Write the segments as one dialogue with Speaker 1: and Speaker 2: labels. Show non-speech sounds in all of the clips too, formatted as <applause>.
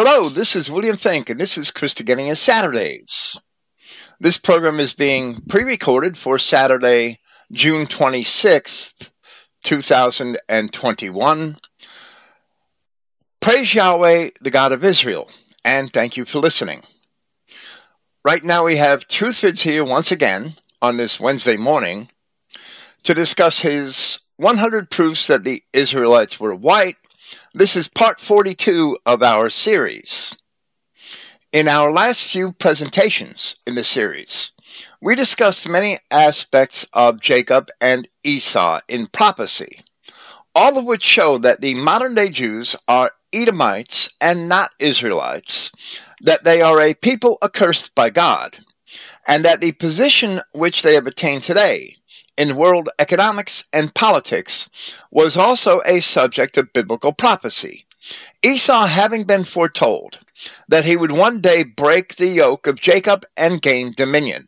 Speaker 1: Hello, this is William Finck, and this is Christogenea Saturdays. This program is being pre recorded for Saturday, June 26th, 2021. Praise Yahweh, the God of Israel, and thank you for listening. Right now, we have Truth Vids here once again on this Wednesday morning to discuss his 100 proofs that the Israelites were white this is part 42 of our series. In our last few presentations in the series, we discussed many aspects of Jacob and Esau in prophecy, all of which show that the modern day Jews are Edomites and not Israelites, that they are a people accursed by God, and that the position which they have attained today in world economics and politics was also a subject of biblical prophecy. Esau having been foretold that he would one day break the yoke of Jacob and gain dominion.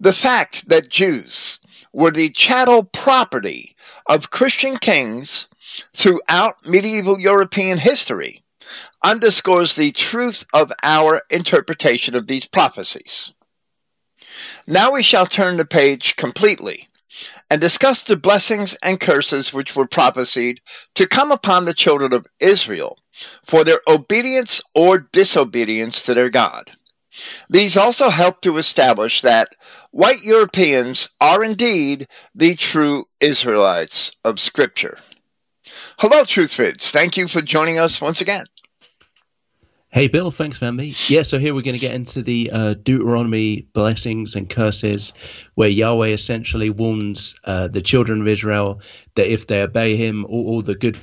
Speaker 1: The fact that Jews were the chattel property of Christian kings throughout medieval European history underscores the truth of our interpretation of these prophecies. Now we shall turn the page completely and discuss the blessings and curses which were prophesied to come upon the children of Israel for their obedience or disobedience to their God. These also help to establish that white Europeans are indeed the true Israelites of Scripture. Hello, Truth. Thank you for joining us once again.
Speaker 2: Hey, Bill, thanks for me. Yeah, so here we're going to get into the uh, Deuteronomy blessings and curses, where Yahweh essentially warns uh, the children of Israel that if they obey Him, all, all the good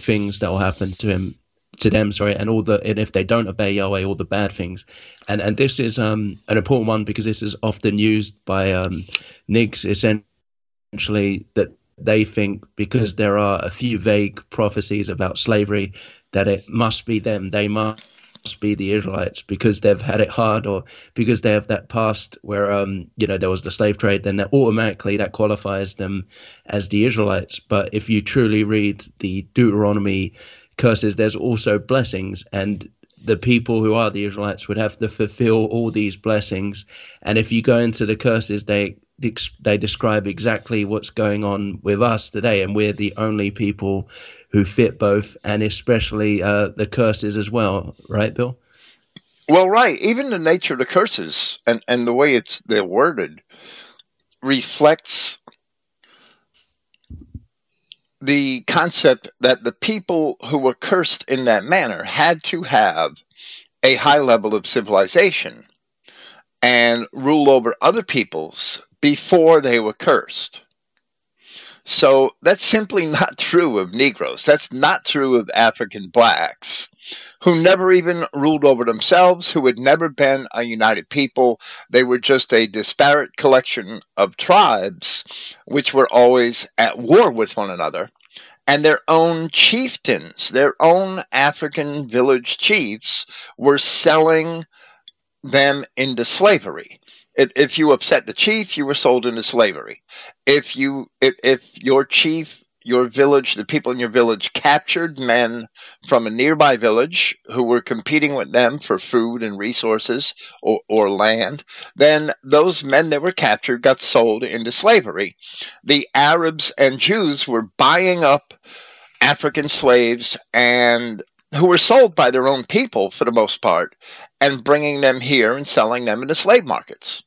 Speaker 2: things that will happen to him, to them, sorry, and all the and if they don't obey Yahweh, all the bad things. And and this is um, an important one because this is often used by um, NIGs essentially that they think because there are a few vague prophecies about slavery that it must be them. They must be the Israelites because they've had it hard or because they have that past where um you know there was the slave trade then that automatically that qualifies them as the Israelites but if you truly read the Deuteronomy curses there's also blessings and the people who are the Israelites would have to fulfill all these blessings and if you go into the curses they they describe exactly what's going on with us today and we're the only people who fit both, and especially uh, the curses as well, right, Bill?
Speaker 1: Well, right. Even the nature of the curses and, and the way it's they're worded reflects the concept that the people who were cursed in that manner had to have a high level of civilization and rule over other peoples before they were cursed. So that's simply <laughs> not true of Negroes. That's not true of African blacks who never even ruled over themselves, who had never been a united people. They were just a disparate collection of tribes which were always at war with one another. And their own chieftains, their own African village chiefs, were selling them into slavery if you upset the chief, you were sold into slavery. If you if, if your chief, your village, the people in your village captured men from a nearby village who were competing with them for food and resources or, or land, then those men that were captured got sold into slavery. The Arabs and Jews were buying up African slaves and who were sold by their own people for the most part and bringing them here and selling them in the slave markets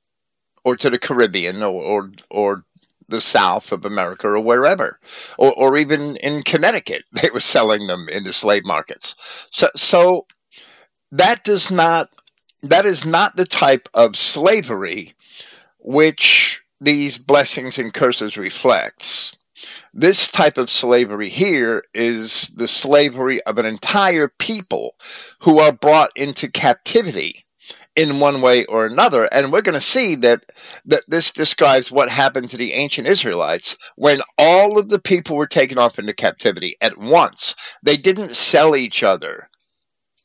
Speaker 1: or to the Caribbean or, or, or the South of America or wherever, or, or even in Connecticut, <laughs> they were selling them into slave markets. So, so that does not that is not the type of slavery which these blessings and curses reflects. This type of slavery here is the slavery of an entire people who are brought into captivity in one way or another. And we're going to see that, that this describes what happened to the ancient Israelites when all of the people were taken off into captivity at once. They didn't sell each other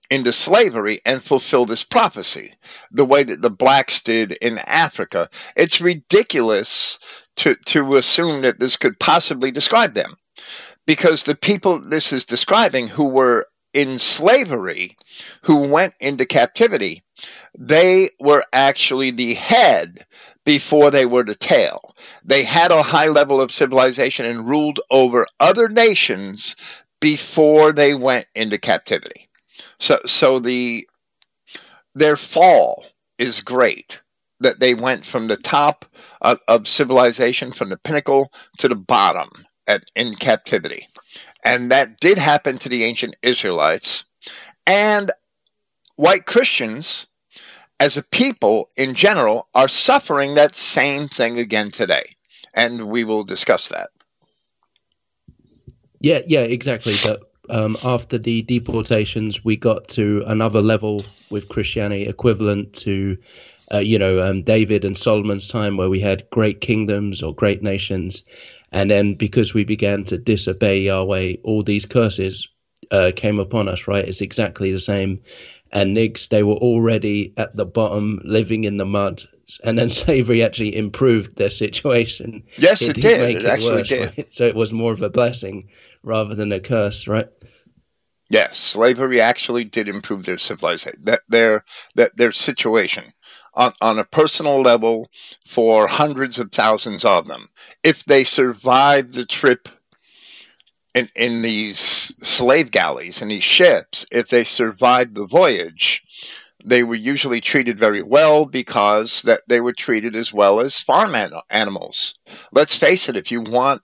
Speaker 1: into slavery and fulfill this prophecy the way that the blacks did in Africa. It's ridiculous to, to assume that this could possibly describe them because the people this is describing who were in slavery who went into captivity, they were actually the head before they were the tail. They had a high level of civilization and ruled over other nations before they went into captivity. So so the their fall is great that they went from the top of, of civilization from the pinnacle to the bottom at, in captivity. And that did happen to the ancient Israelites. And white Christians, as a people in general, are suffering that same thing again today. And we will discuss that.
Speaker 2: Yeah, yeah, exactly. But um, after the deportations, we got to another level with Christianity equivalent to, uh, you know, um, David and Solomon's time, where we had great kingdoms or great nations. And then because we began to disobey Yahweh, all these curses uh, came upon us, right? It's exactly the same. And Niggs, they were already at the bottom, living in the mud. And then <laughs> slavery actually improved their situation.
Speaker 1: Yes, it, it did. It, it, actually worse, did.
Speaker 2: Right? <laughs> So it was more of a blessing rather than a curse, right?
Speaker 1: Yes, slavery actually did improve their civilization, that their that their situation on, on a personal level for hundreds of thousands of them. If they survived the trip in, in these slave galleys and these ships, if they survived the voyage, they were usually treated very well because that they were treated as well as farm animals. Let's face it, if you want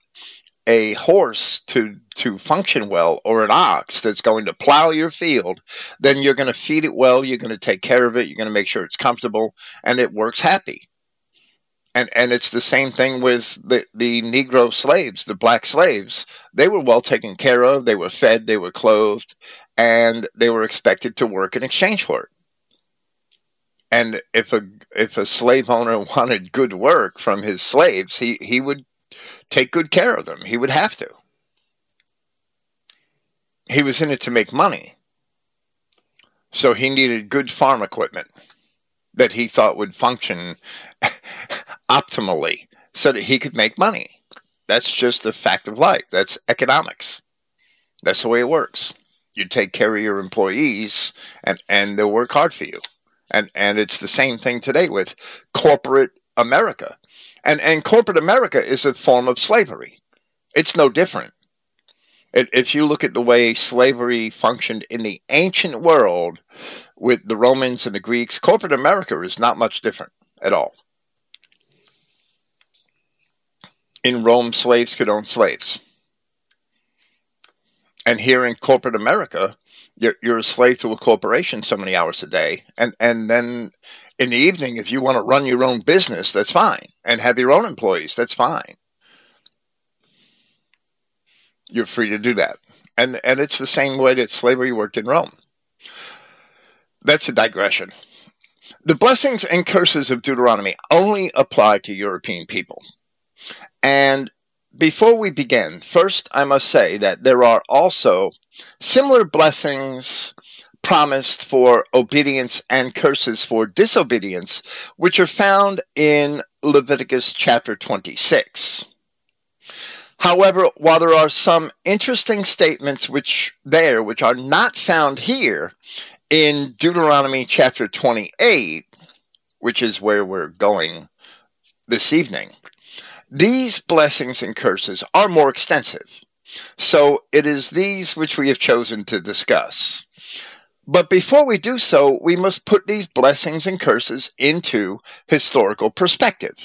Speaker 1: a horse to to function well or an ox that's going to plow your field then you're going to feed it well you're going to take care of it you're going to make sure it's comfortable and it works happy. And and it's the same thing with the the negro slaves the black slaves. They were well taken care of they were fed they were clothed and they were expected to work in exchange for it. And if a if a slave owner <laughs> wanted good work from his slaves he he would take good care of them. He would have to. He was in it to make money. So he needed good farm equipment that he thought would function <laughs> optimally so that he could make money. That's just the fact of life. That's economics. That's the way it works. You take care of your employees and, and they'll work hard for you. And and it's the same thing today with corporate America. And, and corporate America is a form of slavery. It's no different. If you look at the way slavery functioned in the ancient world with the Romans and the Greeks, corporate America is not much different at all. In Rome, slaves could own slaves. And here in corporate America, you're, you're a slave to a corporation so many hours a day. And, and then in the evening, if you want to run your own business, that's fine, and have your own employees, that's fine. You're free to do that, and and it's the same way that slavery worked in Rome. That's a digression. The blessings and curses of Deuteronomy only apply to European people, and before we begin, first I must say that there are also similar blessings promised for obedience and curses for disobedience, which are found in Leviticus chapter 26. However, while there are some interesting statements which there which are not found here in Deuteronomy chapter 28, which is where we're going this evening, these blessings and curses are more extensive. So it is these which we have chosen to discuss. But before we do so, we must put these blessings and curses into historical perspective.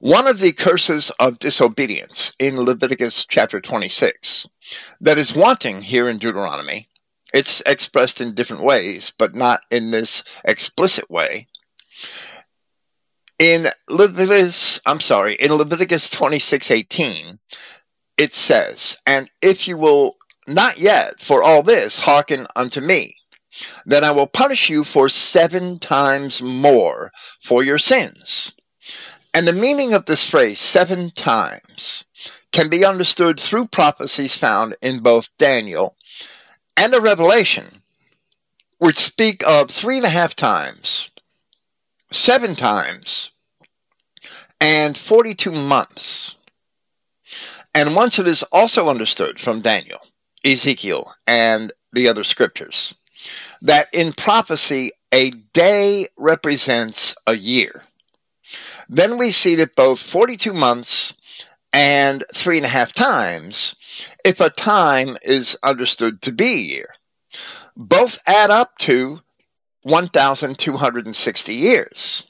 Speaker 1: One of the curses of disobedience in Leviticus chapter 26 that is wanting here in Deuteronomy, it's expressed in different ways, but not in this explicit way. In Leviticus, I'm sorry, in Leviticus 26:18, it says, "And if you will not yet, for all this, hearken unto me. Then I will punish you for seven times more for your sins. And the meaning of this phrase, seven times, can be understood through prophecies found in both Daniel and the Revelation, which speak of three and a half times, seven times, and 42 months. And once it is also understood from Daniel Ezekiel, and the other scriptures. That in prophecy, a day represents a year. Then we see that both 42 months and three and a half times if a time is understood to be a year. Both add up to 1,260 years.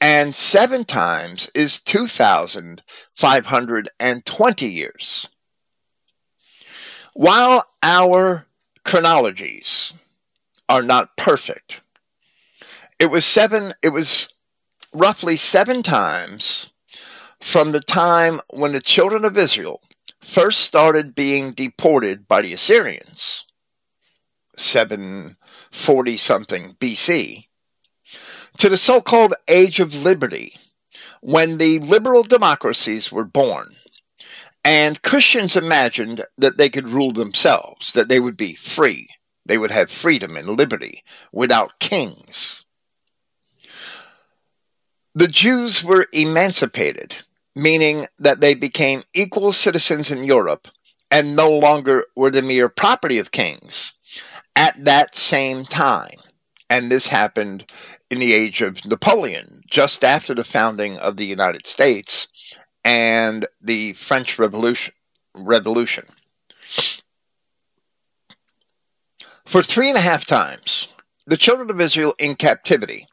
Speaker 1: And seven times is 2,520 years. While our chronologies are not perfect, it was seven, it was roughly seven times from the time when the children of Israel first started being deported by the Assyrians, 740 something BC, to the so called Age of Liberty, when the liberal democracies were born. And Christians imagined that they could rule themselves, that they would be free. They would have freedom and liberty without kings. The Jews were emancipated, meaning that they became equal citizens in Europe and no longer were the mere property of kings at that same time. And this happened in the age of Napoleon, just after the founding of the United States and the French Revolution. Revolution. For three and a half times, the children of Israel in captivity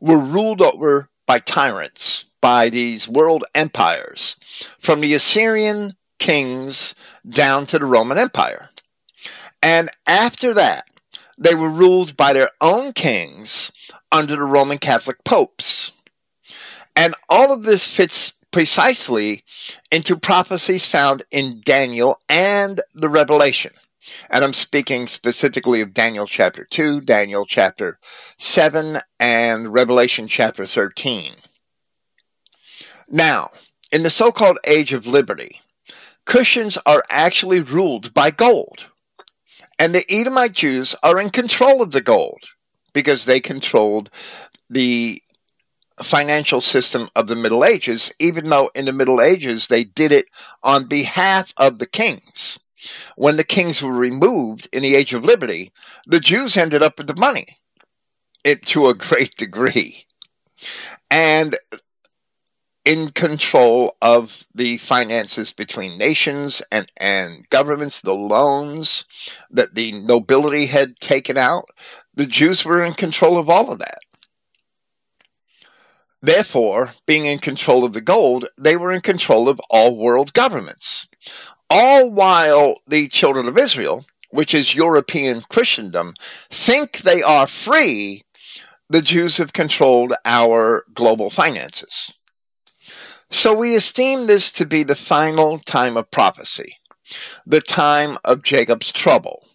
Speaker 1: were ruled over by tyrants, by these world empires, from the Assyrian kings down to the Roman Empire. And after that, they were ruled by their own kings under the Roman Catholic popes. And all of this fits precisely into prophecies found in Daniel and the Revelation. And I'm speaking specifically of Daniel chapter 2, Daniel chapter 7, and Revelation chapter 13. Now, in the so called Age of Liberty, Christians are actually ruled by gold. And the Edomite Jews are in control of the gold because they controlled the financial system of the Middle Ages, even though in the Middle Ages they did it on behalf of the kings. When the kings were removed in the Age of Liberty, the Jews ended up with the money it, to a <laughs> great degree. And in control of the finances between nations and, and governments, the loans that the nobility had taken out. The Jews were in control of all of that. Therefore, being in control of the gold, they were in control of all world governments. All while the children of Israel, which is European Christendom, think they are free, the Jews have controlled our global finances. So we esteem this to be the final time of prophecy, the time of Jacob's trouble,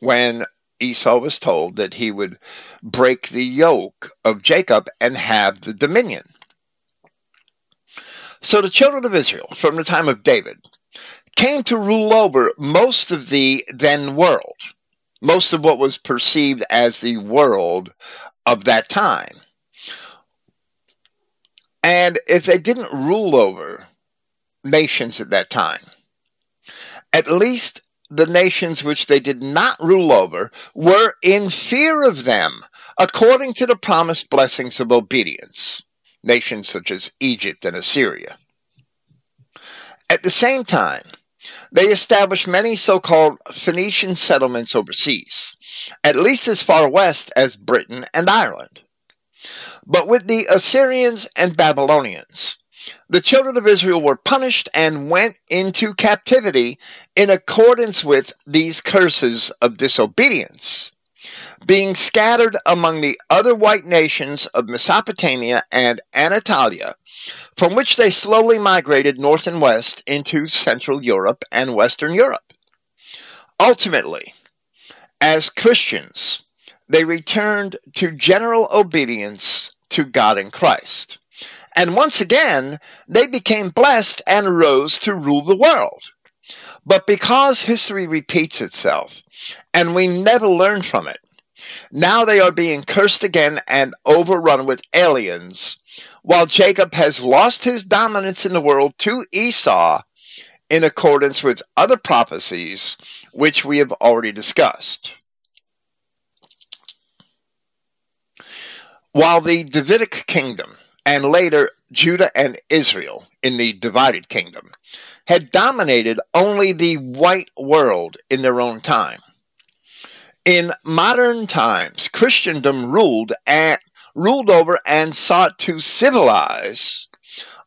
Speaker 1: when Esau was told that he would break the yoke of Jacob and have the dominion. So the children of Israel, from the time of David, came to rule over most of the then world, most of what was perceived as the world of that time. And if they didn't rule over nations at that time, at least the nations which they did not rule over were in fear of them, according to the promised blessings of obedience, nations such as Egypt and Assyria. At the same time, they established many so called Phoenician settlements overseas, at least as far west as Britain and Ireland. But with the Assyrians and Babylonians, the children of Israel were punished and went into captivity in accordance with these curses of disobedience, being scattered among the other white nations of Mesopotamia and Anatolia, from which they slowly migrated north and west into Central Europe and Western Europe. Ultimately, as Christians, they returned to general obedience to God in Christ. And once again, they became blessed and rose to rule the world. But because history repeats itself, and we never learn from it, now they are being cursed again and overrun with aliens, while Jacob has lost his dominance in the world to Esau in accordance with other prophecies which we have already discussed. While the Davidic kingdom and later Judah and Israel in the divided kingdom had dominated only the white world in their own time. In modern times, Christendom ruled and ruled over and sought to civilize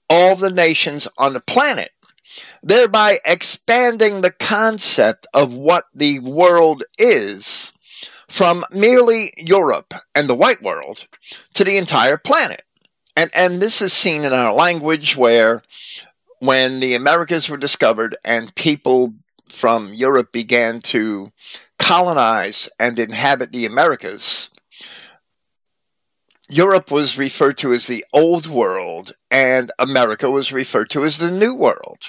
Speaker 1: all the nations on the planet, thereby expanding the concept of what the world is from merely Europe and the white world to the entire planet. And, and this is seen in our language where when the Americas were discovered and people from Europe began to colonize and inhabit the Americas, Europe was referred to as the Old World and America was referred to as the New World.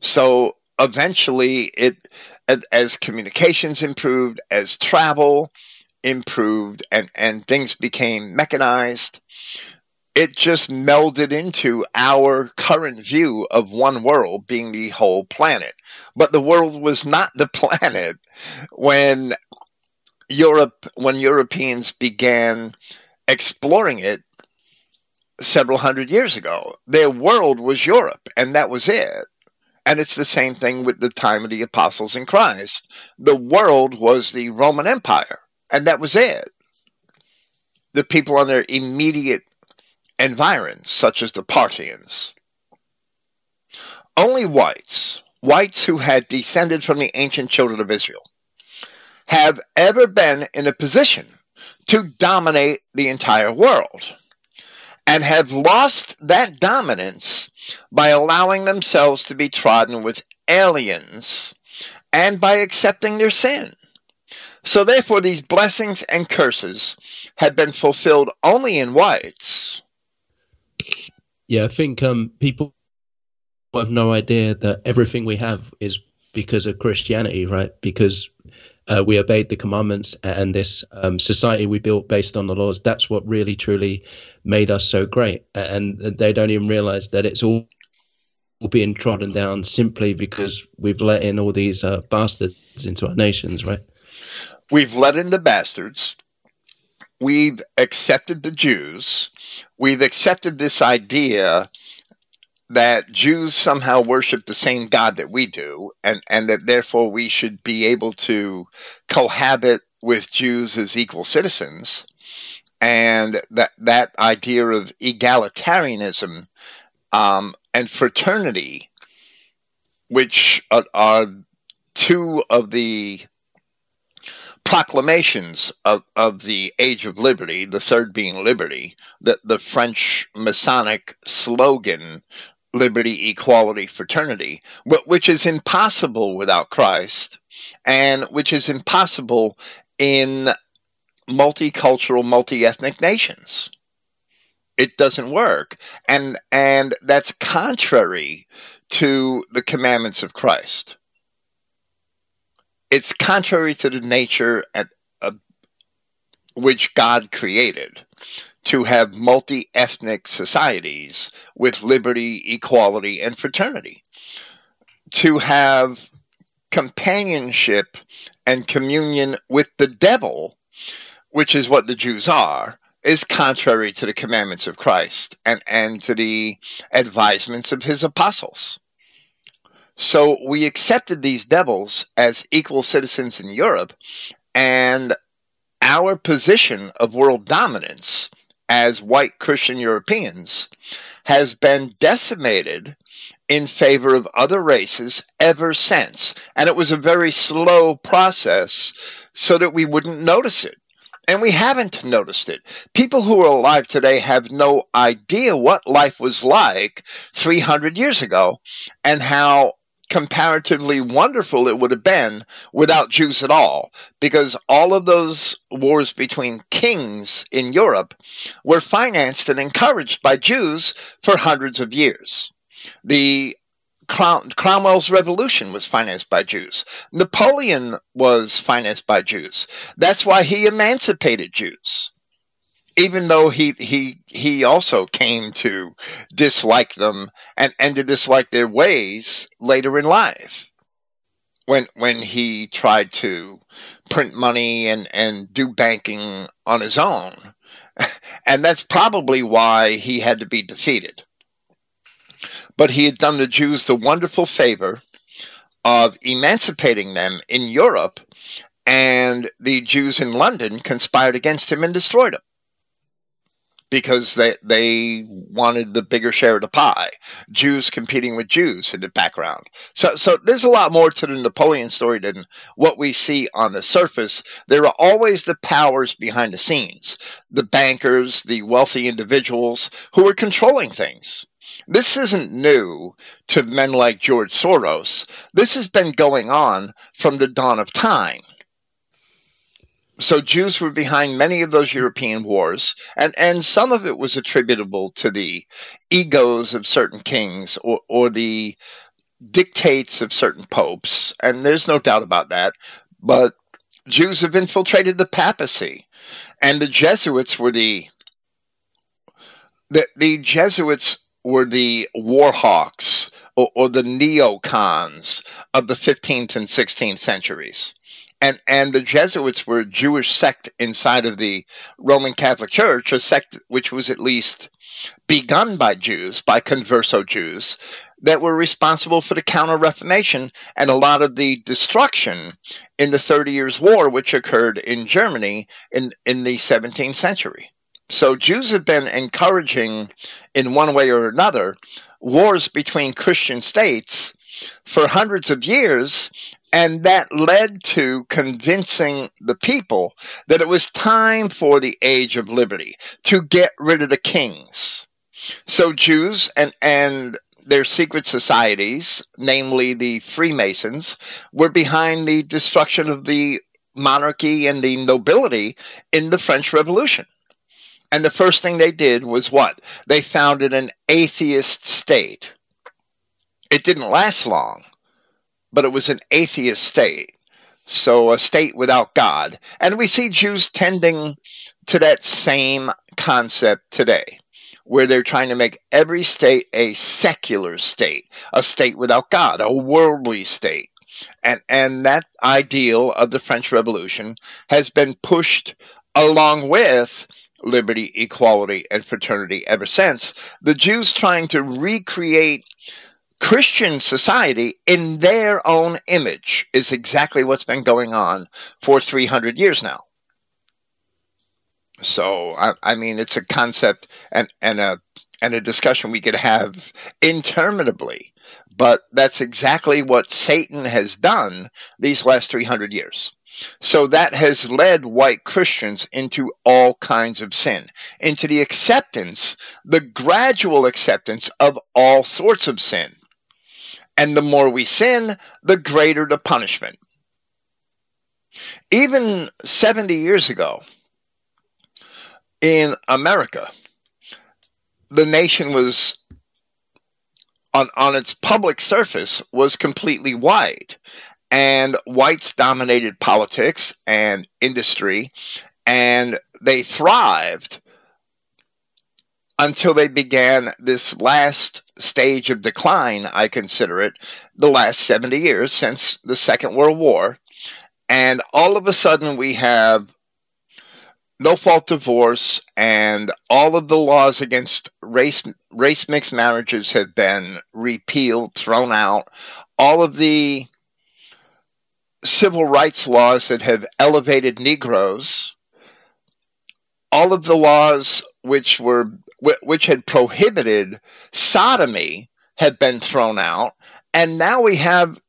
Speaker 1: So eventually, it as communications improved, as travel improved, and, and things became mechanized, it just melded into our current view of one world being the whole planet. But the world was not the <laughs> planet when Europe, when Europeans began exploring it several hundred years ago. Their world was Europe, and that was it. And it's the same thing with the time of the apostles in Christ. The world was the Roman Empire, and that was it. The people on their immediate environs, such as the Parthians. Only whites, whites who had descended from the ancient children of Israel, have ever been in a position to dominate the entire world and have lost that dominance by allowing themselves to be trodden with aliens and by accepting their sin. So, therefore, these blessings and curses have been fulfilled only in whites
Speaker 2: yeah, I think um, people have no idea that everything we have is because of Christianity, right? Because uh, we obeyed the commandments and this um, society we built based on the laws. That's what really, truly made us so great. And they don't even realize that it's all being trodden down simply because we've let in all these uh, bastards into our nations, right?
Speaker 1: We've let in the bastards we've accepted the Jews. We've accepted this idea that Jews somehow worship the same God that we do, and, and that therefore we should be able to cohabit with Jews as equal citizens. And that, that idea of egalitarianism um, and fraternity, which are, are two of the proclamations of, of the Age of Liberty, the third being liberty, the, the French Masonic slogan, liberty, equality, fraternity, which is impossible without Christ and which is impossible in multicultural, multi-ethnic nations. It doesn't work. And and that's contrary to the commandments of Christ it's contrary to the nature at, uh, which God created to have multi ethnic societies with liberty, equality, and fraternity. To have companionship and communion with the devil, which is what the Jews are, is contrary to the commandments of Christ and, and to the advisements of his apostles. So we accepted these devils as equal citizens in Europe, and our position of world dominance as white Christian Europeans has been decimated in favor of other races ever since. And it was a very slow process so that we wouldn't notice it. And we haven't noticed it. People who are alive today have no idea what life was like 300 years ago and how comparatively wonderful it would have been without Jews at all, because all of those wars between kings in Europe were financed and encouraged by Jews for hundreds of years. The Cromwell's revolution was financed by Jews. Napoleon was financed by Jews. That's why he emancipated Jews. Even though he he he also came to dislike them and and to dislike their ways later in life. When when he tried to print money and and do banking on his own. <laughs> And that's probably why he had to be defeated. But he had done the Jews the wonderful favor of emancipating them in Europe and the Jews in London conspired against him and destroyed him because they they wanted the bigger share of the pie. Jews competing with Jews in the background. So so there's a lot more to the Napoleon story than what we see on the surface. There are always the powers behind the scenes, the bankers, the wealthy individuals who are controlling things. This isn't new to men like George Soros. This has been going on from the dawn of time so Jews were behind many of those European wars, and, and some of it was attributable to the egos of certain kings or, or the dictates of certain popes, and there's no doubt about that. But Jews have infiltrated the papacy, and the Jesuits were the the, the Jesuits were the war hawks or, or the neocons of the 15th and 16th centuries and and the Jesuits were a Jewish sect inside of the Roman Catholic Church, a sect which was at least begun by Jews, by converso Jews, that were responsible for the Counter Reformation and a lot of the destruction in the Thirty Years' War, which occurred in Germany in, in the 17th century. So Jews have been encouraging, in one way or another, wars between Christian states for hundreds of years and that led to convincing the people that it was time for the age of liberty to get rid of the kings. So Jews and, and their secret societies, namely the Freemasons, were behind the destruction of the monarchy and the nobility in the French Revolution. And the first thing they did was what? They founded an atheist state. It didn't last long but it was an atheist state. So a state without God. And we see Jews tending to that same concept today, where they're trying to make every state a secular state, a state without God, a worldly state. And, and that ideal of the French Revolution has been pushed along with liberty, equality, and fraternity ever since. The Jews trying to recreate Christian society in their own image is exactly what's been going on for 300 years now. So, I, I mean, it's a concept and, and a and a discussion we could have interminably, but that's exactly what Satan has done these last 300 years. So that has led white Christians into all kinds of sin, into the acceptance, the gradual acceptance of all sorts of sin. And the more we sin, the greater the punishment. Even 70 years ago, in America, the nation was on, on its public surface was completely white and whites dominated politics and industry and they thrived until they began this last stage of decline, I consider it, the last 70 years since the Second World War. And all of a sudden, we have no fault divorce, and all of the laws against race race mixed marriages have been repealed, thrown out. All of the civil rights laws that have elevated Negroes, all of the laws which were which had prohibited sodomy had been thrown out, and now we have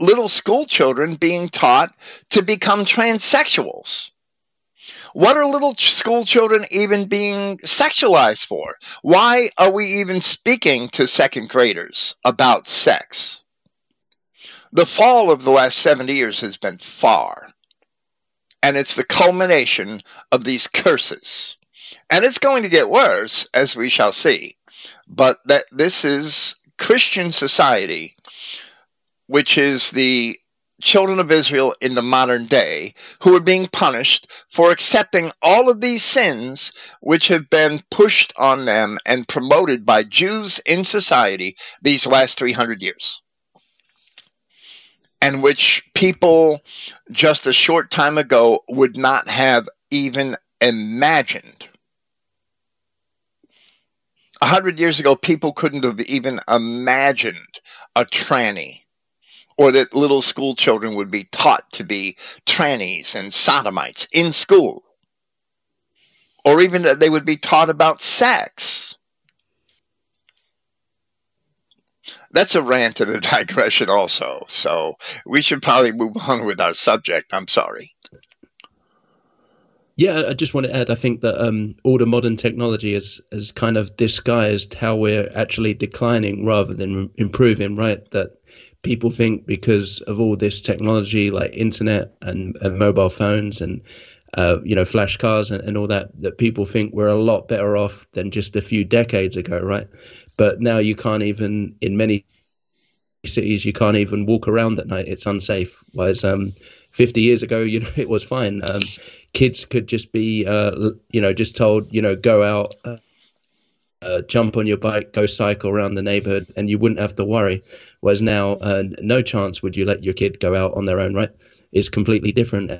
Speaker 1: little school children being taught to become transsexuals. What are little school children even being sexualized for? Why are we even speaking to second graders about sex? The fall of the last 70 years has been far, and it's the culmination of these curses. And it's going to get worse, as we shall see. But that this is Christian society, which is the children of Israel in the modern day who are being punished for accepting all of these sins which have been pushed on them and promoted by Jews in society these last 300 years. And which people just a short time ago would not have even imagined. A hundred years ago, people couldn't have even imagined a tranny or that little school children would be taught to be trannies and sodomites in school, or even that they would be taught about sex. That's a rant and a <laughs> digression, also. So we should probably move on with our subject. I'm sorry.
Speaker 2: Yeah, I just want to add. I think that um, all the modern technology has has kind of disguised how we're actually declining rather than improving. Right? That people think because of all this technology like internet and, and mobile phones and uh, you know flash cars and, and all that that people think we're a lot better off than just a few decades ago right but now you can't even in many cities you can't even walk around at night it's unsafe whereas um 50 years ago <laughs> you know it was fine um kids could just be uh you know just told you know go out uh, uh, jump on your bike, go cycle around the neighborhood, and you wouldn't have to worry. Whereas now, uh, no chance would you let your kid go out on their own, right? It's completely different.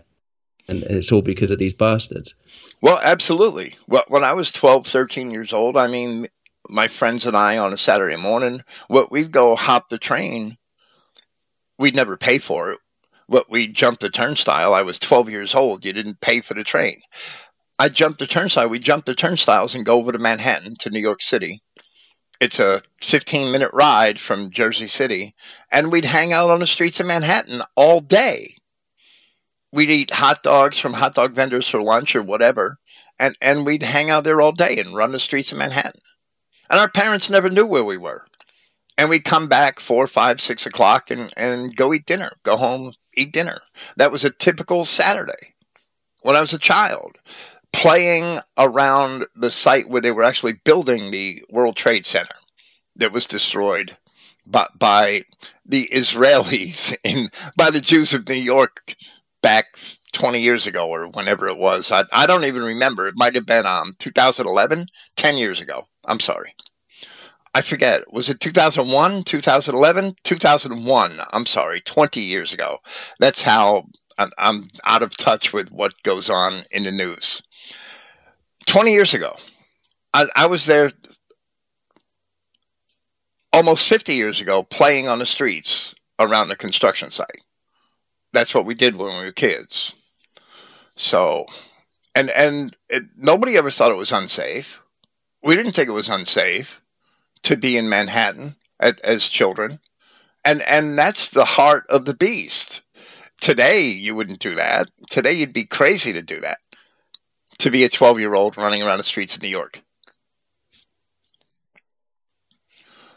Speaker 2: And it's all because of these bastards.
Speaker 1: Well, absolutely. Well, when I was 12, 13 years old, I mean, my friends and I on a Saturday morning, what we'd go hop the train. We'd never pay for it. What we jumped the turnstile. I was 12 years old. You didn't pay for the train. I jumped the turnstile. We jumped the turnstiles and go over to Manhattan to New York City. It's a 15 minute ride from Jersey City, and we'd hang out on the streets of Manhattan all day. We'd eat hot dogs from hot dog vendors for lunch or whatever, and, and we'd hang out there all day and run the streets of Manhattan. And our parents never knew where we were. And we'd come back four, five, six o'clock and, and go eat dinner, go home, eat dinner. That was a typical Saturday when I was a child playing around the site where they were actually building the World Trade Center that was destroyed by, by the Israelis <laughs> in by the Jews of New York back 20 years ago or whenever it was. I, I don't even remember. It might have been um 2011, 10 years ago. I'm sorry. I forget. Was it 2001, 2011, 2001? I'm sorry, 20 years ago. That's how I'm out of touch with what goes on in the news. 20 years ago, I, I was there almost 50 years ago playing on the streets around the construction site. That's what we did when we were kids. So, and and it, nobody ever thought it was unsafe. We didn't think it was unsafe to be in Manhattan at, as children, and and that's the heart of the beast. Today, you wouldn't do that. Today, you'd be crazy to do that to be a 12 year old running around the streets of New York.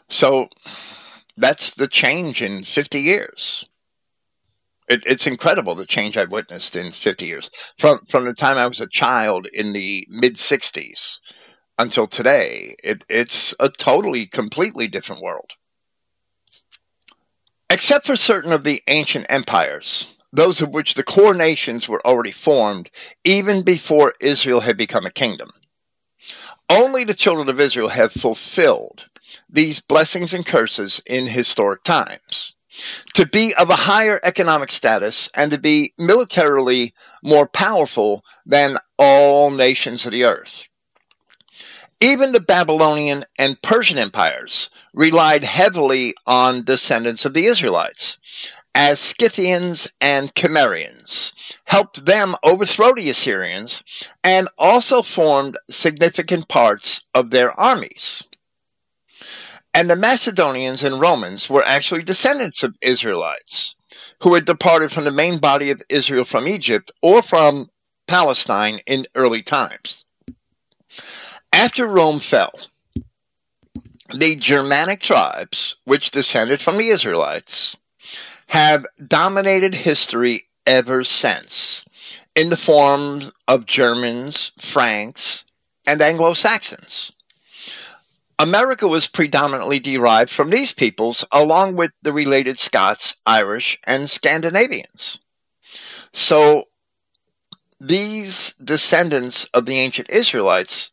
Speaker 1: So that's the change in 50 years. It, it's incredible the change I've witnessed in 50 years. From, from the time I was a child in the mid 60s until today, it, it's a totally, completely different world. Except for certain of the ancient empires, those of which the core nations were already formed even before Israel had become a kingdom. Only the children of Israel have fulfilled these blessings and curses in historic times. To be of a higher economic status and to be militarily more powerful than all nations of the earth. Even the Babylonian and Persian empires relied heavily on descendants of the Israelites, as Scythians and Cimmerians, helped them overthrow the Assyrians, and also formed significant parts of their armies. And the Macedonians and Romans were actually descendants of Israelites who had departed from the main body of Israel from Egypt or from Palestine in early times. After Rome fell, the Germanic tribes, which descended from the Israelites, have dominated history ever since in the form of Germans, Franks, and Anglo Saxons. America was predominantly derived from these peoples, along with the related Scots, Irish, and Scandinavians. So these descendants of the ancient Israelites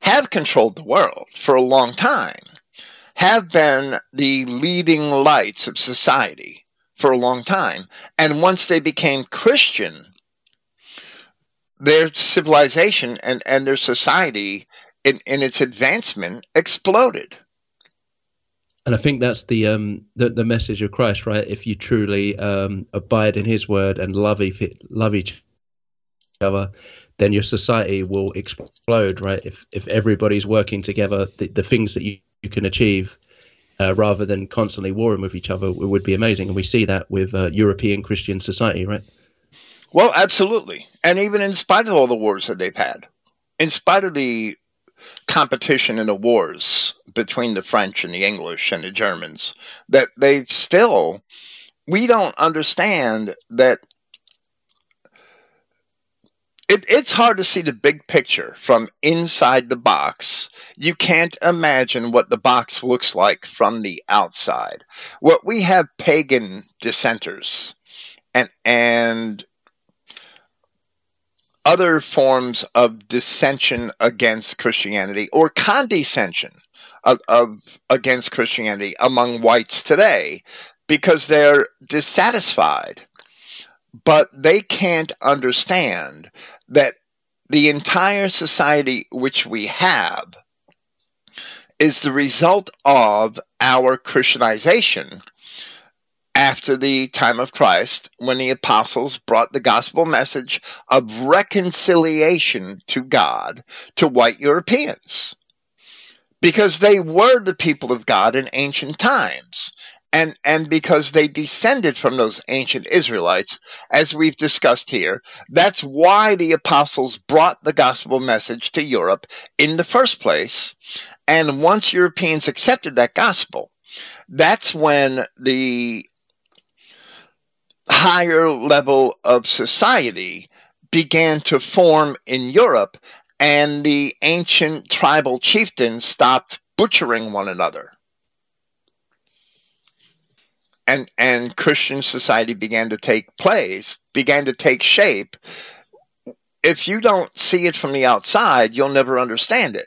Speaker 1: have controlled the world for a long time, have been the leading lights of society for a long time. And once they became Christian, their civilization and, and their society in, in its advancement exploded.
Speaker 2: And I think that's the um the, the message of Christ, right? If you truly um, abide in His word and love each, love each other, then your society will explode, right? If if everybody's working together, the, the things that you, you can achieve uh, rather than constantly warring with each other would be amazing. And we see that with uh, European Christian society, right?
Speaker 1: Well, absolutely. And even in spite of all the wars that they've had, in spite of the competition in the wars between the French and the English and the Germans, that they've still, we don't understand that it, it's hard to see the big picture from inside the box. You can't imagine what the box looks like from the outside. What we have pagan dissenters and and other forms of dissension against Christianity or condescension of, of against Christianity among whites today because they're dissatisfied but they can't understand that the entire society which we have is the result of our Christianization after the time of Christ when the apostles brought the gospel message of reconciliation to God to white Europeans. Because they were the people of God in ancient times and and because they descended from those ancient Israelites, as we've discussed here, that's why the apostles brought the gospel message to Europe in the first place. And once Europeans accepted that gospel, that's when the higher level of society began to form in Europe, and the ancient tribal chieftains stopped butchering one another and and Christian society began to take place, began to take shape. If you don't see it from the outside, you'll never understand it.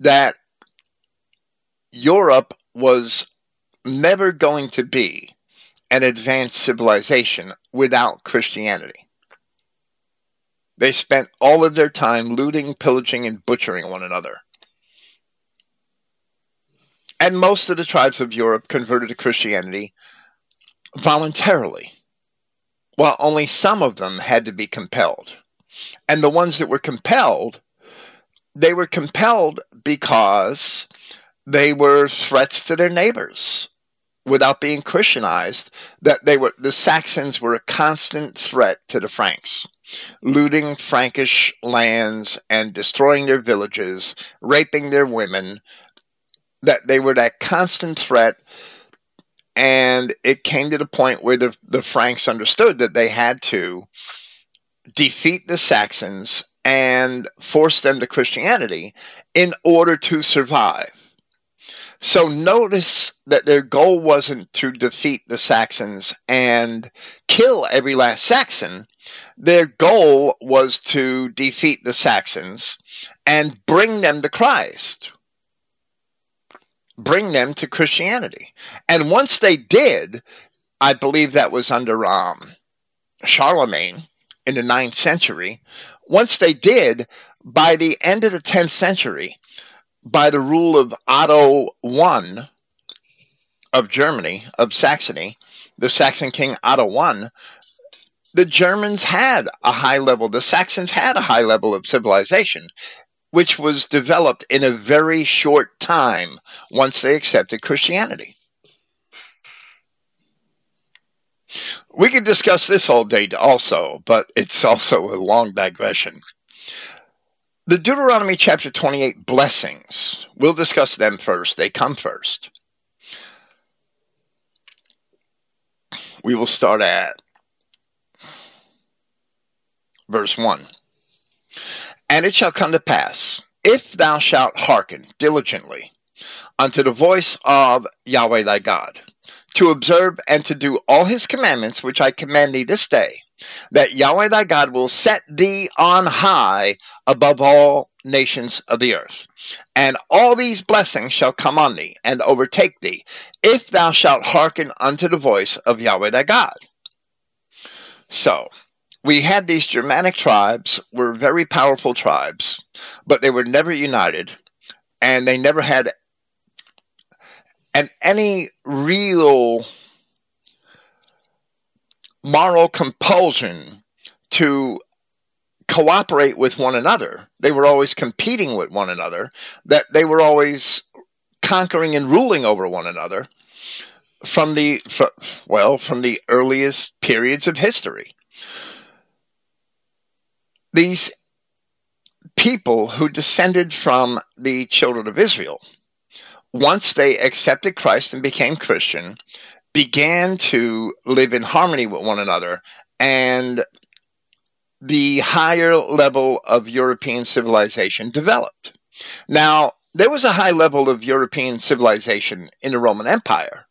Speaker 1: That Europe was never going to be an advanced civilization without Christianity. They spent all of their time looting, pillaging, and butchering one another. And most of the tribes of Europe converted to Christianity voluntarily, while only some of them had to be compelled. And the ones that were compelled, they were compelled because they were threats to their neighbors without being Christianized, that they were the Saxons were a constant threat to the Franks, looting Frankish lands and destroying their villages, raping their women, that they were that constant threat and it came to the point where the, the Franks understood that they had to defeat the Saxons and force them to Christianity in order to survive. So notice that their goal wasn't to defeat the Saxons and kill every last Saxon. Their goal was to defeat the Saxons and bring them to Christ bring them to Christianity. And once they did, I believe that was under um, Charlemagne in the ninth century. Once they did, by the end of the 10th century, by the rule of Otto I of Germany, of Saxony, the Saxon king Otto I, the Germans had a high level, the Saxons had a high level of civilization which was developed in a very short time once they accepted Christianity. We could discuss this all day also, but it's also a long digression. The Deuteronomy chapter 28 blessings, we'll discuss them first. They come first. We will start at verse 1. And it shall come to pass, if thou shalt hearken diligently unto the voice of Yahweh thy God, to observe and to do all his commandments which I command thee this day, that Yahweh thy God will set thee on high above all nations of the earth. And all these blessings shall come on thee and overtake thee, if thou shalt hearken unto the voice of Yahweh thy God. So, we had these Germanic tribes, were very powerful tribes, but they were never united, and they never had and any real moral compulsion to cooperate with one another. They were always competing with one another, that they were always conquering and ruling over one another from the well from the earliest periods of history these people who descended from the children of Israel once they accepted Christ and became Christian began to live in harmony with one another and the higher level of European civilization developed. Now, there was a high level of European civilization in the Roman Empire,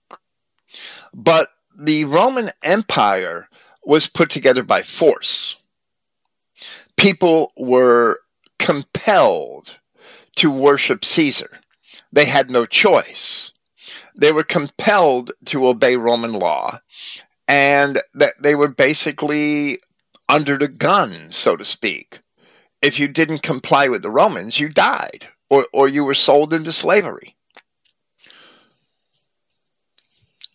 Speaker 1: but the Roman Empire was put together by force. People were compelled to worship Caesar. They had no choice. They were compelled to obey Roman law, and that they were basically under the gun, so to speak. If you didn't comply with the Romans, you died or, or you were sold into slavery.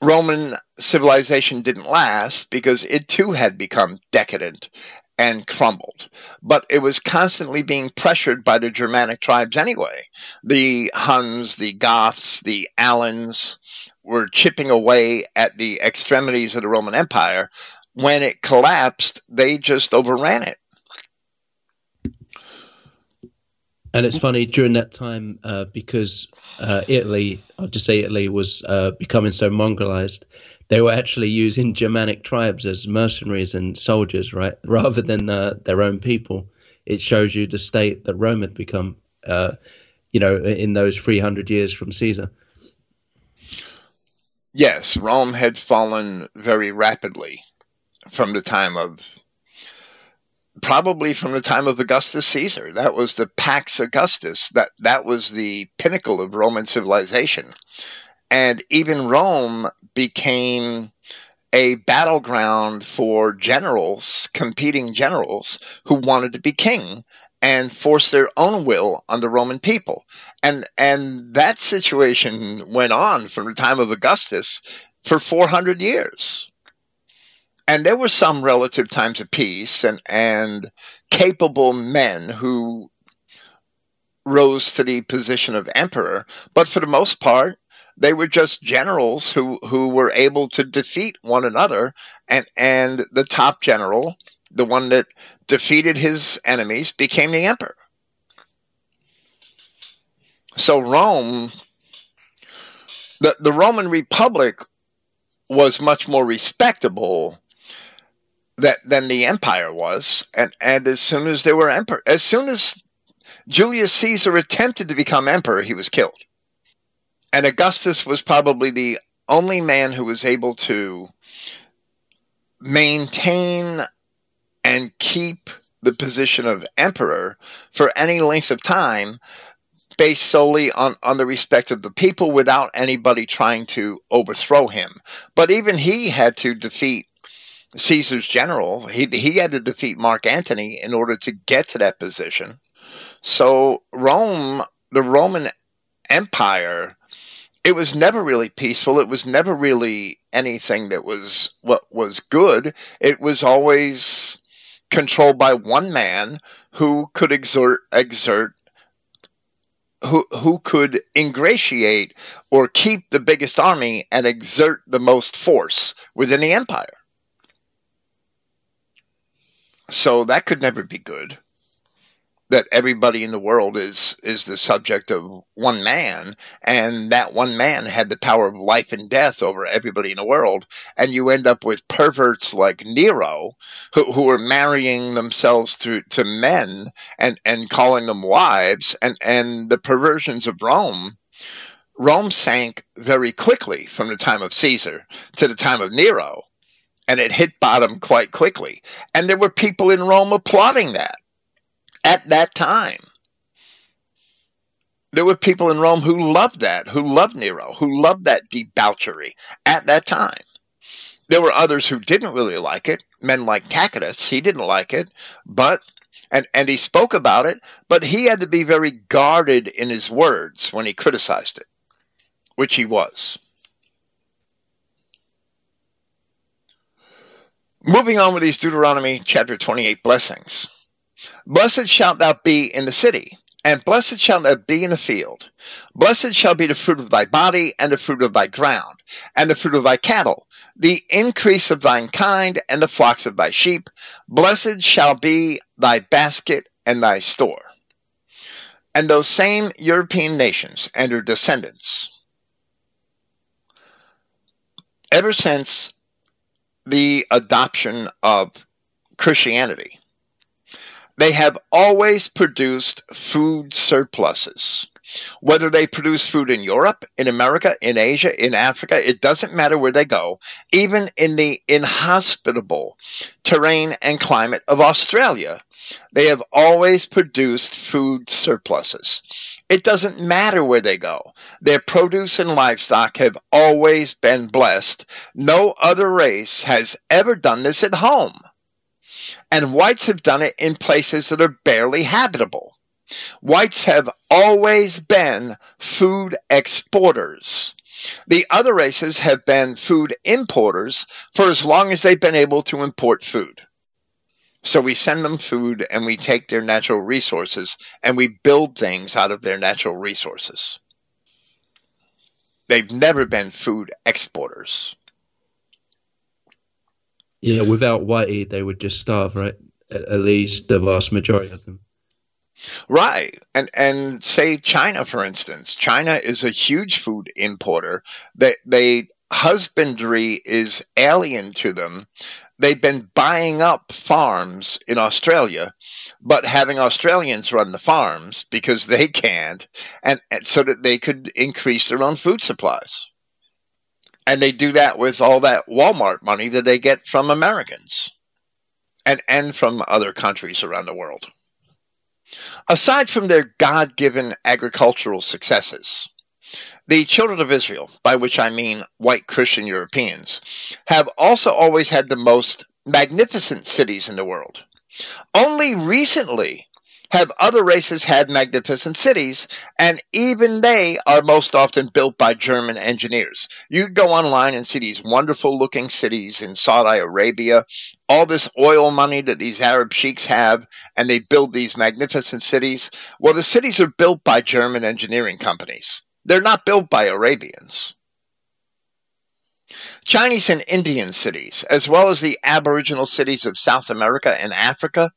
Speaker 1: Roman civilization didn't last because it too had become decadent and crumbled. But it was constantly being pressured by the Germanic tribes anyway. The Huns, the Goths, the Alans were chipping away at the extremities of the Roman Empire when it collapsed, they just overran it.
Speaker 2: And it's funny during that time uh, because uh, Italy, I'll just say Italy was uh, becoming so Mongolized, they were actually using Germanic tribes as mercenaries and soldiers, right, <laughs> rather than uh, their own people. It shows you the state that Rome had become, uh, you know, in those 300 years from Caesar.
Speaker 1: Yes, Rome had fallen very rapidly from the time of probably from the time of Augustus Caesar. That was the Pax Augustus. That that was the pinnacle of Roman civilization. And even Rome became a battleground for generals, competing generals who wanted to be king and force their own will on the Roman people. And and that situation went on from the time of Augustus for 400 years and there were some relative times of peace and, and capable men who rose to the position of emperor, but for the most part, they were just generals who, who were able to defeat one another, and, and the top general, the one that defeated his enemies, became the emperor. So Rome, the, the Roman Republic was much more respectable that than the empire was. And and as soon as they were emperor, as soon as Julius Caesar attempted to become emperor, he was killed. And Augustus was probably the only man who was able to maintain and keep the position of emperor for any length of time based solely on, on the respect of the people without anybody trying to overthrow him. But even he had to defeat Caesar's general. He he had to defeat Mark Antony in order to get to that position. So Rome, the Roman Empire, it was never really peaceful. It was never really anything that was what was good. It was always controlled by one man who could exert exert who who could ingratiate or keep the biggest army and exert the most force within the empire. So that could never be good. That everybody in the world is is the subject of one man, and that one man had the power of life and death over everybody in the world, and you end up with perverts like Nero, who, who are marrying themselves through to men and and calling them wives, and and the perversions of Rome Rome sank very quickly from the time of Caesar to the time of Nero, and it hit bottom quite quickly. And there were people in Rome applauding that at that time. There were people in Rome who loved that, who loved Nero, who loved that debauchery at that time. There were others who didn't really like it. Men like Tacitus, he didn't like it, but and and he spoke about it, but he had to be very guarded in his words when he criticized it, which he was. Moving on with these Deuteronomy chapter 28 blessings. Blessed shalt thou be in the city, and blessed shalt thou be in the field. Blessed shall be the fruit of thy body, and the fruit of thy ground, and the fruit of thy cattle, the increase of thine kind, and the flocks of thy sheep. Blessed shall be thy basket and thy store. And those same European nations and their descendants, ever since the adoption of Christianity, they have always produced food surpluses. Whether they produce food in Europe, in America, in Asia, in Africa, it doesn't matter where they go, even in the inhospitable terrain and climate of Australia, they have always produced food surpluses. It doesn't matter where they go. Their produce and livestock have always been blessed. No other race has ever done this at home and whites have done it in places that are barely habitable. Whites have always been food exporters. The other races have been food importers for as long as they've been able to import food. So we send them food and we take their natural resources and we build things out of their natural resources. They've never been food exporters.
Speaker 2: Yeah, without Whitey, they would just starve, right? At, at least the vast majority of them.
Speaker 1: Right. And and say China for instance. China is a huge food importer. They they husbandry is alien to them. They've been buying up farms in Australia, but having Australians run the farms because they can't and, and so that they could increase their own food supplies. And they do that with all that Walmart money that they get from Americans and, and from other countries around the world. Aside from their God given agricultural successes, the children of Israel, by which I mean white Christian Europeans, have also always had the most magnificent cities in the world. Only recently have other races had magnificent cities, and even they are most often built by German engineers. You go online and see these wonderful looking cities in Saudi Arabia, all this oil money that these Arab sheiks have, and they build these magnificent cities. Well, the cities are built by German engineering companies. They're not built by Arabians. Chinese and Indian cities, as well as the Aboriginal cities of South America and Africa,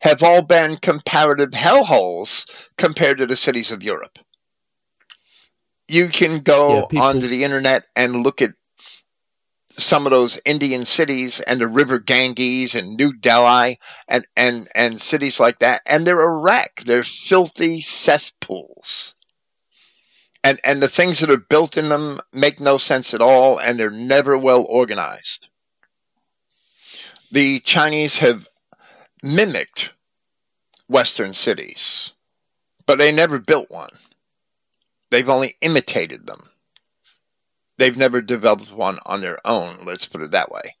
Speaker 1: have all been comparative hellholes compared to the cities of Europe. You can go yeah, people- onto the internet and look at some of those Indian cities and the River Ganges and New Delhi and, and, and cities like that, and they're a wreck. They're filthy cesspools and and the things that are built in them make no sense at all and they're never well organized. The chinese have mimicked western cities but they never built one. They've only imitated them. They've never developed one on their own let's put it that way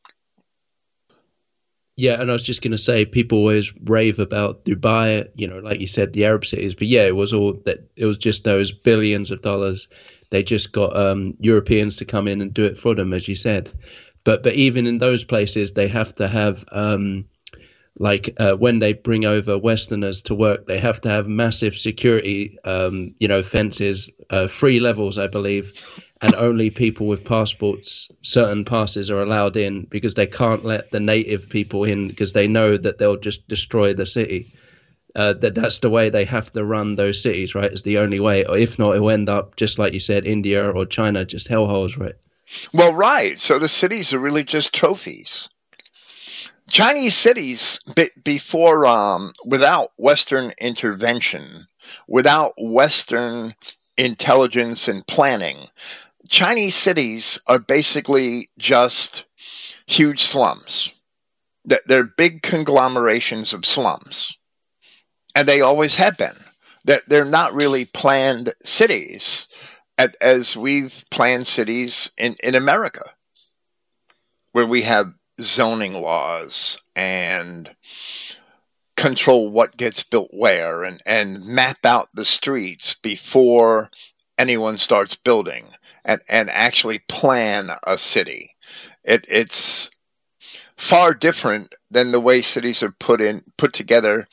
Speaker 2: yeah, and I was just going to say, people always rave about Dubai, you know, like you said, the Arab cities. But yeah, it was all that. It was just those billions of dollars. They just got um, Europeans to come in and do it for them, as you said. But but even in those places, they have to have um, like uh, when they bring over Westerners to work, they have to have massive security, um, you know, fences, uh, three levels, I believe, and only people with passports, certain passes are allowed in because they can't let the native people in because they know that they'll just destroy the city. Uh, that that's the way they have to run those cities, right? It's the only way. Or if not, it'll end up just like you said, India or China, just hellholes, right?
Speaker 1: Well, right. So the cities are really just trophies. Chinese cities before, um, without Western intervention, without Western intelligence and planning. Chinese cities are basically just huge slums. They're big conglomerations of slums. And they always have been. They're not really planned cities as we've planned cities in, in America, where we have zoning laws and control what gets built where and, and map out the streets before anyone starts building and, and actually plan a city. It, it's far different than the way cities are put in put together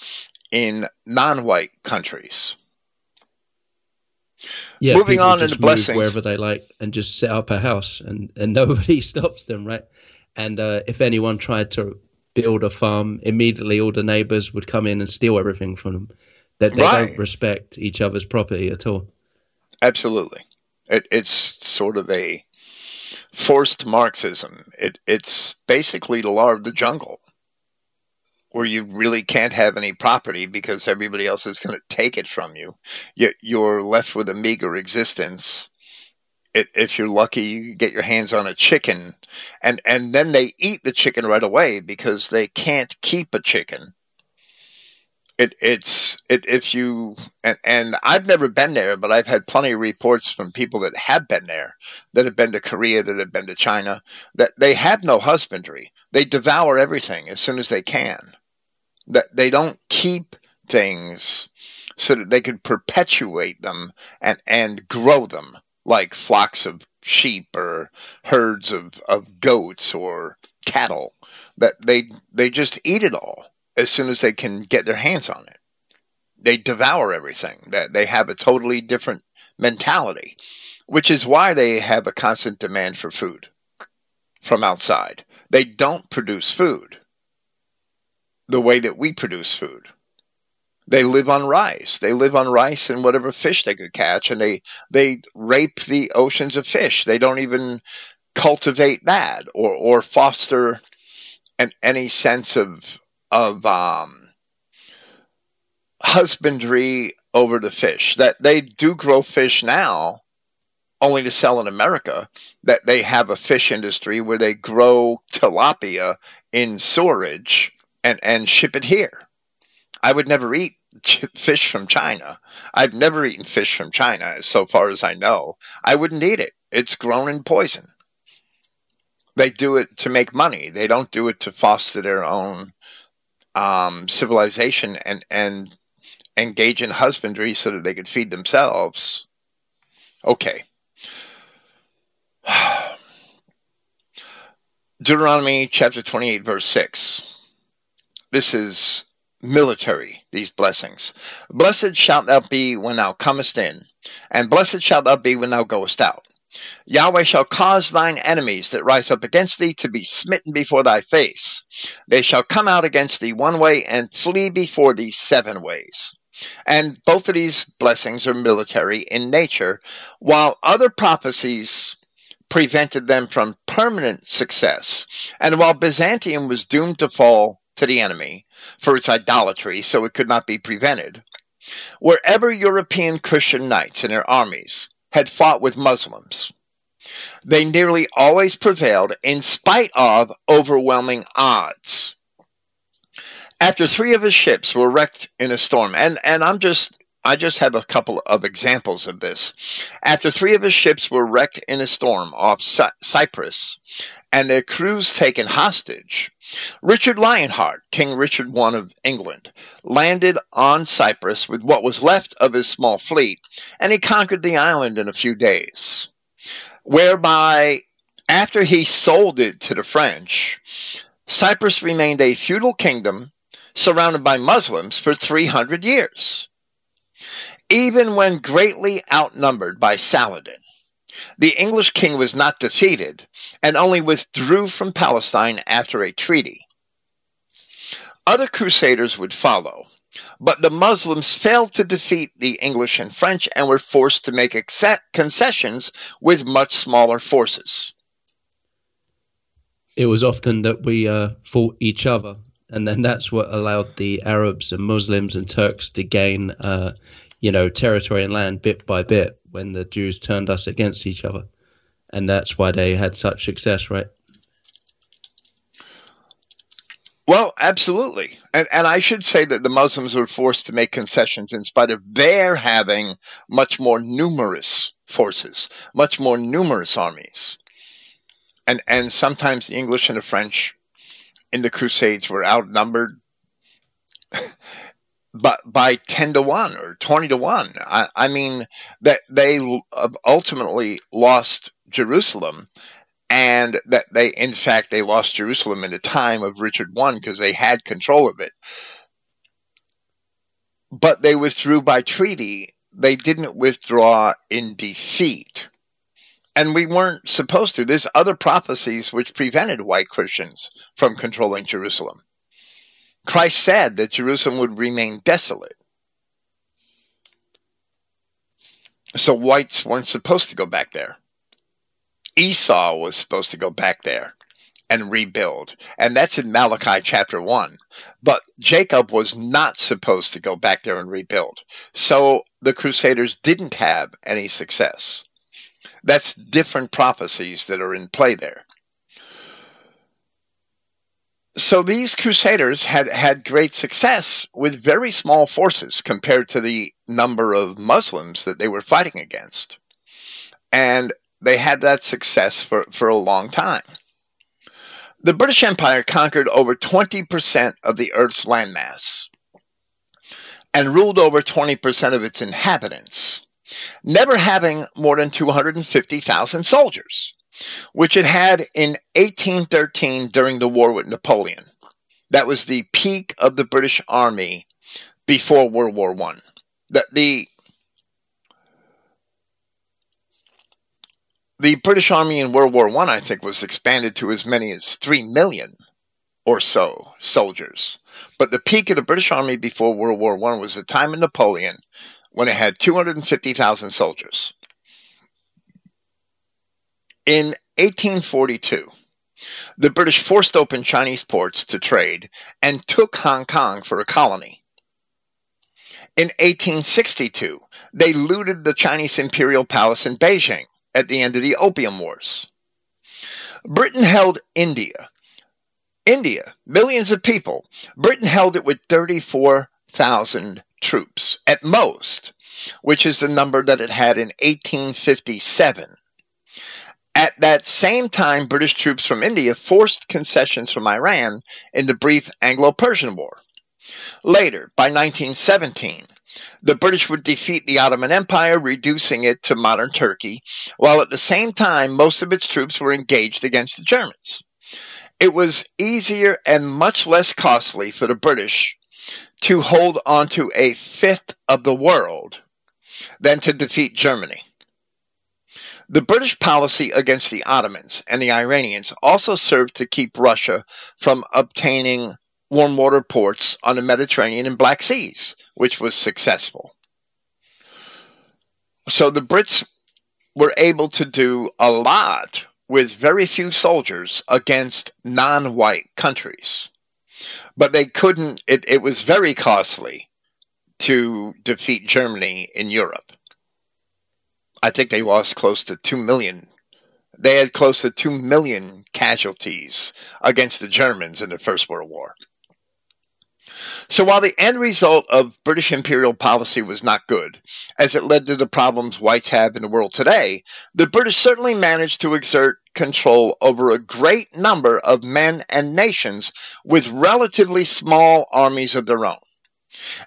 Speaker 1: in non-white countries.
Speaker 2: Yeah, moving on into blessings wherever they like and just set up a house and and <laughs> nobody stops them, right? And uh, if anyone tried to build a farm, immediately all the neighbors would come in and steal everything from them. That they, right. don't respect each other's property at all.
Speaker 1: Absolutely, it, it's sort of a forced Marxism. It, it's basically the law of the jungle, where you really can't have any property because everybody else is going to take it from you. Yet you're left with a meager existence it, if you're lucky, you get your hands on a chicken, and and then they eat the chicken right away because they can't keep a chicken. It it's it if you and, and I've never been there, but I've had plenty of reports from people that have been there, that have been to Korea, that have been to China, that they have no husbandry. They devour everything as soon as they can. That they don't keep things so that they can perpetuate them and, and grow them like flocks of sheep or herds of, of goats or cattle that they they just eat it all as soon as they can get their hands on it they devour everything they have a totally different mentality which is why they have a constant demand for food from outside they don't produce food the way that we produce food they live on rice. They live on rice and whatever fish they could catch, and they they rape the oceans of fish. They don't even cultivate that or or foster an, any sense of of um, husbandry over the fish. That they do grow fish now, only to sell in America. That they have a fish industry where they grow tilapia in storage and and ship it here I would never eat fish from China. I've never eaten fish from China, so far as I know. I wouldn't eat it. It's grown in poison. They do it to make money. They don't do it to foster their own um, civilization and and engage in husbandry so that they could feed themselves. Okay. <sighs> Deuteronomy chapter 28, verse 6. This is military, these blessings. Blessed shalt thou be when thou comest in, and blessed shalt thou be when thou goest out. Yahweh shall cause thine enemies that rise up against thee to be smitten before thy face. They shall come out against thee one way and flee before thee seven ways. And both of these blessings are military in nature, while other prophecies prevented them from permanent success. And while Byzantium was doomed to fall to the enemy for its idolatry, so it could not be prevented. Wherever European Christian knights and their armies had fought with Muslims, they nearly always prevailed in spite of overwhelming odds. After three of his ships were wrecked in a storm, and, and I'm just I just have a couple of examples of this. After three of his ships were wrecked in a storm off Cy- Cyprus and their crews taken hostage, Richard Lionheart, King Richard I of England, landed on Cyprus with what was left of his small fleet, and he conquered the island in a few days. Whereby, after he sold it to the French, Cyprus remained a feudal kingdom surrounded by Muslims for 300 years even when greatly outnumbered by Saladin. The English king was not defeated and only withdrew from Palestine after a treaty. Other crusaders would follow, but the Muslims failed to defeat the English and French and were forced to make concessions with much smaller forces.
Speaker 2: It was often that we uh, fought each other, and then that's what allowed the Arabs and Muslims and Turks to gain uh, you know, territory and land bit by bit when the Jews turned us against each other, and that's why they had such success, right?
Speaker 1: Well, absolutely. And, and I should say that the Muslims were forced to make concessions in spite of their having much more numerous forces, much more numerous armies. And, and sometimes the English and the French in the Crusades were outnumbered <laughs> but by 10 to 1 or 20 to 1. I, I mean, that they uh, ultimately lost Jerusalem and that they in fact they lost Jerusalem in the time of Richard I because they had control of it. But they withdrew by treaty. They didn't withdraw in defeat. And we weren't supposed to. There's other prophecies which prevented white Christians from controlling Jerusalem. Christ said that Jerusalem would remain desolate. So whites weren't supposed to go back there. Esau was supposed to go back there and rebuild. And that's in Malachi chapter 1. But Jacob was not supposed to go back there and rebuild. So the Crusaders didn't have any success. That's different prophecies that are in play there. So these crusaders had had great success with very small forces compared to the number of Muslims that they were fighting against. And they had that success for, for a long time. The British Empire conquered over 20% of the Earth's landmass and ruled over 20% of its inhabitants, never having more than 250,000 soldiers, which it had in 1813 during the war with Napoleon. That was the peak of the British Army before World War One. The, the the British Army in World War I, I think, was expanded to as many as three million or so soldiers. But the peak of the British Army before World War One was the time of Napoleon, when it had 250,000 soldiers. In 1842, the British forced open Chinese ports to trade and took Hong Kong for a colony. In 1862, they looted the Chinese imperial palace in Beijing at the end of the Opium Wars. Britain held India. India, millions of people. Britain held it with 34,000 troops at most, which is the number that it had in 1857. At that same time, British troops from India forced concessions from Iran in the brief Anglo Persian War. Later, by 1917, the British would defeat the Ottoman Empire, reducing it to modern Turkey, while at the same time most of its troops were engaged against the Germans. It was easier and much less costly for the British to hold onto a fifth of the world than to defeat Germany. The British policy against the Ottomans and the Iranians also served to keep Russia from obtaining warm water ports on the Mediterranean and Black Seas, which was successful. So the Brits were able to do a lot with very few soldiers against non white countries. But they couldn't, it, it was very costly to defeat Germany in Europe. I think they lost close to 2 million. They had close to 2 million casualties against the Germans in the First World War. So while the end result of British imperial policy was not good, as it led to the problems whites have in the world today, the British certainly managed to exert control over a great number of men and nations with relatively small armies of their own.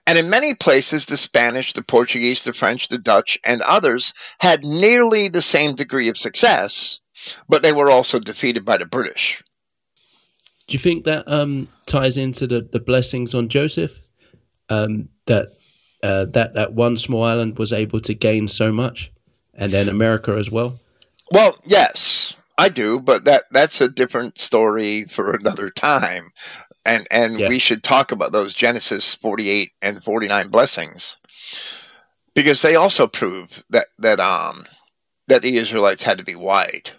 Speaker 1: And in many places, the Spanish, the Portuguese, the French, the Dutch, and others had nearly the same degree of success, but they were also defeated by the British.
Speaker 2: Do you think that um, ties into the, the blessings on Joseph? Um, that uh, that that one small island was able to gain so much, and then America as well.
Speaker 1: Well, yes, I do, but that that's a different story for another time, and and yeah. we should talk about those Genesis forty eight and forty nine blessings because they also prove that that um that the Israelites had to be white.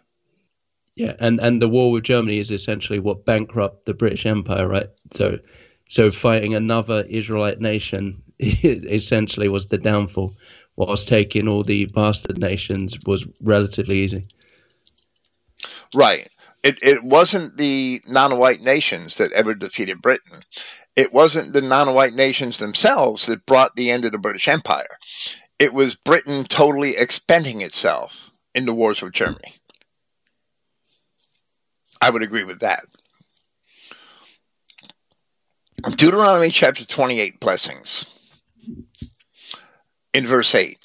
Speaker 2: Yeah, and and the war with Germany is essentially what bankrupt the British Empire, right? So, so fighting another Israelite nation <laughs> essentially was the downfall whilst taking all the bastard nations was relatively easy.
Speaker 1: Right. It, it wasn't the non white nations that ever defeated Britain. It wasn't the non white nations themselves that brought the end of the British Empire. It was Britain totally expending itself in the wars with Germany. I would agree with that. Deuteronomy chapter 28 blessings. In verse 8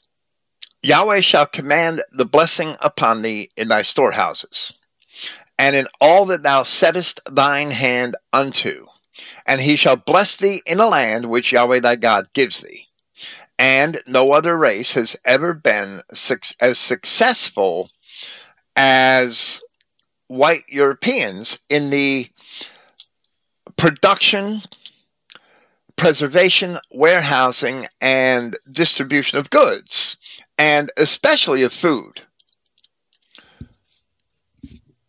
Speaker 1: Yahweh shall command the blessing upon thee in thy storehouses, and in all that thou settest thine hand unto, and he shall bless thee in a land which Yahweh thy God gives thee. And no other race has ever been as successful as white Europeans in the production, preservation, warehousing, and distribution of goods, and especially of food.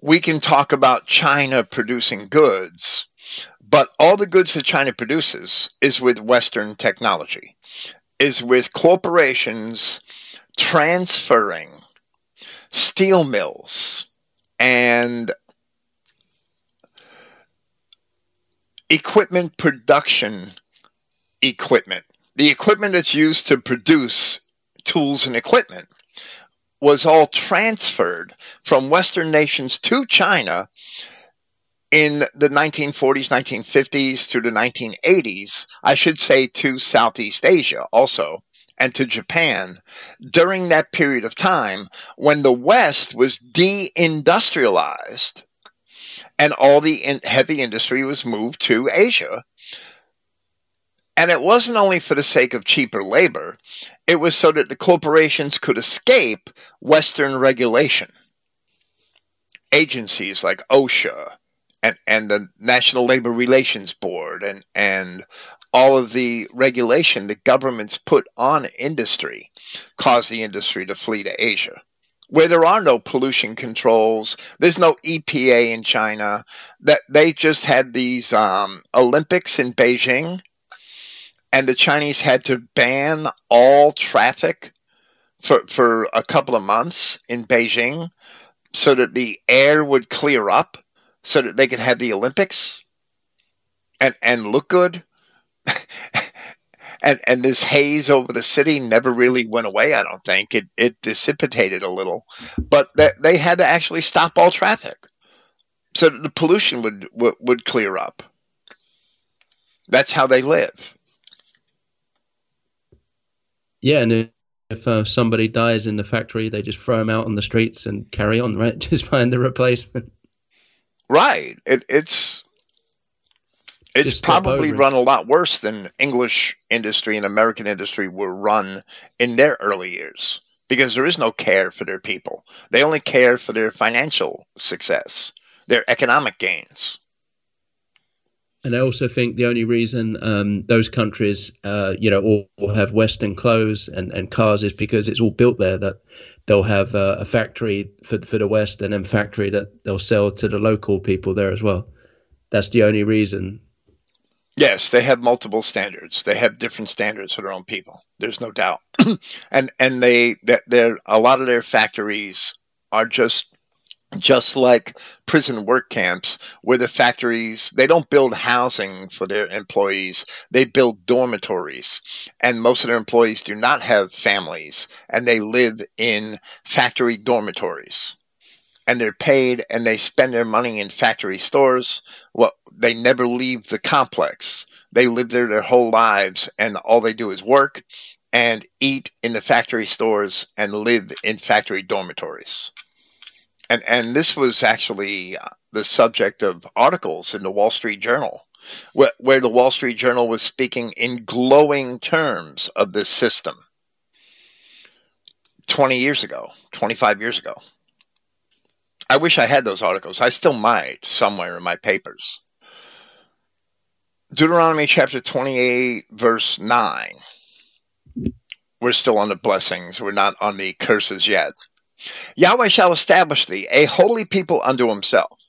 Speaker 1: We can talk about China producing goods, but all the goods that China produces is with Western technology, is with corporations transferring steel mills and equipment production equipment. The equipment that's used to produce tools and equipment was all transferred from Western nations to China in the 1940s, 1950s through the 1980s, I should say to Southeast Asia also, and to Japan during that period of time when the West was deindustrialized and all the in- heavy industry was moved to Asia. And it wasn't only for the sake of cheaper labor, it was so that the corporations could escape Western regulation. Agencies like OSHA and, and the National Labor Relations Board and, and all of the regulation the governments put on industry caused the industry to flee to Asia. Where there are no pollution controls, there's no EPA in China. That they just had these um, Olympics in Beijing, and the Chinese had to ban all traffic for for a couple of months in Beijing, so that the air would clear up, so that they could have the Olympics, and and look good <laughs> and and this haze over the city never really went away. I don't think it it dissipated a little, but that they had to actually stop all traffic so that the pollution would would, would clear up. That's how they live.
Speaker 2: Yeah, and if uh, somebody dies in the factory, they just throw them out on the streets and carry on, right? <laughs> Just find a replacement.
Speaker 1: Right. It, it's it's probably run a lot worse than English industry and American industry were run in their early years because there is no care for their people. They only care for their financial success, their economic gains.
Speaker 2: And I also think the only reason um, those countries, uh, you know, all, all, have Western clothes and, and cars is because it's all built there. That they'll have uh, a factory for for the West and then factory that they'll sell to the local people there as well. That's the only reason
Speaker 1: Yes, they have multiple standards. They have different standards for their own people. There's no doubt. <clears throat> and and they that they're a lot of their factories are just just like prison work camps where the factories they don't build housing for their employees they build dormitories and most of their employees do not have families and they live in factory dormitories and they're paid and they spend their money in factory stores. Well, they never leave the complex. They live there their whole lives and all they do is work and eat in the factory stores and live in factory dormitories. And and this was actually uh, the subject of articles in the Wall Street Journal where, where the Wall Street Journal was speaking in glowing terms of this system 20 years ago, 25 years ago. I wish I had those articles. I still might somewhere in my papers. Deuteronomy chapter 28, verse 9. We're still on the blessings, we're not on the curses yet. Yahweh shall establish thee a holy people unto himself,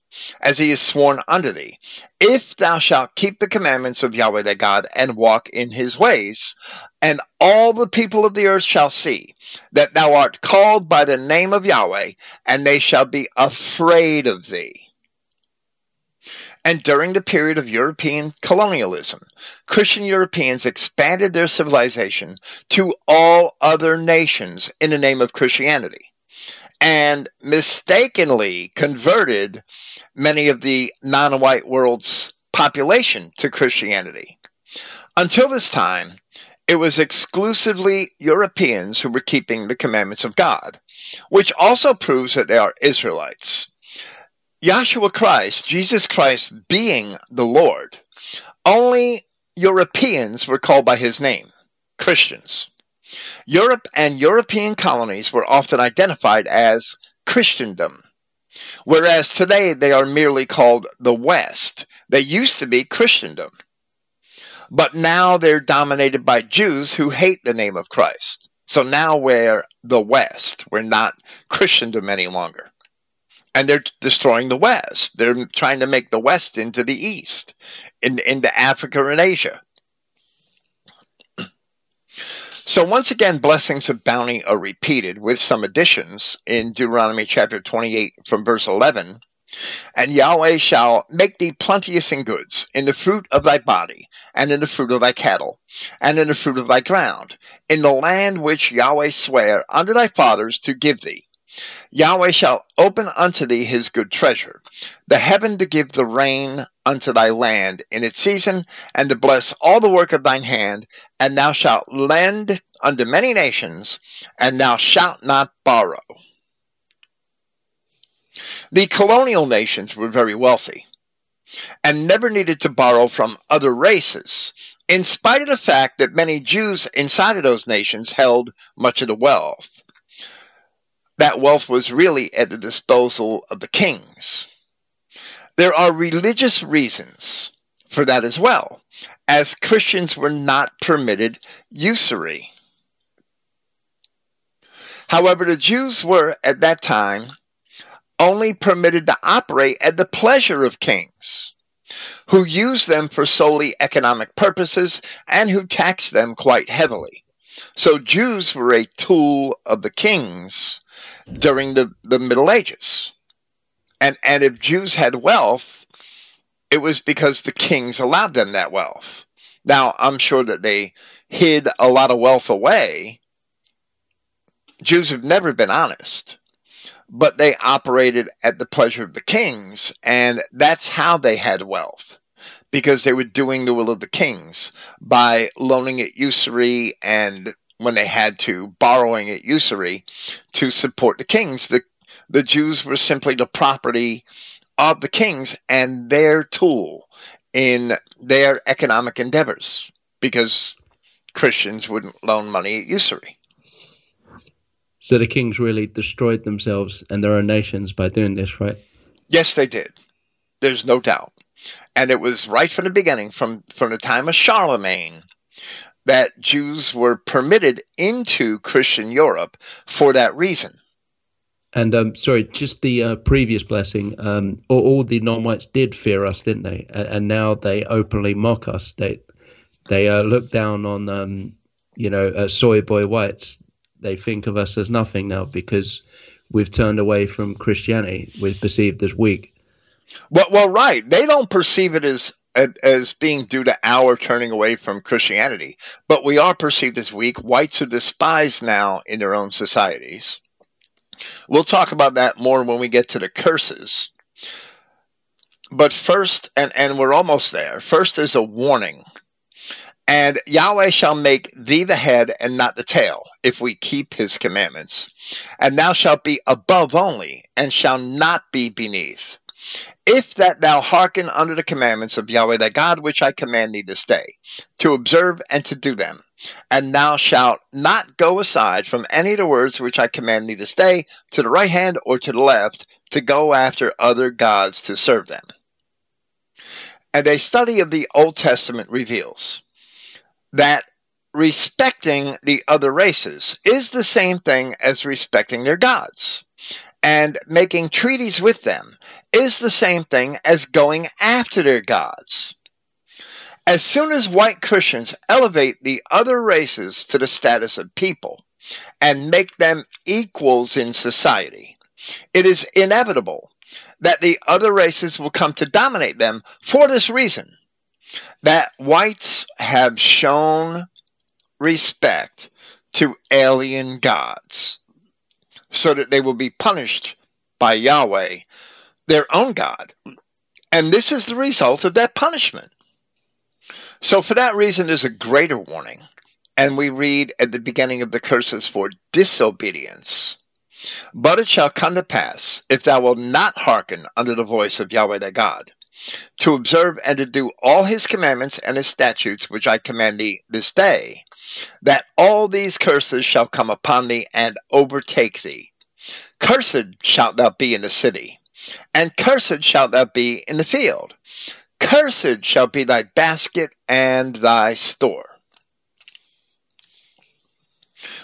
Speaker 1: as he has sworn unto thee, if thou shalt keep the commandments of Yahweh thy God and walk in his ways, and all the people of the earth shall see that thou art called by the name of Yahweh, and they shall be afraid of thee. And during the period of European colonialism, Christian Europeans expanded their civilization to all other nations in the name of Christianity and mistakenly converted many of the non white world's population to Christianity. Until this time, it was exclusively Europeans who were keeping the commandments of God, which also proves that they are Israelites. Yahshua Christ, Jesus Christ being the Lord, only Europeans were called by his name, Christians. Europe and European colonies were often identified as Christendom, whereas today they are merely called the West. They used to be Christendom, but now they're dominated by Jews who hate the name of Christ. So now we're the West. We're not Christendom any longer and they're destroying the West. They're trying to make the West into the East, in, into Africa and Asia. <clears throat> So once again, blessings of bounty are repeated with some additions in Deuteronomy chapter 28 from verse 11. And Yahweh shall make thee plenteous in goods, in the fruit of thy body, and in the fruit of thy cattle, and in the fruit of thy ground, in the land which Yahweh sware unto thy fathers to give thee Yahweh shall open unto thee his good treasure, the heaven to give the rain unto thy land in its season, and to bless all the work of thine hand, and thou shalt lend unto many nations, and thou shalt not borrow. The colonial nations were very wealthy and never needed to borrow from other races, in spite of the fact that many Jews inside of those nations held much of the wealth that wealth was really at the disposal of the kings. There are religious reasons for that as well, as Christians were not permitted usury. However, the Jews were at that time only permitted to operate at the pleasure of kings, who used them for solely economic purposes and who taxed them quite heavily. So Jews were a tool of the kings during the, the Middle Ages. And, and if Jews had wealth, it was because the kings allowed them that wealth. Now, I'm sure that they hid a lot of wealth away. Jews have never been honest, but they operated at the pleasure of the kings, and that's how they had wealth because they were doing the will of the kings by loaning at usury and when they had to, borrowing at usury to support the kings. The, the Jews were simply the property of the kings and their tool in their economic endeavors because Christians wouldn't loan money at usury.
Speaker 2: So the kings really destroyed themselves and their own nations by doing this, right?
Speaker 1: Yes, they did. There's no doubt. And it was right from the beginning, from, from the time of Charlemagne, that Jews were permitted into Christian Europe for that reason.
Speaker 2: And um, sorry, just the uh, previous blessing. Um, all, all, the non-whites did fear us, didn't they? And, and now they openly mock us. They they uh, look down on um, you know uh, soy boy whites. They think of us as nothing now because we've turned away from Christianity. We're perceived as weak.
Speaker 1: Well, well, right. They don't perceive it as as being due to our turning away from Christianity, but we are perceived as weak. Whites are despised now in their own societies. We'll talk about that more when we get to the curses. But first, and, and we're almost there, first there's a warning. And Yahweh shall make thee the head and not the tail, if we keep his commandments. And thou shalt be above only, and shall not be beneath if that thou hearken unto the commandments of Yahweh thy God, which I command thee this day, to observe and to do them, and thou shalt not go aside from any of the words which I command thee this day, to the right hand or to the left, to go after other gods to serve them. And a study of the Old Testament reveals that respecting the other races is the same thing as respecting their gods and making treaties with them is the same thing as going after their gods. As soon as white Christians elevate the other races to the status of people and make them equals in society, it is inevitable that the other races will come to dominate them for this reason that whites have shown respect to alien gods so that they will be punished by Yahweh, their own God. And this is the result of that punishment. So, for that reason, there's a greater warning. And we read at the beginning of the curses for disobedience. But it shall come to pass, if thou wilt not hearken unto the voice of Yahweh thy God, to observe and to do all his commandments and his statutes which I command thee this day, that all these curses shall come upon thee and overtake thee. Cursed shalt thou be in the city, and cursed shalt thou be in the field. Cursed shall be thy basket and thy store.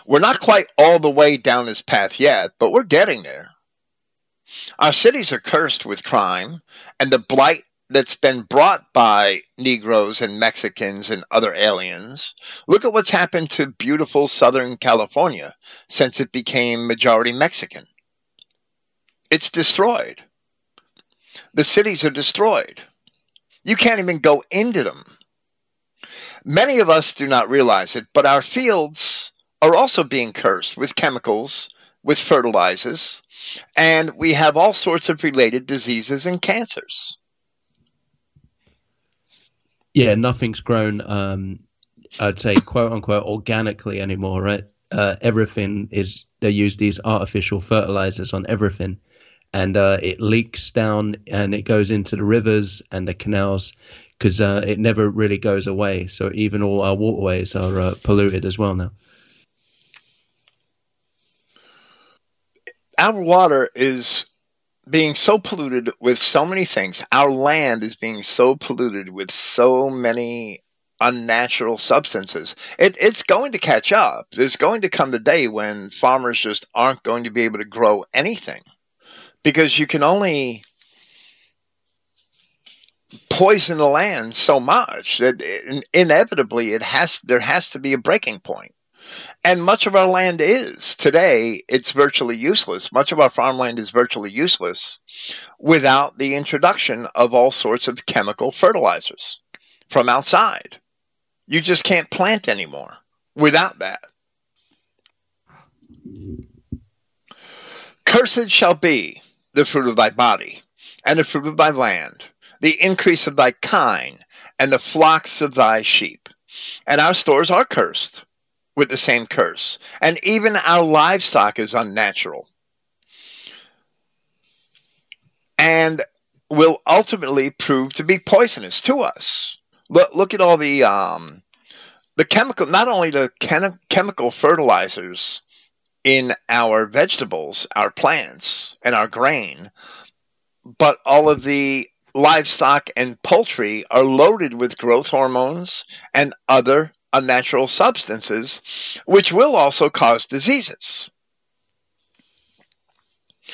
Speaker 1: We're not quite all the way down this path yet, but we're getting there. Our cities are cursed with crime and the blight that's been brought by Negroes and Mexicans and other aliens. Look at what's happened to beautiful Southern California since it became majority Mexican. It's destroyed. The cities are destroyed. You can't even go into them. Many of us do not realize it, but our fields are also being cursed with chemicals, with fertilizers, and we have all sorts of related diseases and cancers.
Speaker 2: Yeah, nothing's grown, um, I'd say, quote unquote, organically anymore, right? Uh, everything is, they use these artificial fertilizers on everything. And uh, it leaks down and it goes into the rivers and the canals because uh, it never really goes away. So even all our waterways are uh, polluted as well now.
Speaker 1: our water is being so polluted with so many things. Our land is being so polluted with so many unnatural substances. It, it's going to catch up. There's going to come the day when farmers just aren't going to be able to grow anything because you can only poison the land so much that inevitably it has there has to be a breaking point. And much of our land is. Today, it's virtually useless. Much of our farmland is virtually useless without the introduction of all sorts of chemical fertilizers from outside. You just can't plant anymore without that. Cursed shall be the fruit of thy body, and the fruit of thy land, the increase of thy kine, and the flocks of thy sheep. And our stores are cursed with the same curse. And even our livestock is unnatural. And will ultimately prove to be poisonous to us. Look, look at all the um, the chemical, not only the chem- chemical fertilizers in our vegetables, our plants, and our grain, but all of the livestock and poultry are loaded with growth hormones and other unnatural substances, which will also cause diseases.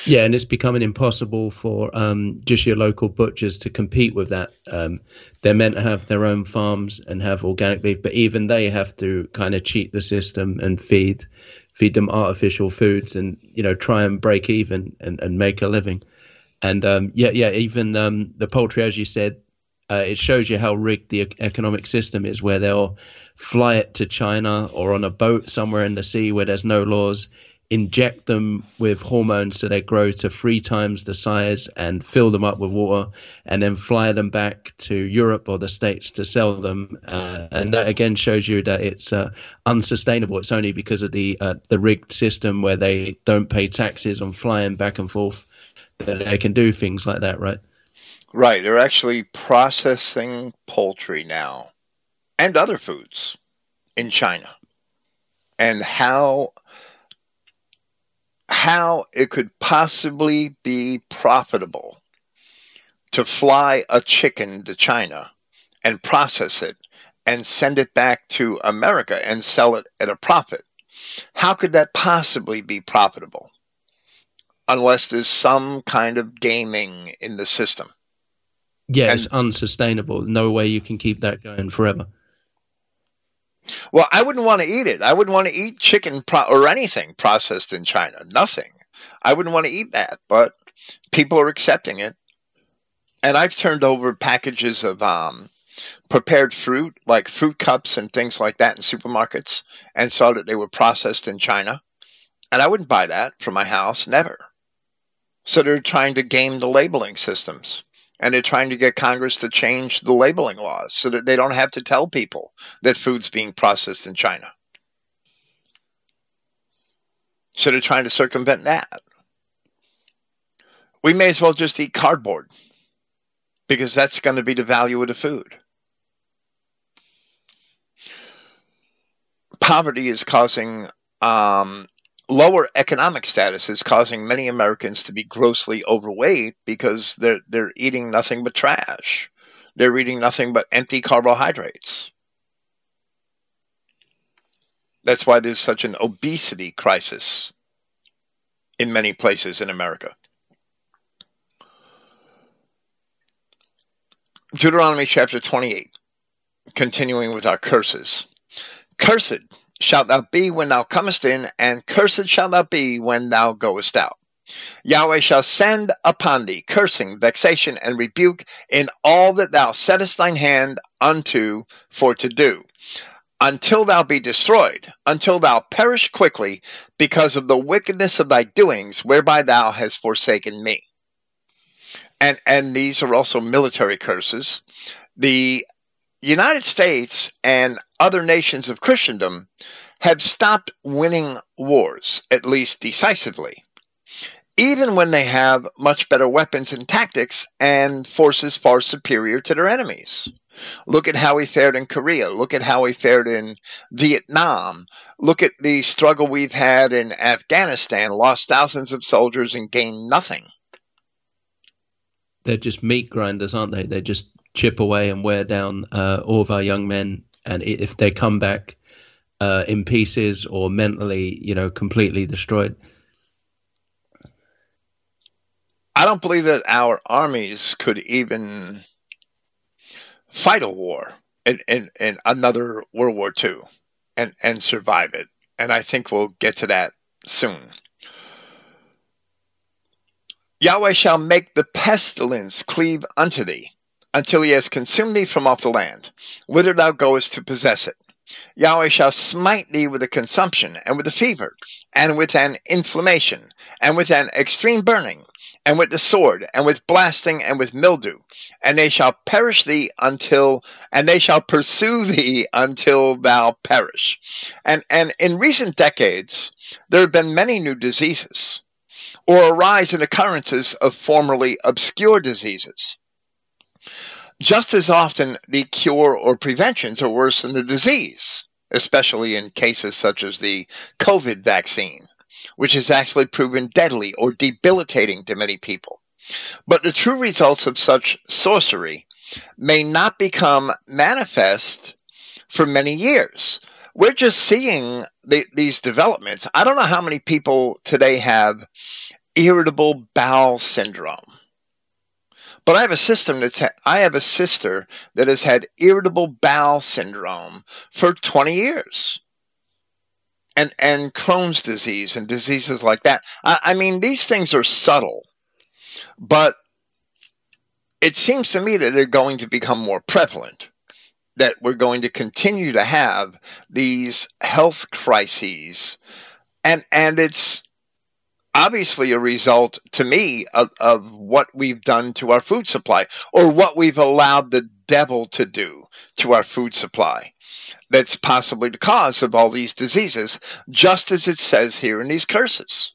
Speaker 2: Yeah, and it's becoming impossible for um, just your local butchers to compete with that. Um, they're meant to have their own farms and have organic beef, but even they have to kind of cheat the system and feed feed them artificial foods and you know try and break even and, and make a living. And um, yeah, yeah, even um, the poultry, as you said, uh, it shows you how rigged the economic system is, where they'll fly it to China or on a boat somewhere in the sea where there's no laws, inject them with hormones so they grow to three times the size and fill them up with water, and then fly them back to Europe or the States to sell them. Uh, and that again shows you that it's uh, unsustainable. It's only because of the uh, the rigged system where they don't pay taxes on flying back and forth that they can do things like that, right?
Speaker 1: Right. They're actually processing poultry now and other foods in China. And how how it could possibly be profitable to fly a chicken to China and process it and send it back to America and sell it at a profit. How could that possibly be profitable? unless there's some kind of gaming in the system.
Speaker 2: Yeah, and, it's unsustainable. No way you can keep that going forever.
Speaker 1: Well, I wouldn't want to eat it. I wouldn't want to eat chicken pro- or anything processed in China. Nothing. I wouldn't want to eat that, but people are accepting it. And I've turned over packages of um, prepared fruit, like fruit cups and things like that in supermarkets, and saw that they were processed in China. And I wouldn't buy that for my house, never. So they're trying to game the labeling systems. And they're trying to get Congress to change the labeling laws so that they don't have to tell people that food's being processed in China. So they're trying to circumvent that. We may as well just eat cardboard because that's going to be the value of the food. Poverty is causing um, lower economic status is causing many Americans to be grossly overweight because they're they're eating nothing but trash. They're eating nothing but empty carbohydrates. That's why there's such an obesity crisis in many places in America. Deuteronomy chapter 28, continuing with our curses. Cursed shalt thou be when thou comest in, and cursed shalt thou be when thou goest out. Yahweh shall send upon thee cursing, vexation, and rebuke in all that thou settest thine hand unto for to do, until thou be destroyed, until thou perish quickly, because of the wickedness of thy doings, whereby thou hast forsaken me. And and these are also military curses. The United States and other nations of Christendom have stopped winning wars, at least decisively, even when they have much better weapons and tactics and forces far superior to their enemies. Look at how we fared in Korea. Look at how we fared in Vietnam. Look at the struggle we've had in Afghanistan, lost thousands of soldiers and gained nothing.
Speaker 2: They're just meat grinders, aren't they? They're just chip away and wear down uh, all of our young men. And if they come back uh, in pieces or mentally, you know, completely destroyed.
Speaker 1: I don't believe that our armies could even fight a war in, in, in another World War II and, and survive it. And I think we'll get to that soon. Yahweh shall make the pestilence cleave unto thee, until he has consumed thee from off the land, whither thou goest to possess it. Yahweh shall smite thee with a consumption, and with a fever, and with an inflammation, and with an extreme burning, and with the sword, and with blasting, and with mildew, and they shall perish thee until, and they shall pursue thee until thou perish. And, and in recent decades, there have been many new diseases or a rise in occurrences of formerly obscure diseases. Just as often, the cure or preventions are worse than the disease, especially in cases such as the COVID vaccine, which has actually proven deadly or debilitating to many people. But the true results of such sorcery may not become manifest for many years. We're just seeing the, these developments. I don't know how many people today have irritable bowel syndrome. But I have a system that's ha- I have a sister that has had irritable bowel syndrome for 20 years. And and Crohn's disease and diseases like that. I, I mean, these things are subtle, but it seems to me that they're going to become more prevalent. That we're going to continue to have these health crises, and and it's obviously a result to me of, of what we've done to our food supply or what we've allowed the devil to do to our food supply. That's possibly the cause of all these diseases, just as it says here in these curses.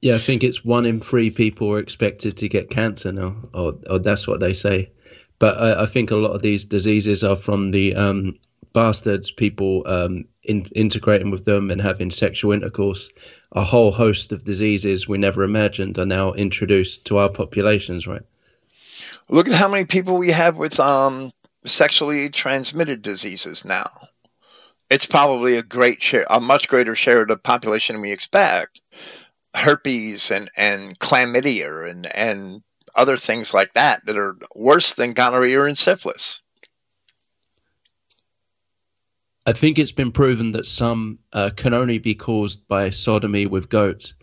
Speaker 2: Yeah, I think it's one in three people are expected to get cancer now, or, or that's what they say. But I, I think a lot of these diseases are from the um, bastards, people um, in, integrating with them and having sexual intercourse, a whole host of diseases we never imagined are now introduced to our populations, right?
Speaker 1: Look at how many people we have with um, sexually transmitted diseases now. It's probably a great share, a much greater share of the population we expect. herpes and, and chlamydia and, and other things like that that are worse than gonorrhea and syphilis.
Speaker 2: I think it's been proven that some uh, can only be caused by sodomy with goats.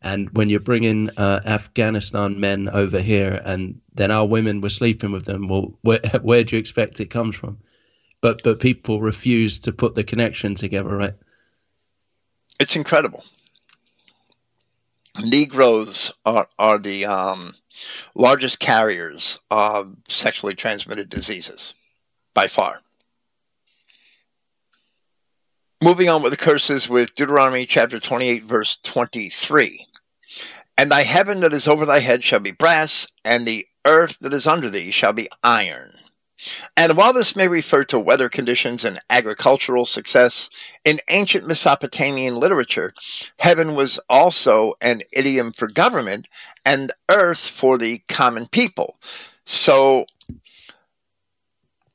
Speaker 2: And when you're bringing uh, Afghanistan men over here, and then our women were sleeping with them, well, <laughs> where, where do you expect it comes from? But but people refuse to put the connection together, right?
Speaker 1: It's incredible. Negroes are are the um, largest carriers of sexually transmitted diseases by far. Moving on with the curses with Deuteronomy chapter 28, verse 23. And thy heaven that is over thy head shall be brass, and the earth that is under thee shall be iron. And while this may refer to weather conditions and agricultural success, in ancient Mesopotamian literature, heaven was also an idiom for government and earth for the common people. So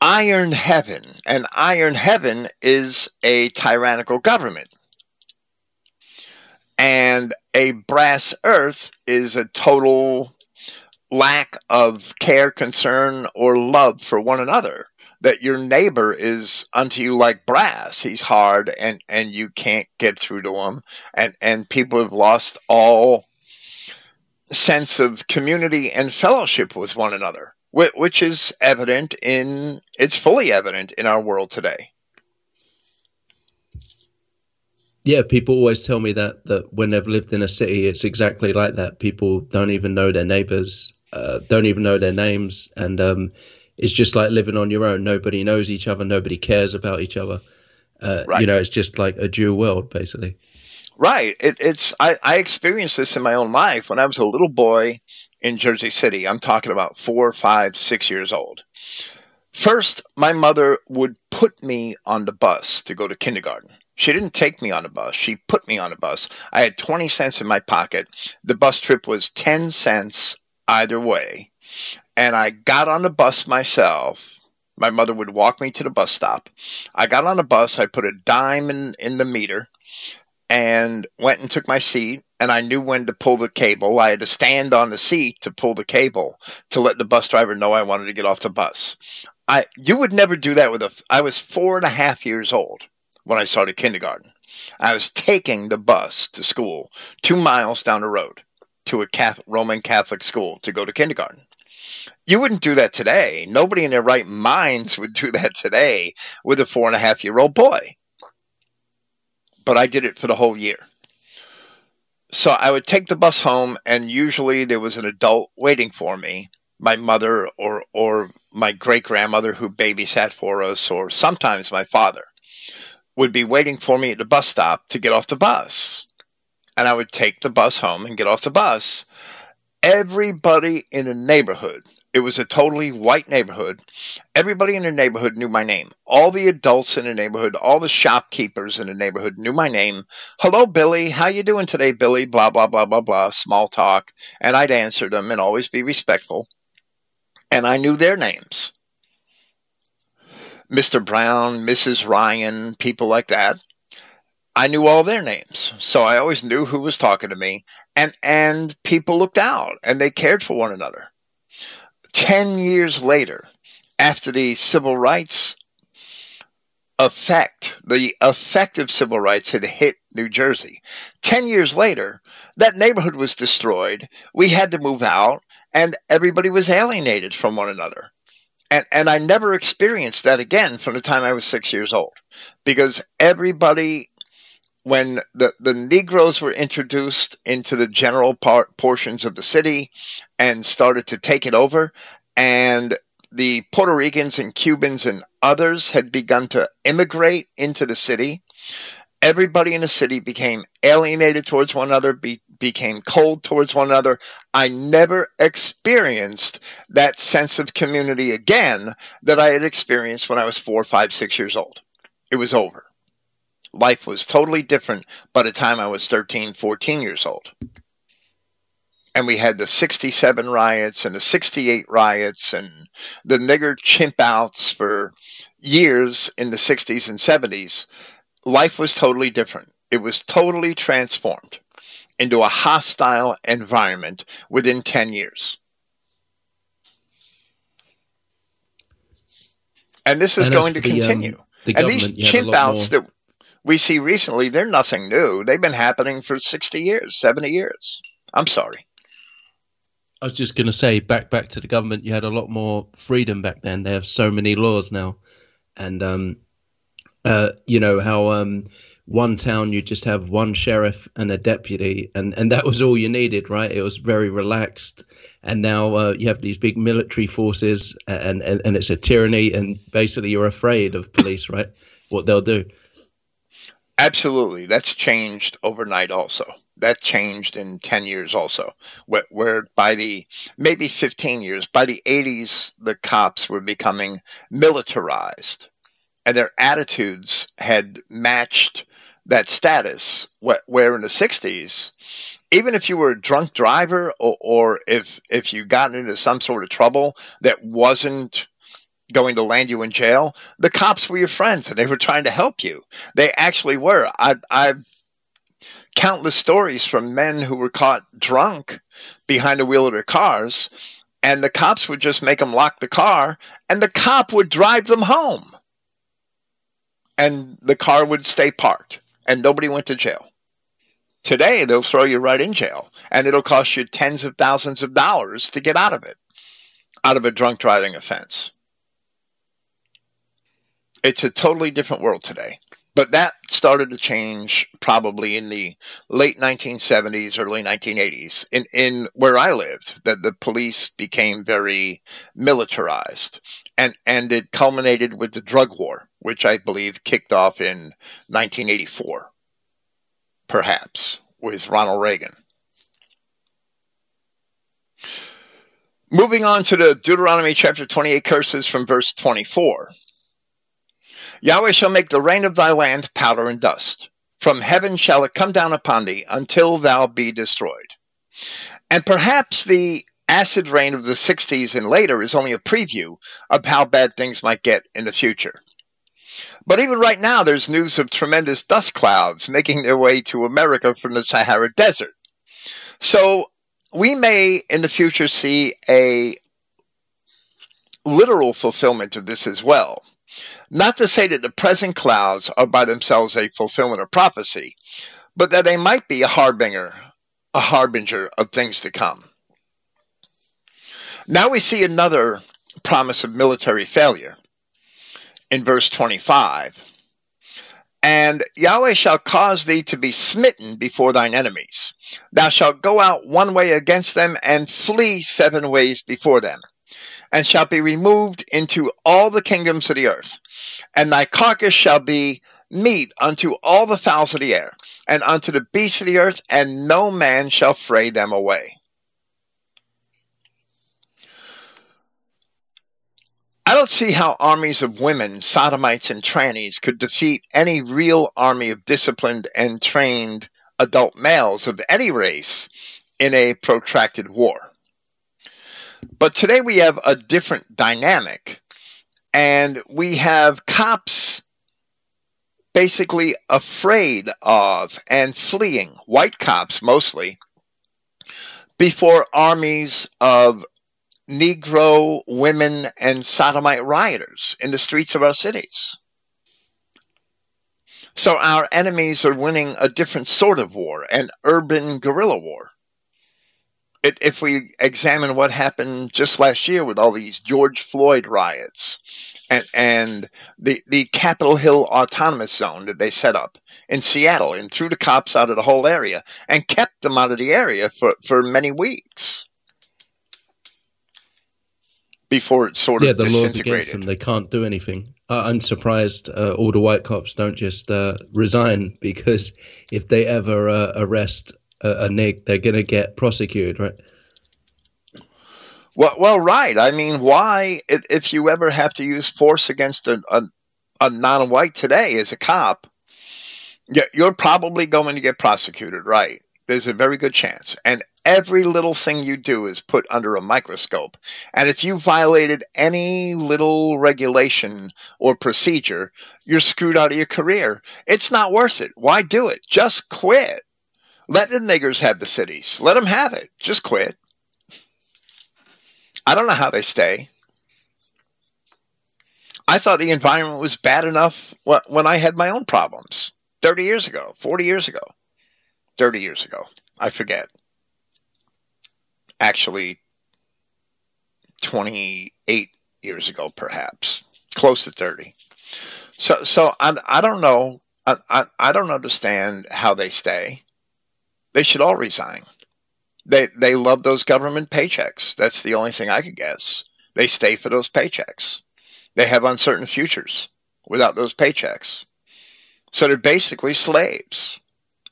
Speaker 1: iron heaven, and iron heaven is a tyrannical government. And a brass earth is a total lack of care, concern, or love for one another. That your neighbor is unto you like brass. He's hard and, and you can't get through to him. And, and people have lost all sense of community and fellowship with one another which is evident in it's fully evident in our world today.
Speaker 2: Yeah, people always tell me that that when they've lived in a city, it's exactly like that. People don't even know their neighbors, uh, don't even know their names, and um, it's just like living on your own. Nobody knows each other. Nobody cares about each other. Uh, right. You know, it's just like a dual world, basically.
Speaker 1: Right. It, it's I, I experienced this in my own life when I was a little boy in Jersey City. I'm talking about four, five, six years old. First, my mother would put me on the bus to go to kindergarten. She didn't take me on a bus. She put me on a bus. I had 20 cents in my pocket. The bus trip was 10 cents either way. And I got on the bus myself. My mother would walk me to the bus stop. I got on the bus. I put a dime in, in the meter and went and took my seat and I knew when to pull the cable. I had to stand on the seat to pull the cable to let the bus driver know I wanted to get off the bus. I you would never do that with a. I was four and a half years old when I started kindergarten. I was taking the bus to school two miles down the road to a Catholic, Roman Catholic school to go to kindergarten. You wouldn't do that today. Nobody in their right minds would do that today with a four and a half year old boy. But I did it for the whole year so I would take the bus home, and usually there was an adult waiting for me, my mother or or my great grandmother who babysat for us, or sometimes my father would be waiting for me at the bus stop to get off the bus. And I would take the bus home and get off the bus. Everybody in the neighborhood it was a totally white neighborhood. Everybody in the neighborhood knew my name. All the adults in the neighborhood, all the shopkeepers in the neighborhood knew my name. Hello, Billy. How you doing today, Billy? Blah blah blah blah blah. Small talk, and I'd answer them and always be respectful. And I knew their names. Mr. Brown, Mrs. Ryan, people like that. I knew all their names. So I always knew who was talking to me. And and people looked out and they cared for one another. 10 years later, after the civil rights effect, the effect of civil rights had hit New Jersey. 10 years later, that neighborhood was destroyed. We had to move out, and everybody was alienated from one another. And, and I never experienced that again from the time I was six years old because everybody when the, the Negroes were introduced into the general part, portions of the city and started to take it over, and the Puerto Ricans and Cubans and others had begun to immigrate into the city, everybody in the city became alienated towards one another, be, became cold towards one another. I never experienced that sense of community again that I had experienced when I was four, five, six years old. It was over life was totally different by the time I was 13, 14 years old. And we had the 67 riots and the 68 riots and the nigger chimp outs for years in the 60s and 70s. Life was totally different. It was totally transformed. into a hostile environment within 10 years. And this is
Speaker 2: And
Speaker 1: going to
Speaker 2: the, um,
Speaker 1: continue.
Speaker 2: The
Speaker 1: and these
Speaker 2: government, you have a
Speaker 1: chimp outs that we see recently, they're nothing new. They've been happening for 60 years, 70 years. I'm sorry.
Speaker 2: I was just going to say, back back to the government, you had a lot more freedom back then. They have so many laws now, and um, uh, you know how um, one town you just have one sheriff and a deputy, and and that was all you needed, right? It was very relaxed. And now uh, you have these big military forces, and, and and it's a tyranny, and basically you're afraid of police, right? What they'll do.
Speaker 1: Absolutely. That's changed overnight also. That changed in 10 years also, where, where by the maybe 15 years, by the 80s, the cops were becoming militarized and their attitudes had matched that status. Wh- Where in the 60s, even if you were a drunk driver or, or if, if you got into some sort of trouble that wasn't going to land you in jail, the cops were your friends and they were trying to help you. They actually were. I, I've countless stories from men who were caught drunk behind the wheel of their cars, and the cops would just make them lock the car, and the cop would drive them home. And the car would stay parked, and nobody went to jail. Today, they'll throw you right in jail, and it'll cost you tens of thousands of dollars to get out of it, out of a drunk driving offense. It's a totally different world today. But that started to change probably in the late 1970s, early 1980s. In, in where I lived, that the police became very militarized. And, and it culminated with the drug war, which I believe kicked off in 1984, perhaps, with Ronald Reagan. Moving on to the Deuteronomy chapter 28 curses from verse 24. Yahweh shall make the rain of thy land powder and dust. From heaven shall it come down upon thee until thou be destroyed. And perhaps the acid rain of the 60s and later is only a preview of how bad things might get in the future. But even right now, there's news of tremendous dust clouds making their way to America from the Sahara Desert. So we may in the future see a literal fulfillment of this as well. Not to say that the present clouds are by themselves a fulfillment of prophecy, but that they might be a harbinger, a harbinger of things to come. Now we see another promise of military failure in verse 25. And Yahweh shall cause thee to be smitten before thine enemies. Thou shalt go out one way against them and flee seven ways before them, and shall be removed into all the kingdoms of the earth. And thy carcass shall be meat unto all the fowls of the air, and unto the beasts of the earth, and no man shall fray them away. I don't see how armies of women, sodomites, and trannies could defeat any real army of disciplined and trained adult males of any race in a protracted war. But today we have a different dynamic, and we have cops basically afraid of and fleeing, white cops mostly, before armies of Negro women and sodomite rioters in the streets of our cities. So our enemies are winning a different sort of war, an urban guerrilla war. It, if we examine what happened just last year with all these George Floyd riots and, and the, the Capitol Hill Autonomous Zone that they set up in Seattle and threw the cops out of the whole area and kept them out of the area for, for many weeks before it sort of
Speaker 2: yeah, the laws against
Speaker 1: disintegrated.
Speaker 2: them, they can't do anything. Uh, I'm surprised uh, all the white cops don't just uh, resign <laughs> because if they ever uh, arrest a, a nig, they're going to get prosecuted, right?
Speaker 1: Well, well, right. I mean, why, if, you ever have to use force against a, a, a non-white today as a cop, you're probably going to get prosecuted, right? There's a very good chance. And every little thing you do is put under a microscope. And if you violated any little regulation or procedure, you're screwed out of your career. It's not worth it. Why do it? Just quit. Let the niggers have the cities. Let them have it. Just quit. I don't know how they stay. I thought the environment was bad enough when I had my own problems 30 years ago, 40 years ago, 30 years ago. I forget. Actually, 28 years ago, perhaps, close to 30. So, so I, I don't know. I, I, I don't understand how they stay. They should all resign. They they love those government paychecks. That's the only thing I could guess. They stay for those paychecks. They have uncertain futures without those paychecks. So they're basically slaves.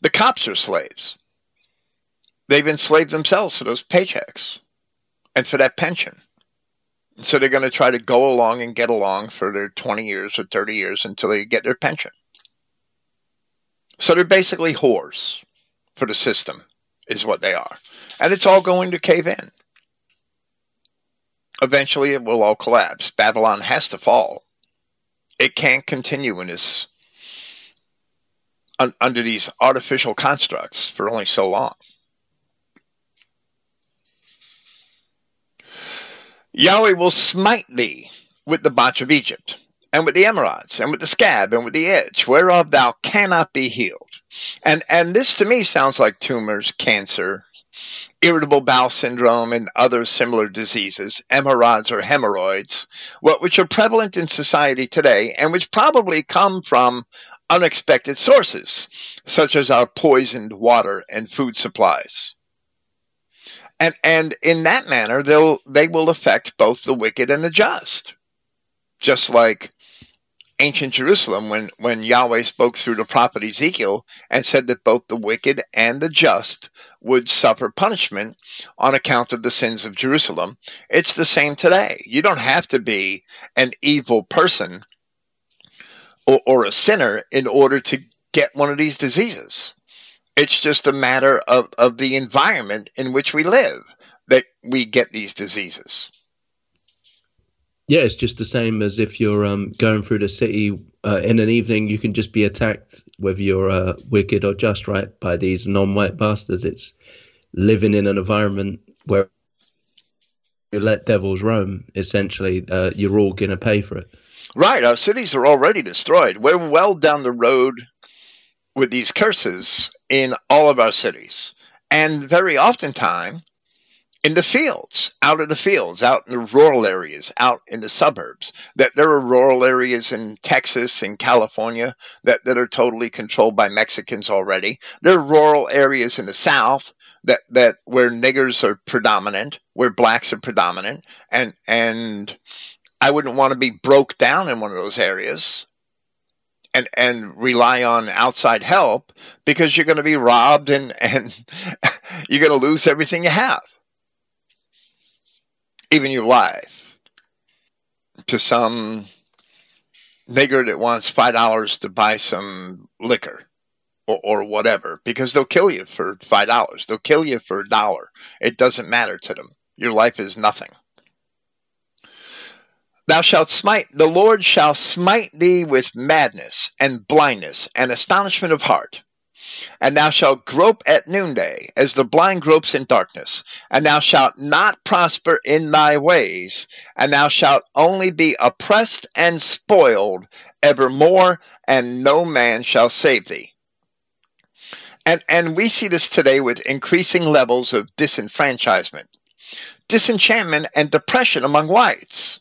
Speaker 1: The cops are slaves. They've enslaved themselves for those paychecks and for that pension. So they're going to try to go along and get along for their 20 years or 30 years until they get their pension. So they're basically whores for the system, is what they are. And it's all going to cave in. Eventually, it will all collapse. Babylon has to fall. It can't continue in this un, under these artificial constructs for only so long. Yahweh will smite thee with the botch of Egypt, and with the emerods, and with the scab, and with the itch whereof thou cannot be healed. And and this to me sounds like tumors, cancer, irritable bowel syndrome, and other similar diseases, emerods or hemorrhoids, what which are prevalent in society today, and which probably come from unexpected sources, such as our poisoned water and food supplies and and in that manner they'll they will affect both the wicked and the just just like ancient jerusalem when when yahweh spoke through the prophet ezekiel and said that both the wicked and the just would suffer punishment on account of the sins of jerusalem. It's the same today. You don't have to be an evil person or, or a sinner in order to get one of these diseases. It's just a matter of, of the environment in which we live that we get these diseases.
Speaker 2: Yeah, it's just the same as if you're um, going through the city uh, in an evening. You can just be attacked, whether you're uh, wicked or just, right, by these non-white bastards. It's living in an environment where you let devils roam. Essentially, uh, you're all going to pay for it.
Speaker 1: Right. Our cities are already destroyed. We're well down the road with these curses in all of our cities. And very oftentimes in the fields, out in the fields, out in the rural areas, out in the suburbs. That there are rural areas in Texas and California that, that are totally controlled by Mexicans already. There are rural areas in the South that, that where niggers are predominant, where blacks are predominant, and and I wouldn't want to be broke down in one of those areas and and rely on outside help because you're going to be robbed and and <laughs> you're going to lose everything you have even your life to some nigger that wants five dollars to buy some liquor or, or whatever because they'll kill you for five dollars. They'll kill you for a dollar. It doesn't matter to them. Your life is nothing. Thou shalt smite, the Lord shall smite thee with madness and blindness and astonishment of heart. And thou shalt grope at noonday, as the blind gropes in darkness. And thou shalt not prosper in thy ways, and thou shalt only be oppressed and spoiled evermore, and no man shall save thee. And, and we see this today with increasing levels of disenfranchisement, disenchantment, and depression among whites.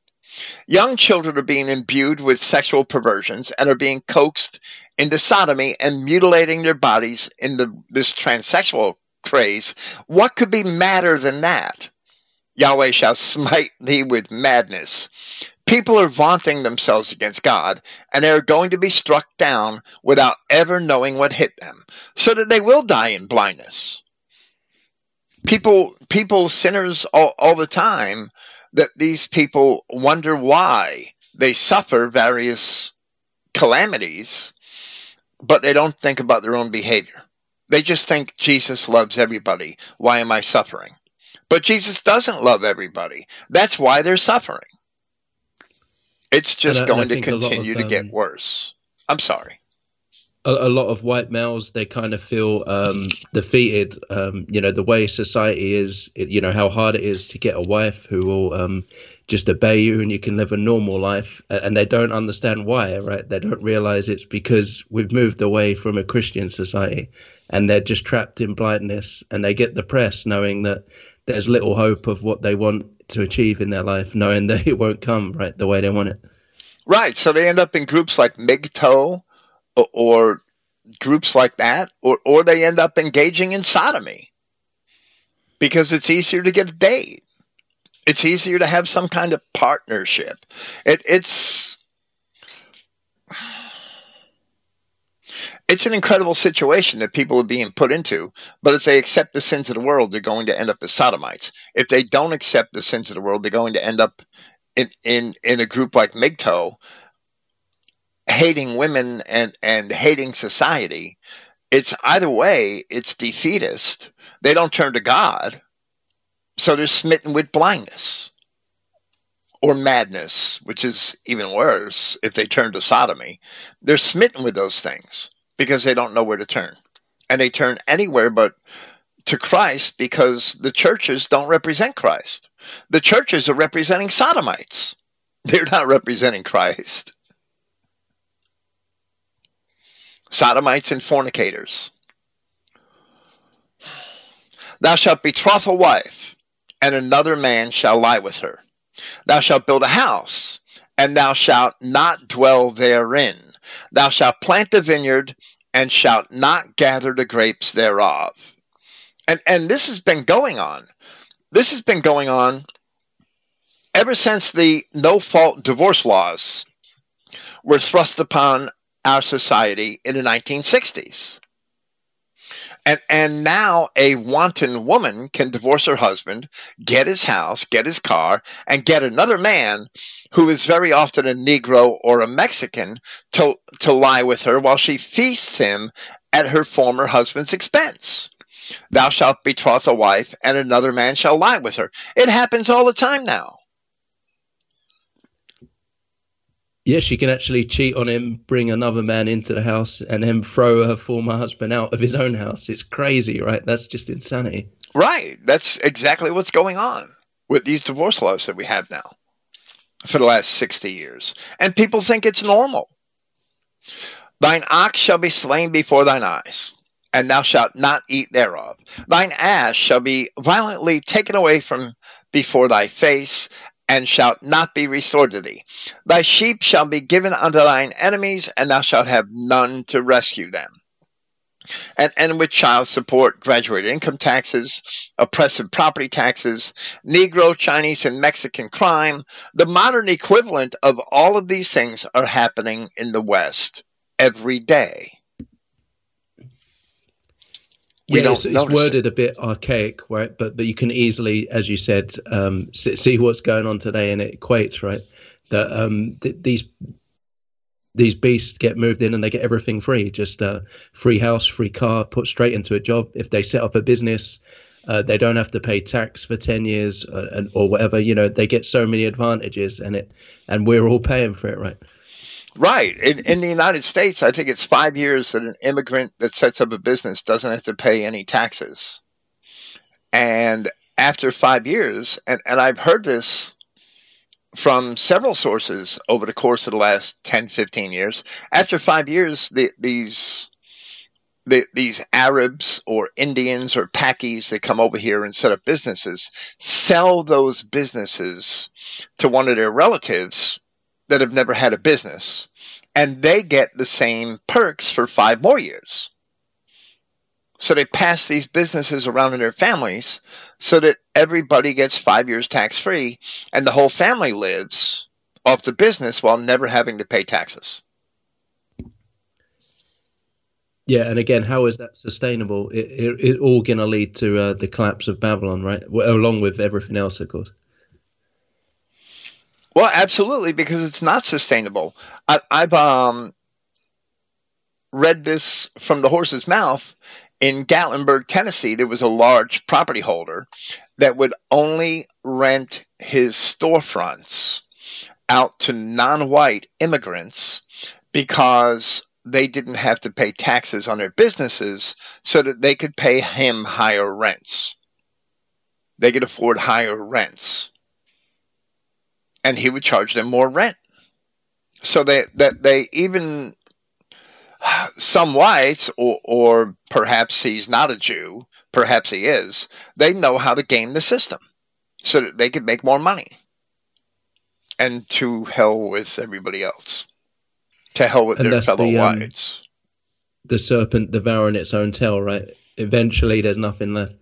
Speaker 1: Young children are being imbued with sexual perversions and are being coaxed into sodomy and mutilating their bodies in the, this transsexual craze. What could be madder than that? Yahweh shall smite thee with madness. People are vaunting themselves against God, and they are going to be struck down without ever knowing what hit them, so that they will die in blindness. People, people, sinners all, all the time that these people wonder why they suffer various calamities, but they don't think about their own behavior. They just think Jesus loves everybody. Why am I suffering? But Jesus doesn't love everybody. That's why they're suffering. It's just going to continue of, to get um, worse. I'm sorry.
Speaker 2: A, a, lot of white males they kind of feel um, defeated. Um, you know the way society is. It, you know how hard it is to get a wife who will um, just obey you and you can live a normal life. And they don't understand why, right? They don't realize it's because we've moved away from a Christian society and they're just trapped in blindness and they get depressed knowing that there's little hope of what they want to achieve in their life, knowing <laughs> that it won't come right the way they want it.
Speaker 1: Right. So they end up in groups like MGTOW or, groups like that, or, or they end up engaging in sodomy because it's easier to get a date. It's easier to have some kind of partnership. It, it's it's an incredible situation that people are being put into. But if they accept the sins of the world, they're going to end up as sodomites. If they don't accept the sins of the world, they're going to end up in in, in a group like MGTOW, hating women and and hating society. It's either way, it's defeatist. They don't turn to God, so they're smitten with blindness or madness, which is even worse if they turn to sodomy. They're smitten with those things because they don't know where to turn. And they turn anywhere but to Christ because the churches don't represent Christ. The churches are representing sodomites. <laughs> They're not representing Christ. Sodomites and fornicators. Thou shalt betroth a wife, and another man shall lie with her. Thou shalt build a house, and thou shalt not dwell therein. Thou shalt plant a vineyard and shalt not gather the grapes thereof. And and this has been going on. This has been going on ever since the no fault divorce laws were thrust upon our society in the 1960s. And, and now a wanton woman can divorce her husband, get his house, get his car, and get another man who is very often a Negro or a Mexican to, to lie with her while she feasts him at her former husband's expense. Thou shalt betroth a wife, and another man shall lie with her. It happens all the time now.
Speaker 2: Yeah, she can actually cheat on him, bring another man into the house, and then throw her former husband out of his own house. It's crazy, right? That's just insanity.
Speaker 1: Right. That's exactly what's going on with these divorce laws that we have now for the last 60 years. And people think it's normal. Thine ox shall be slain before thine eyes, and thou shalt not eat thereof. Thine ass shall be violently taken away from before thy face, and shalt not be restored to thee. Thy sheep shall be given unto thine enemies, and thou shalt have none to rescue them. And, and with child support, graduated income taxes, oppressive property taxes, Negro, Chinese, and Mexican crime, the modern equivalent of all of these things are happening in the West every day
Speaker 2: we yeah, it's, it's worded a bit archaic, right? But but you can easily, as you said, um, see what's going on today, and it equates, right? That um, th- these these beasts get moved in and they get everything free, just uh, free house, free car, put straight into a job. If they set up a business, uh, they don't have to pay tax for ten years uh, and, or whatever. You know, they get so many advantages, and it and we're all paying for it, right?
Speaker 1: Right. In, in the United States, I think it's five years that an immigrant that sets up a business doesn't have to pay any taxes. And after five years, and, and I've heard this from several sources over the course of the last 10, 15 years, after five years, the, these the, these Arabs or Indians or Pakis that come over here and set up businesses sell those businesses to one of their relatives that have never had a business, and they get the same perks for five more years. So they pass these businesses around in their families so that everybody gets five years tax free and the whole family lives off the business while never having to pay taxes.
Speaker 2: Yeah, and again, how is that sustainable? It, it, it all going to lead to uh, the collapse of Babylon, right? Along with everything else, of course.
Speaker 1: Well, absolutely, because it's not sustainable. I, have um, read this from the horse's mouth. In Gatlinburg, Tennessee, there was a large property holder that would only rent his storefronts out to non white immigrants because they didn't have to pay taxes on their businesses so that they could pay him higher rents. They could afford higher rents. And he would charge them more rent. So they, that they even <sighs> some whites, or, or perhaps he's not a Jew, perhaps he is, they know how to game the system so that they could make more money. And to hell with everybody else. To hell with and their fellow the, um, whites.
Speaker 2: The serpent devouring its own tail, right? Eventually, there's nothing left.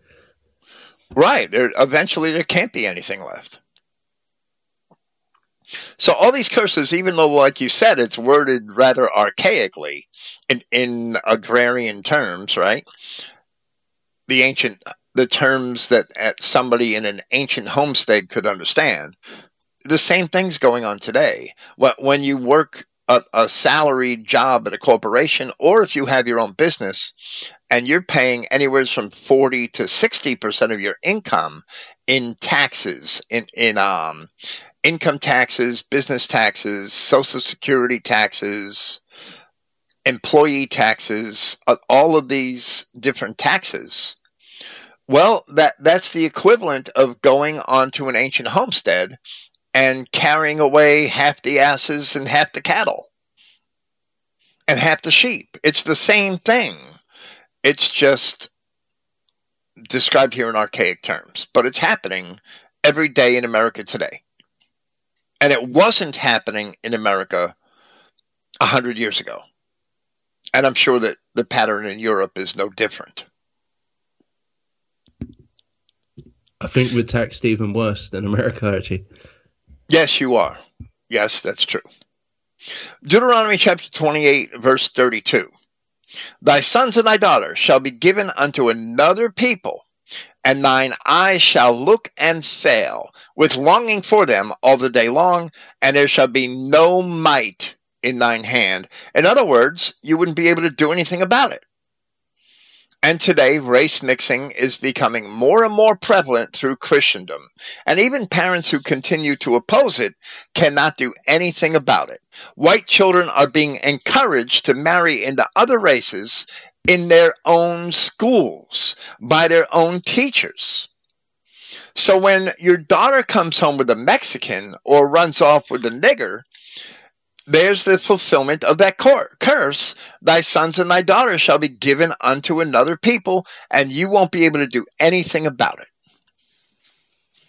Speaker 1: Right. There, eventually, there can't be anything left. So all these curses, even though, like you said, it's worded rather archaically in, in agrarian terms, right? The ancient, the terms that somebody in an ancient homestead could understand. The same thing's going on today. When you work a, a salaried job at a corporation, or if you have your own business, and you're paying anywhere from 40 to 60% of your income in taxes in in um income taxes, business taxes, social security taxes, employee taxes, uh, all of these different taxes. Well, that that's the equivalent of going onto an ancient homestead and carrying away half the asses and half the cattle and half the sheep. It's the same thing. It's just described here in archaic terms, but it's happening every day in America today. And it wasn't happening in America a hundred years ago. And I'm sure that the pattern in Europe is no different.
Speaker 2: I think we're taxed even worse than America, actually.
Speaker 1: Yes, you are. Yes, that's true. Deuteronomy chapter 28, verse 32. Thy sons and thy daughters shall be given unto another people, and thine eyes shall look and fail with longing for them all the day long, and there shall be no might in thine hand. In other words, you wouldn't be able to do anything about it. And today, race mixing is becoming more and more prevalent through Christendom. And even parents who continue to oppose it cannot do anything about it. White children are being encouraged to marry into other races in their own schools by their own teachers. So when your daughter comes home with a Mexican or runs off with a nigger, there's the fulfillment of that curse. Thy sons and thy daughters shall be given unto another people, and you won't be able to do anything about it.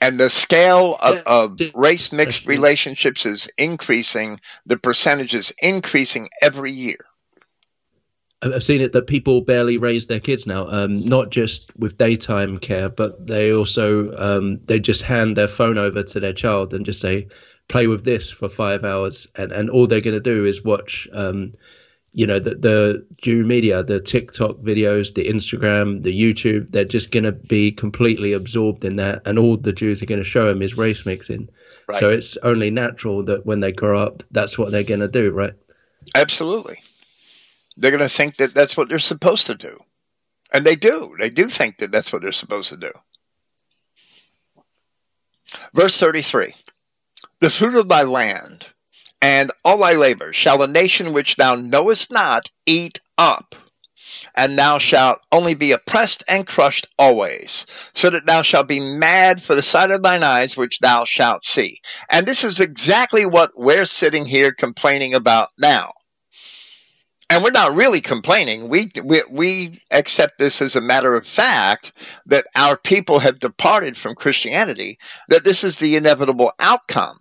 Speaker 1: And the scale of, of race mixed relationships is increasing, the percentage is increasing every year.
Speaker 2: I've seen it that people barely raise their kids now, um, not just with daytime care, but they also um, they just hand their phone over to their child and just say, "Play with this for five hours," and and all they're going to do is watch, um, you know, the the Jew media, the TikTok videos, the Instagram, the YouTube. They're just going to be completely absorbed in that, and all the Jews are going to show them is race mixing. Right. So it's only natural that when they grow up, that's what they're going to do, right?
Speaker 1: Absolutely. They're going to think that that's what they're supposed to do. And they do. They do think that that's what they're supposed to do. Verse 33 The fruit of thy land and all thy labor shall a nation which thou knowest not eat up. And thou shalt only be oppressed and crushed always, so that thou shalt be mad for the sight of thine eyes which thou shalt see. And this is exactly what we're sitting here complaining about now and we're not really complaining. We, we we accept this as a matter of fact that our people have departed from Christianity. That this is the inevitable outcome.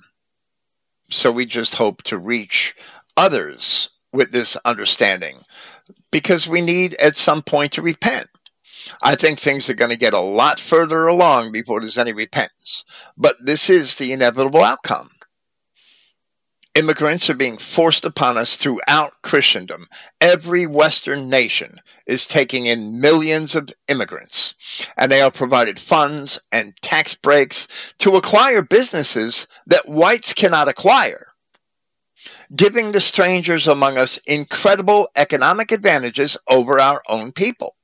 Speaker 1: So we just hope to reach others with this understanding, because we need at some point to repent. I think things are going to get a lot further along before there's any repentance. But this is the inevitable outcome. Immigrants are being forced upon us throughout Christendom. Every Western nation is taking in millions of immigrants, and they are provided funds and tax breaks to acquire businesses that whites cannot acquire, giving the strangers among us incredible economic advantages over our own people.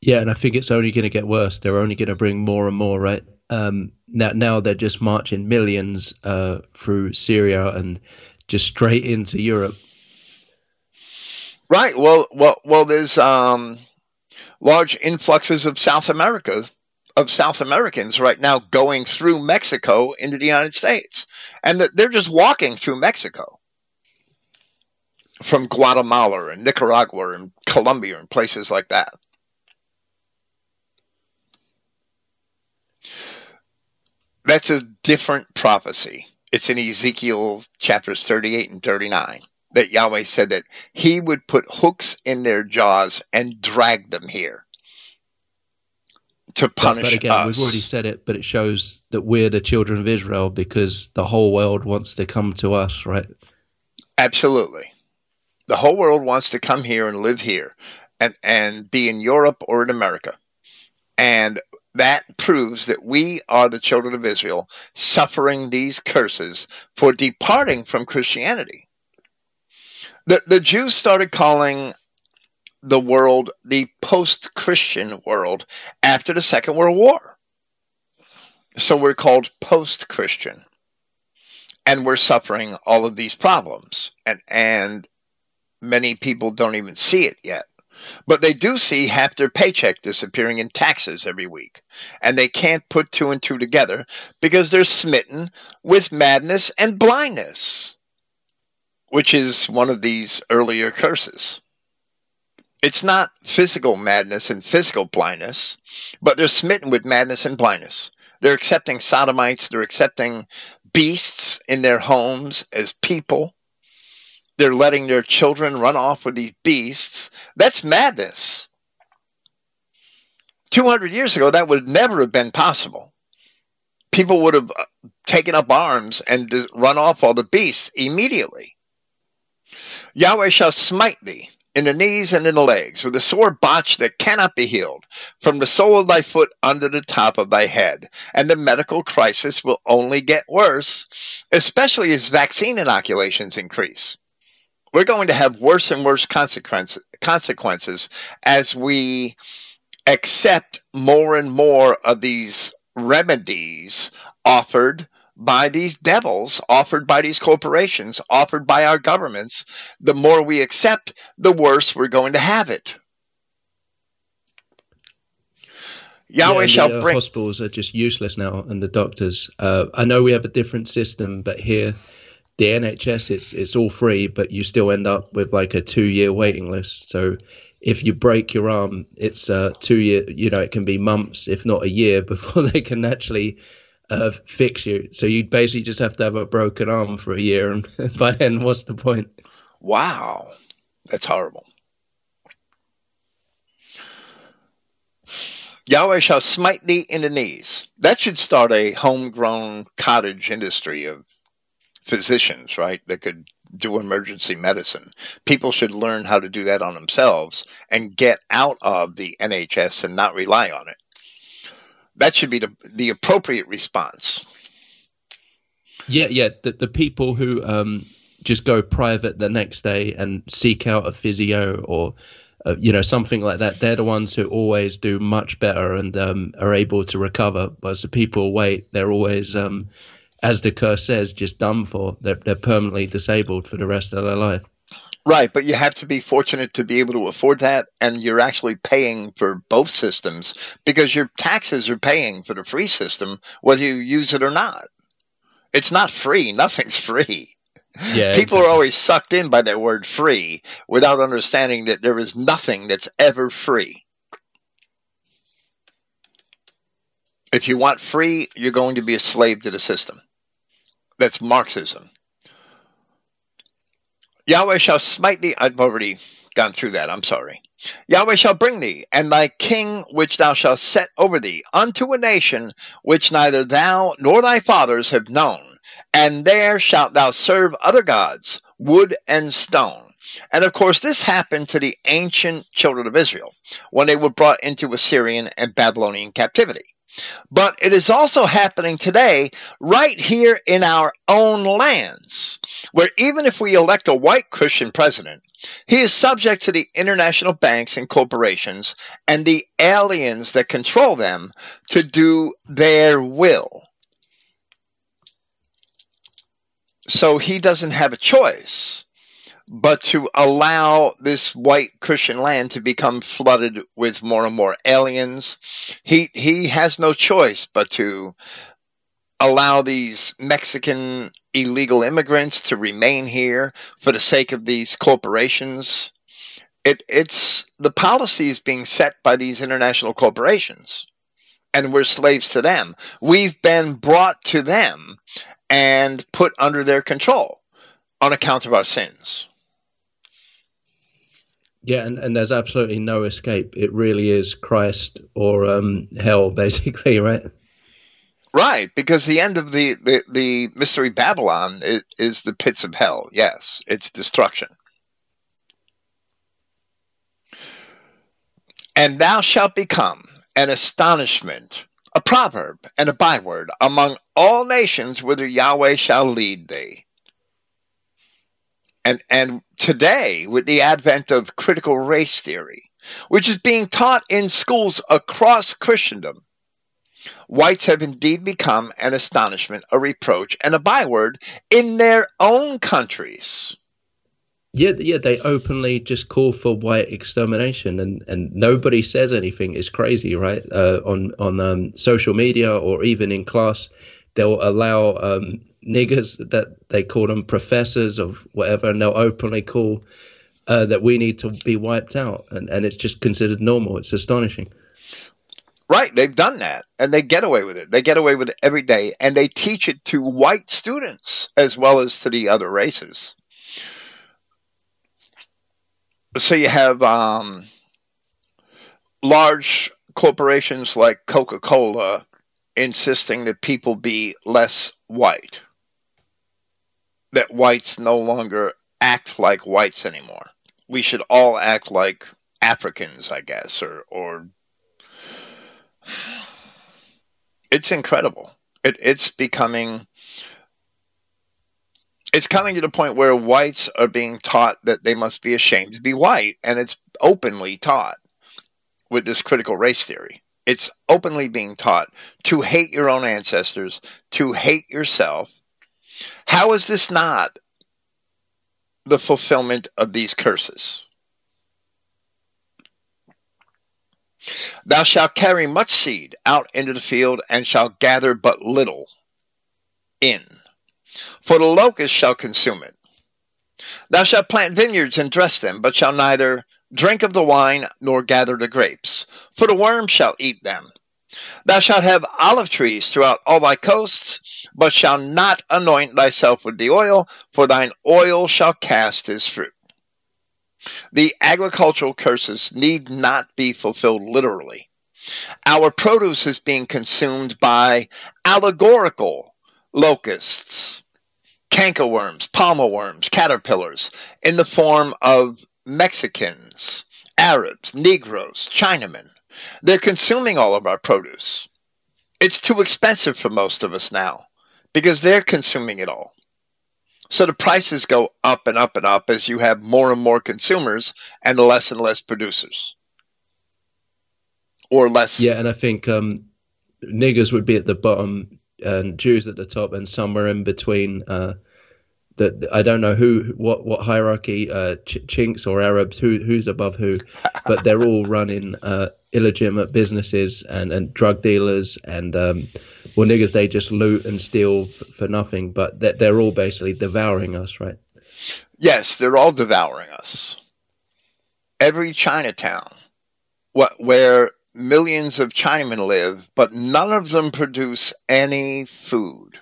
Speaker 2: Yeah, and I think it's only going to get worse. They're only going to bring more and more, right? Um, now, now they're just marching millions uh, through Syria and just straight into Europe.
Speaker 1: Right. Well, well, well. There's um, large influxes of South America, of South Americans right now going through Mexico into the United States, and they're just walking through Mexico from Guatemala and Nicaragua and Colombia and places like that. That's a different prophecy. It's in Ezekiel chapters 38 and 39 that Yahweh said that he would put hooks in their jaws and drag them here to punish
Speaker 2: but, but again,
Speaker 1: us.
Speaker 2: we've already said it, but it shows that we're the children of Israel because the whole world wants to come to us, right?
Speaker 1: Absolutely. The whole world wants to come here and live here and, and be in Europe or in America. And that proves that we are the children of Israel suffering these curses for departing from Christianity. The, the Jews started calling the world the post Christian world after the Second World War. So we're called post Christian. And we're suffering all of these problems. And, and many people don't even see it yet. But they do see half their paycheck disappearing in taxes every week. And they can't put two and two together because they're smitten with madness and blindness, which is one of these earlier curses. It's not physical madness and physical blindness, but they're smitten with madness and blindness. They're accepting sodomites, they're accepting beasts in their homes as people they're letting their children run off with these beasts. That's madness. 200 years ago, that would never have been possible. People would have uh, taken up arms and run off all the beasts immediately. Yahweh shall smite thee in the knees and in the legs with a sore botch that cannot be healed, from the sole of thy foot under the top of thy head. And the medical crisis will only get worse, especially as vaccine inoculations increase we're going to have worse and worse consequences consequences as we accept more and more of these remedies offered by these devils, offered by these corporations, offered by our governments. The more we accept, the worse we're going to have it.
Speaker 2: Yahweh yeah, shall the, uh, bring. Hospitals are just useless now, and the doctors. Uh, I know we have a different system, but here the NHS it's it's all free, but you still end up with like a two year waiting list. So if you break your arm, it's uh, two year. You know, it can be months, if not a year, <laughs> before they can actually uh, fix you. So you basically just have to have a broken arm for a year, and <laughs> by then, what's the point?
Speaker 1: Wow, that's horrible. Yahweh shall smite thee in the knees. That should start a homegrown cottage industry of physicians, right, that could do emergency medicine. People should learn how to do that on themselves and get out of the NHS and not rely on it. That should be the, the appropriate response.
Speaker 2: Yeah, yeah. The, the people who um, just go private the next day and seek out a physio or uh, you know something like that they're the ones who always do much better and um, are able to recover whereas the people wait they're always um, as the curse says, just done for. They're, they're permanently disabled for the rest of their life.
Speaker 1: Right, but you have to be fortunate to be able to afford that, and you're actually paying for both systems because your taxes are paying for the free system, whether you use it or not. It's not free, nothing's free. Yeah, <laughs> People exactly. are always sucked in by that word free without understanding that there is nothing that's ever free. If you want free, you're going to be a slave to the system. That's Marxism. Yahweh shall smite thee. I've already gone through that. I'm sorry. Yahweh shall bring thee, and thy king which thou shalt set over thee, unto a nation which neither thou nor thy fathers have known. And there shalt thou serve other gods, wood and stone. And of course, this happened to the ancient children of Israel when they were brought into Assyrian and Babylonian captivity. But it is also happening today right here in our own lands, where even if we elect a white Christian president, he is subject to the international banks and corporations and the aliens that control them to do their will. so he doesn't have a choice but to allow this white Christian land to become flooded with more and more aliens. He he has no choice but to allow these Mexican illegal immigrants to remain here for the sake of these corporations. It it's the policies being set by these international corporations and we're slaves to them. We've been brought to them and put under their control on account of our sins.
Speaker 2: Yeah, and, and there's absolutely no escape. It really is Christ or um, hell, <laughs> basically, right?
Speaker 1: Right, because the end of the, the, the mystery Babylon is, is the pits of hell. Yes, it's destruction. And thou shalt become an astonishment, a proverb, and a byword among all nations whither Yahweh shall lead thee. And, and today, with the advent of critical race theory, which is being taught in schools across Christendom, whites have indeed become an astonishment, a reproach, and a byword in their own countries.
Speaker 2: Yeah, yeah, they openly just call for white extermination, and, and nobody says anything. It's crazy, right? Uh, on on um, social media or even in class, they'll allow um, niggers that they call them professors of whatever, and they'll openly call uh, that we need to be wiped out, and, and it's just considered normal. It's astonishing.
Speaker 1: Right, they've done that, and they get away with it. They get away with it every day, and they teach it to white students as well as to the other races. So you have um, large corporations like Coca Cola insisting that people be less white that whites no longer act like whites anymore. We should all act like Africans, I guess, or or it's incredible. It, it's becoming it's coming to the point where whites are being taught that they must be ashamed to be white, and it's openly taught with this critical race theory. It's openly being taught to hate your own ancestors, to hate yourself, how is this not the fulfillment of these curses? Thou shalt carry much seed out into the field, and shalt gather but little in. For the locust shall consume it. Thou shalt plant vineyards and dress them, but shall neither drink of the wine nor gather the grapes. For the worm shall eat them. Thou shalt have olive trees throughout all thy coasts, but shalt not anoint thyself with the oil, for thine oil shall cast his fruit. The agricultural curses need not be fulfilled literally. Our produce is being consumed by allegorical locusts, cankerworms, palmer worms, caterpillars, in the form of Mexicans, Arabs, Negroes, Chinamen, they're consuming all of our produce. It's too expensive for most of us now because they're consuming it all. So the prices go up and up and up as you have more and more consumers and less and less producers. Or less.
Speaker 2: Yeah, and I think um, niggers would be at the bottom and Jews at the top, and somewhere in between. Uh, that I don't know who, what, what hierarchy, uh, ch- Chinks or Arabs, who, who's above who, <laughs> but they're all running uh, illegitimate businesses and, and drug dealers and um, well niggers they just loot and steal f- for nothing but they're, they're all basically devouring us right?
Speaker 1: Yes they're all devouring us. Every chinatown what where millions of chinamen live but none of them produce any food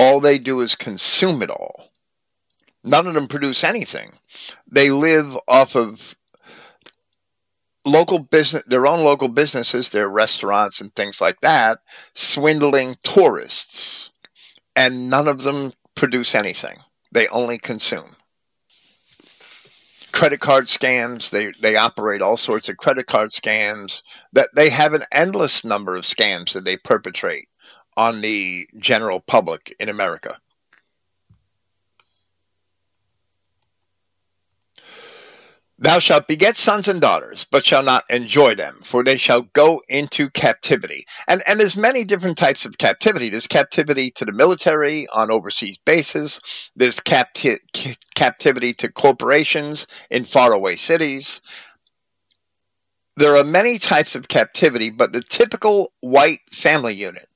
Speaker 1: all they do is consume it all none of them produce anything they live off of local business, their own local businesses, their restaurants and things like that, swindling tourists, and none of them produce anything. They only consume. Credit card scams, they, they operate all sorts of credit card scams, that they have an endless number of scams that they perpetrate on the general public in America. Thou shalt beget sons and daughters, but shall not enjoy them, for they shall go into captivity. And, and there's many different types of captivity. There's captivity to the military on overseas bases. There's capti- captivity to corporations in faraway cities. There are many types of captivity, but the typical white family unit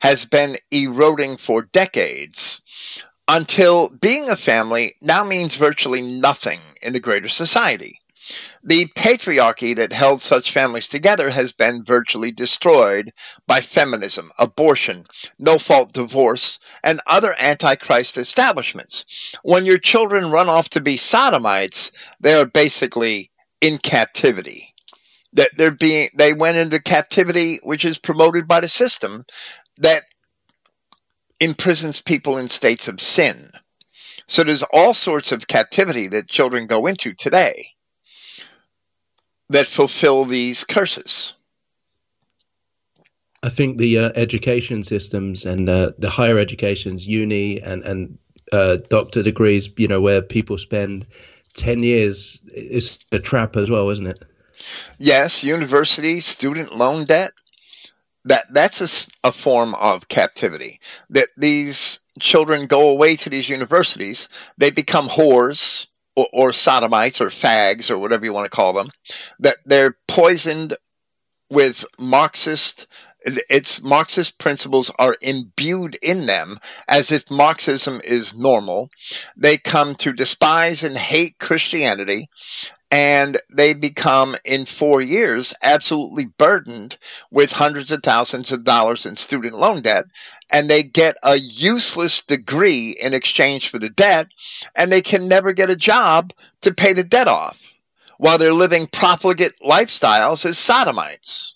Speaker 1: has been eroding for decades until being a family now means virtually nothing in the greater society. The patriarchy that held such families together has been virtually destroyed by feminism, abortion, no fault divorce, and other antichrist establishments. When your children run off to be sodomites, they are basically in captivity. That they're being they went into captivity which is promoted by the system that imprisons people in states of sin. So there's all sorts of captivity that children go into today that fulfill these curses.
Speaker 2: I think the uh, education systems and uh, the higher educations, uni and and uh, doctor degrees, you know, where people spend ten years, is a trap as well, isn't it?
Speaker 1: Yes, university student loan debt that that's a, a, form of captivity. That these children go away to these universities they become whores or, or, sodomites or fags or whatever you want to call them that they're poisoned with marxist its marxist principles are imbued in them as if marxism is normal. They come to despise and hate christianity and they become in four years absolutely burdened with hundreds of thousands of dollars in student loan debt and they get a useless degree in exchange for the debt and they can never get a job to pay the debt off while they're living profligate lifestyles as sodomites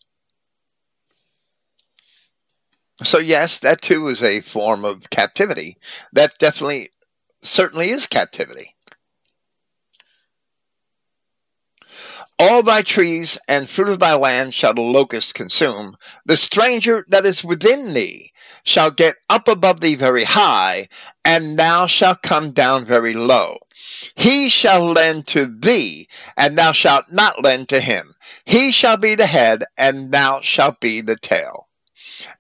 Speaker 1: so yes that too is a form of captivity that definitely certainly is captivity All thy trees and fruit of thy land shall the locust consume. The stranger that is within thee shall get up above thee very high, and thou shalt come down very low. He shall lend to thee, and thou shalt not lend to him. He shall be the head, and thou shalt be the tail.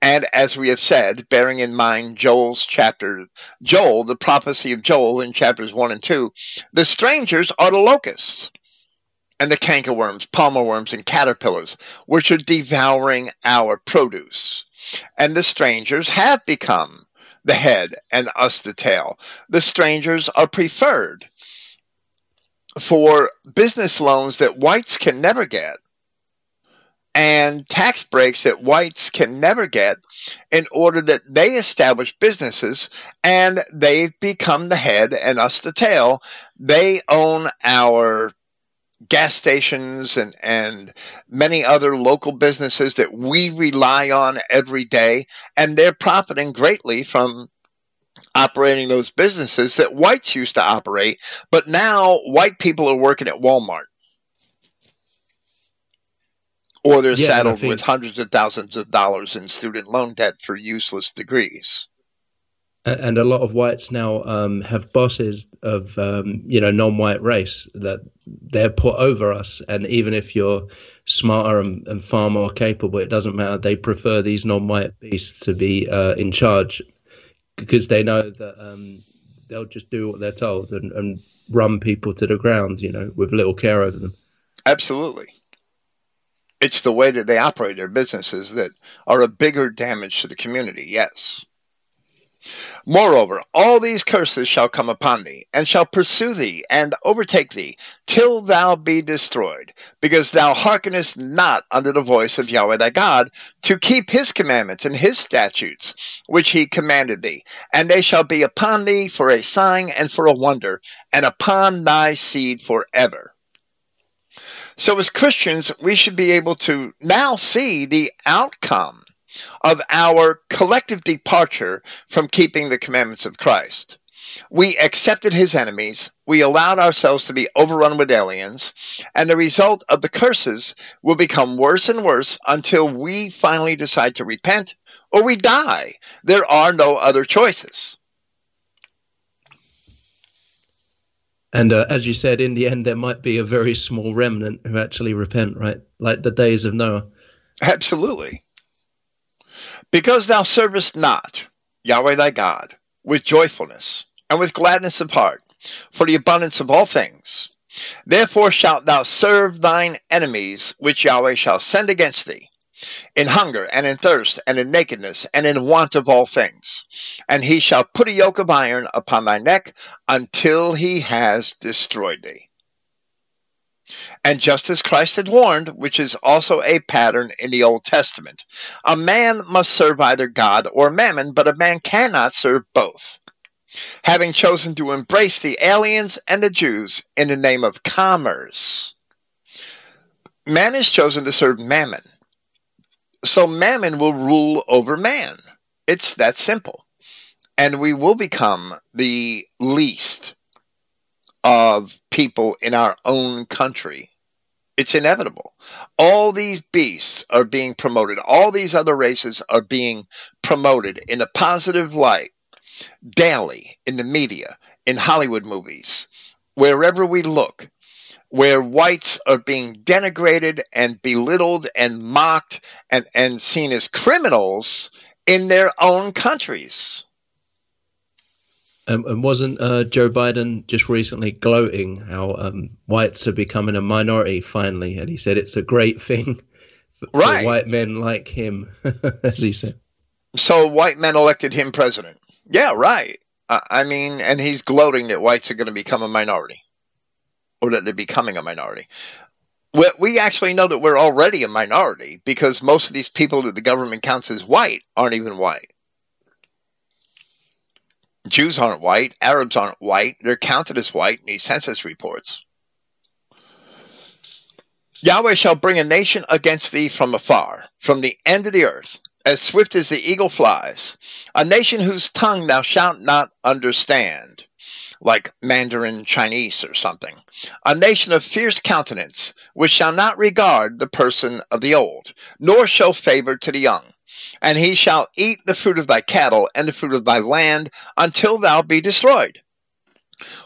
Speaker 1: And as we have said, bearing in mind Joel's chapter, Joel, the prophecy of Joel in chapters 1 and 2, the strangers are the locusts and the cankerworms, palmer worms, and caterpillars, which are devouring our produce. And the strangers have become the head and us the tail. The strangers are preferred for business loans that whites can never get and tax breaks that whites can never get in order that they establish businesses and they've become the head and us the tail. They own our gas stations and, and many other local businesses that we rely on every day. And they're profiting greatly from operating those businesses that whites used to operate. But now white people are working at Walmart. Or they're yeah, saddled with hundreds of thousands of dollars in student loan debt for useless degrees.
Speaker 2: And a lot of whites now um, have bosses of um, you know non-white race that they're put over us. And even if you're smarter and, and, far more capable it doesn't matter. They prefer these non-white beasts to be uh, in charge because they know that um, they'll just do what they're told and, and run people to the ground you know with little care over them.
Speaker 1: Absolutely it's the way that they operate their businesses that are a bigger damage to the community yes Moreover, all these curses shall come upon thee, and shall pursue thee, and overtake thee, till thou be destroyed, because thou hearkenest not unto the voice of Yahweh thy God, to keep his commandments and his statutes, which he commanded thee. And they shall be upon thee for a sign and for a wonder, and upon thy seed forever. So, as Christians, we should be able to now see the outcome of our collective departure from keeping the commandments of Christ. We accepted his enemies, we allowed ourselves to be overrun with aliens, and the result of the curses will become worse and worse until we finally decide to repent or we die. There are no other choices.
Speaker 2: And uh, as you said, in the end, there might be a very small remnant who actually repent, right? Like the days of Noah.
Speaker 1: Absolutely. Because thou servest not Yahweh thy God with joyfulness and with gladness of heart for the abundance of all things. Therefore shalt thou serve thine enemies, which Yahweh shall send against thee, in hunger and in thirst and in nakedness and in want of all things. And he shall put a yoke of iron upon thy neck until he has destroyed thee. And just as Christ had warned, which is also a pattern in the Old Testament, a man must serve either God or mammon, but a man cannot serve both. Having chosen to embrace the aliens and the Jews in the name of commerce, man is chosen to serve mammon. So mammon will rule over man. It's that simple. And we will become the least of people in our own country. It's inevitable. All these beasts are being promoted. All these other races are being promoted in a positive light daily in the media, in Hollywood movies, wherever we look, where whites are being denigrated and belittled and mocked and, and seen as criminals in their own countries.
Speaker 2: Um, and wasn't uh, Joe Biden just recently gloating how um, whites are becoming a minority finally? And he said it's a great thing for, right. for white men like him, <laughs> as he said.
Speaker 1: So white men elected him president. Yeah, right. I mean, and he's gloating that whites are going to become a minority, or that they're becoming a minority. We actually know that we're already a minority because most of these people that the government counts as white aren't even white. Jews aren't white, Arabs aren't white, they're counted as white in these census reports. Yahweh shall bring a nation against thee from afar, from the end of the earth, as swift as the eagle flies, a nation whose tongue thou shalt not understand, like Mandarin Chinese or something, a nation of fierce countenance, which shall not regard the person of the old, nor show favor to the young. And he shall eat the fruit of thy cattle and the fruit of thy land until thou be destroyed,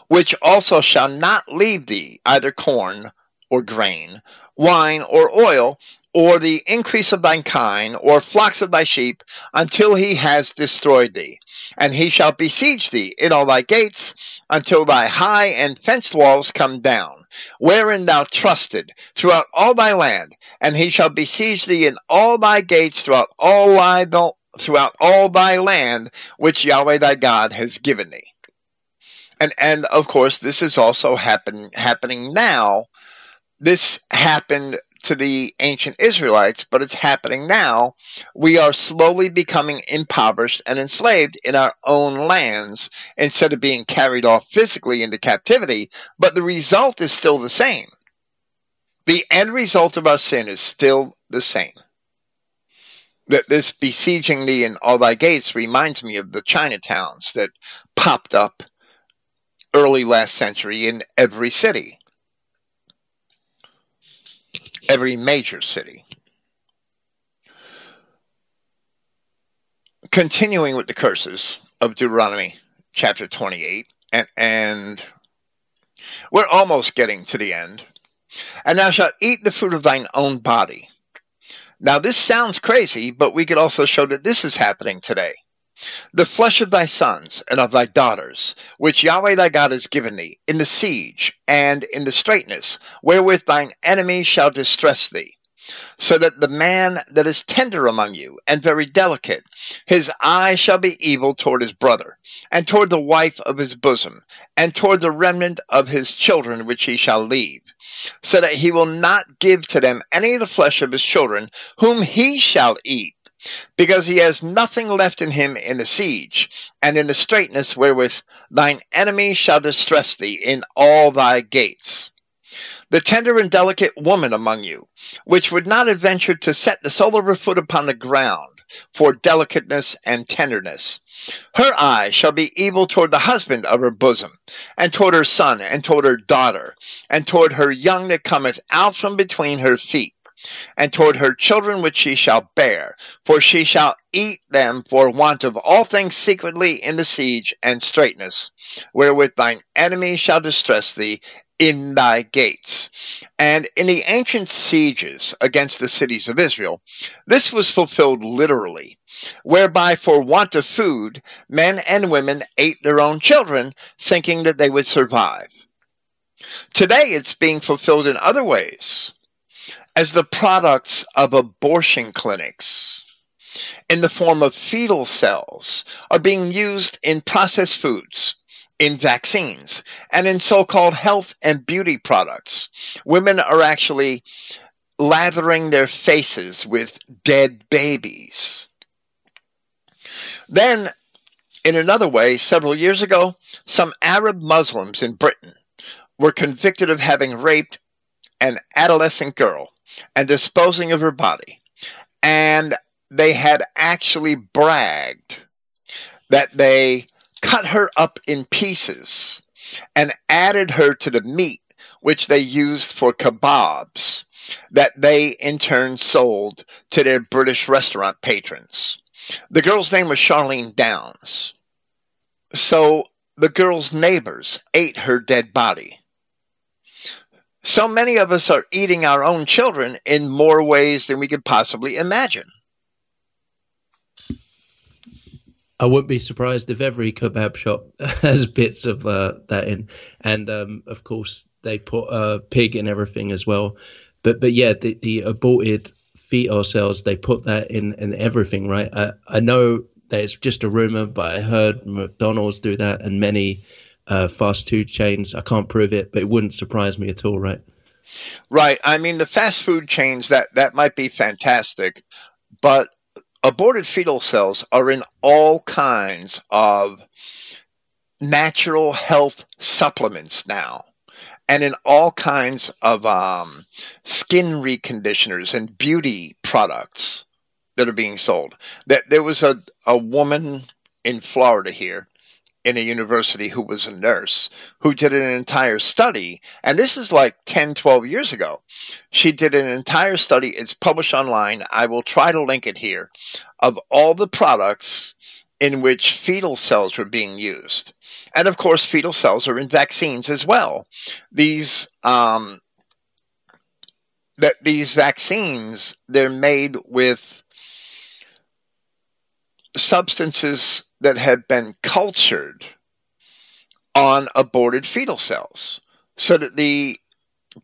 Speaker 1: which also shall not leave thee either corn or grain, wine or oil, or the increase of thine kine, or flocks of thy sheep, until he has destroyed thee. And he shall besiege thee in all thy gates, until thy high and fenced walls come down, wherein thou trusted throughout all thy land. And he shall besiege thee in all thy gates throughout all thy throughout all thy land, which Yahweh thy God has given thee. And and of course, this is also happen, happening now. This happened to the ancient Israelites, but it's happening now. We are slowly becoming impoverished and enslaved in our own lands instead of being carried off physically into captivity, but the result is still the same. The end result of our sin is still the same. That this besieging thee in all thy gates reminds me of the Chinatowns that popped up early last century in every city every major city. Continuing with the curses of Deuteronomy chapter 28, and, and we're almost getting to the end. And thou shalt eat the fruit of thine own body. Now, this sounds crazy, but we could also show that this is happening today. The flesh of thy sons and of thy daughters, which Yahweh thy God has given thee, in the siege and in the straitness, wherewith thine enemies shall distress thee, so that the man that is tender among you and very delicate, his eye shall be evil toward his brother, and toward the wife of his bosom, and toward the remnant of his children which he shall leave, so that he will not give to them any of the flesh of his children, whom he shall eat because he has nothing left in him in the siege, and in the straitness wherewith thine enemy shall distress thee in all thy gates. The tender and delicate woman among you, which would not have ventured to set the sole of her foot upon the ground for delicateness and tenderness. Her eye shall be evil toward the husband of her bosom, and toward her son, and toward her daughter, and toward her young that cometh out from between her feet and toward her children which she shall bear, for she shall eat them for want of all things secretly in the siege and straitness, wherewith thine enemy shall distress thee in thy gates. And in the ancient sieges against the cities of Israel, this was fulfilled literally, whereby for want of food, men and women ate their own children, thinking that they would survive. Today, it's being fulfilled in other ways as the products of abortion clinics in the form of fetal cells are being used in processed foods, in vaccines, and in so called health and beauty products. Women are actually lathering their faces with dead babies. Then, in another way, several years ago, some Arab Muslims in Britain were convicted of having raped an adolescent girl and disposing of her body. And they had actually bragged that they cut her up in pieces and added her to the meat which they used for kebabs that they in turn sold to their British restaurant patrons. The girl's name was Charlene Downes. So the girl's neighbors ate her dead body. So many of us are eating our own children in more ways than we could possibly imagine.
Speaker 2: I wouldn't be surprised if every kebab shop <laughs> has bits of uh, that in, and um, of course they put a uh, pig in everything as well. But but yeah, the, the aborted fetal cells they put that in in everything, right? I I know that it's just a rumor, but I heard McDonald's do that and many uh, fast food chains. I can't prove it, but it wouldn't surprise me at all, right?
Speaker 1: Right. I mean, the fast food chains that that might be fantastic, but aborted fetal cells are in all kinds of natural health supplements now and in all kinds of um, skin reconditioners and beauty products that are being sold. That there was a, a woman in Florida here in a university who was a nurse who did an entire study. And this is like 10 12 years ago. She did an entire study. It's published online. I will try to link it here of all the products in which fetal cells were being used. And of course fetal cells are in vaccines as well. These um, that these vaccines they're made with substances that had been cultured on aborted fetal cells so that the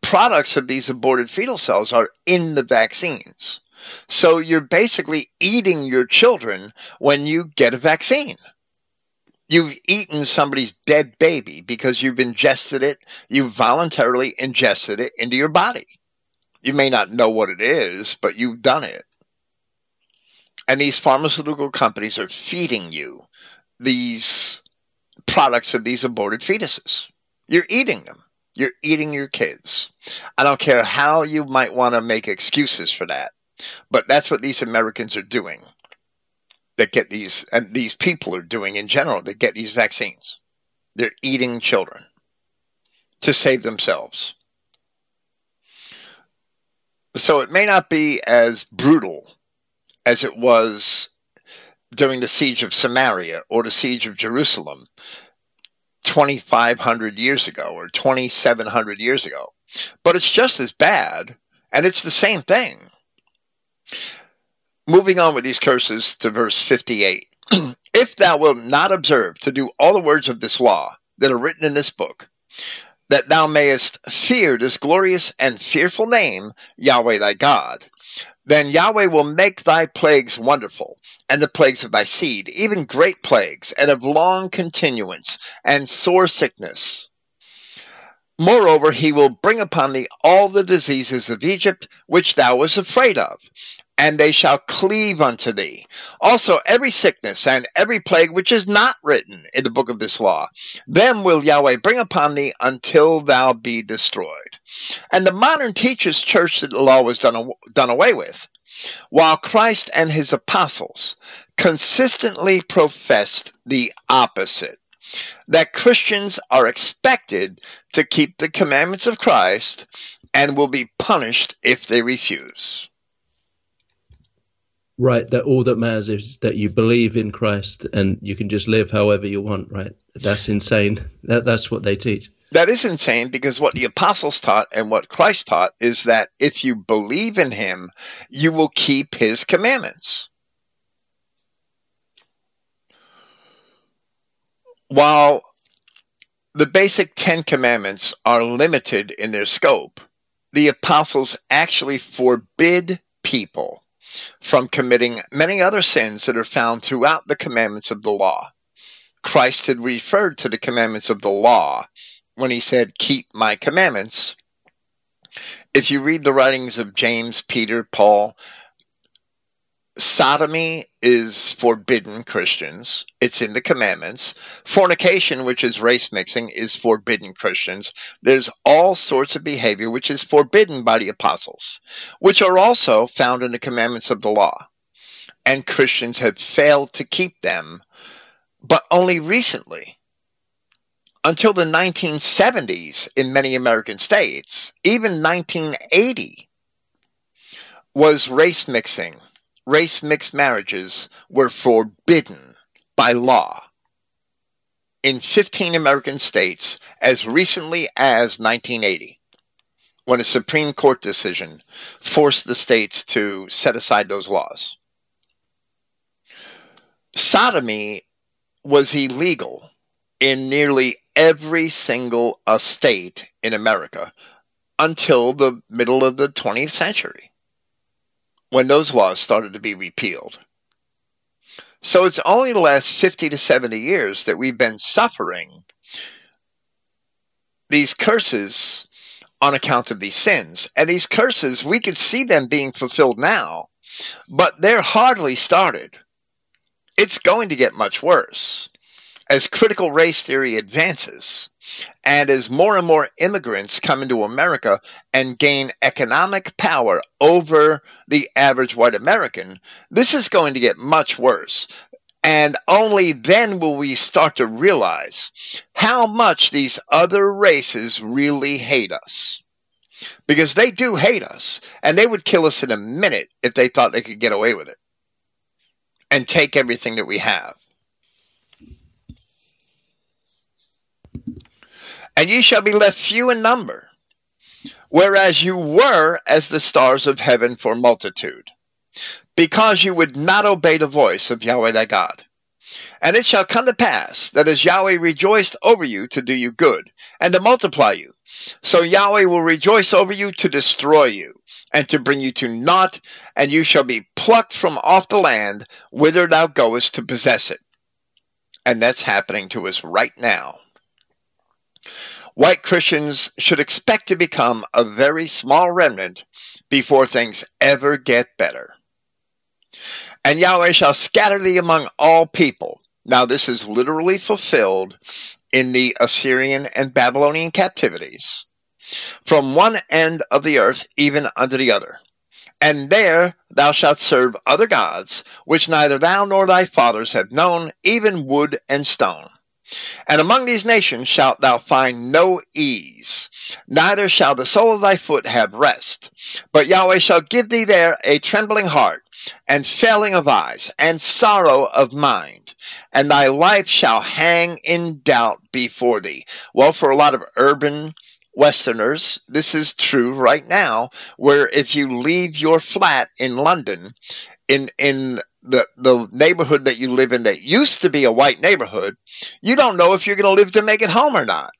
Speaker 1: products of these aborted fetal cells are in the vaccines. So you're basically eating your children when you get a vaccine. You've eaten somebody's dead baby because you've ingested it, you voluntarily ingested it into your body. You may not know what it is, but you've done it. And these pharmaceutical companies are feeding you these products of these aborted fetuses. You're eating them. You're eating your kids. I don't care how you might want to make excuses for that, but that's what these Americans are doing. That get these, and these people are doing in general, that get these vaccines. They're eating children to save themselves. So it may not be as brutal as it was during the siege of Samaria or the siege of Jerusalem 2,500 years ago or 2,700 years ago. But it's just as bad, and it's the same thing. Moving on with these curses to verse 58. <clears throat> if thou wilt not observe to do all the words of this law that are written in this book, that thou mayest fear this glorious and fearful name, Yahweh thy God, then Yahweh will make thy plagues wonderful, and the plagues of thy seed, even great plagues, and of long continuance, and sore sickness. Moreover, he will bring upon thee all the diseases of Egypt, which thou wast afraid of, and they shall cleave unto thee. Also, every sickness and every plague which is not written in the book of this law, them will Yahweh bring upon thee until thou be destroyed. And the modern teaches church that the law was done, done away with, while Christ and his apostles consistently professed the opposite that Christians are expected to keep the commandments of Christ and will be punished if they refuse.
Speaker 2: Right, that all that matters is that you believe in Christ and you can just live however you want, right? That's insane. That that's what they teach.
Speaker 1: That is insane because what the apostles taught and what Christ taught is that if you believe in him, you will keep his commandments. While the basic 10 commandments are limited in their scope, the apostles actually forbid people from committing many other sins that are found throughout the commandments of the law. Christ had referred to the commandments of the law when he said, Keep my commandments. If you read the writings of James, Peter, Paul, sodomy is forbidden Christians. It's in the commandments. Fornication, which is race mixing, is forbidden Christians. There's all sorts of behavior which is forbidden by the apostles, which are also found in the commandments of the law. And Christians have failed to keep them, but only recently. Until the 1970s in many American states, even 1980 was race mixing race mixed marriages were forbidden by law in 15 American states as recently as 1980, when a Supreme Court decision forced the states to set aside those laws. Sodomy was illegal in nearly every single uh, state in America until the middle of the 20th century when those laws started to be repealed. So it's only the last 50 to 70 years that we've been suffering these curses on account of these sins. And these curses, we could see them being fulfilled now, but they're hardly started. It's going to get much worse. As critical race theory advances, and as more and more immigrants come into America and gain economic power over the average white American, this is going to get much worse. And only then will we start to realize how much these other races really hate us. Because they do hate us, and they would kill us in a minute if they thought they could get away with it and take everything that we have. And ye shall be left few in number, whereas you were as the stars of heaven for multitude, because you would not obey the voice of Yahweh thy God. And it shall come to pass that as Yahweh rejoiced over you to do you good, and to multiply you, so Yahweh will rejoice over you to destroy you, and to bring you to naught, and you shall be plucked from off the land whither thou goest to possess it. And that's happening to us right now white Christians should expect to become a very small remnant before things ever get better. And Yahweh shall scatter thee among all people. Now, this is literally fulfilled in the Assyrian and Babylonian captivities, from one end of the earth even unto the other. And there thou shalt serve other gods, which neither thou nor thy fathers have known, even wood and stone. And among these nations shalt thou find no ease, neither shall the sole of thy foot have rest. But Yahweh shall give thee there a trembling heart, and failing of eyes, and sorrow of mind, and thy life shall hang in doubt before thee. Well, for a lot of urban Westerners, this is true right now, where if you leave your flat in London, in in the the neighborhood that you live in that used to be a white neighborhood, you don't know if you're going to live to make it home or not.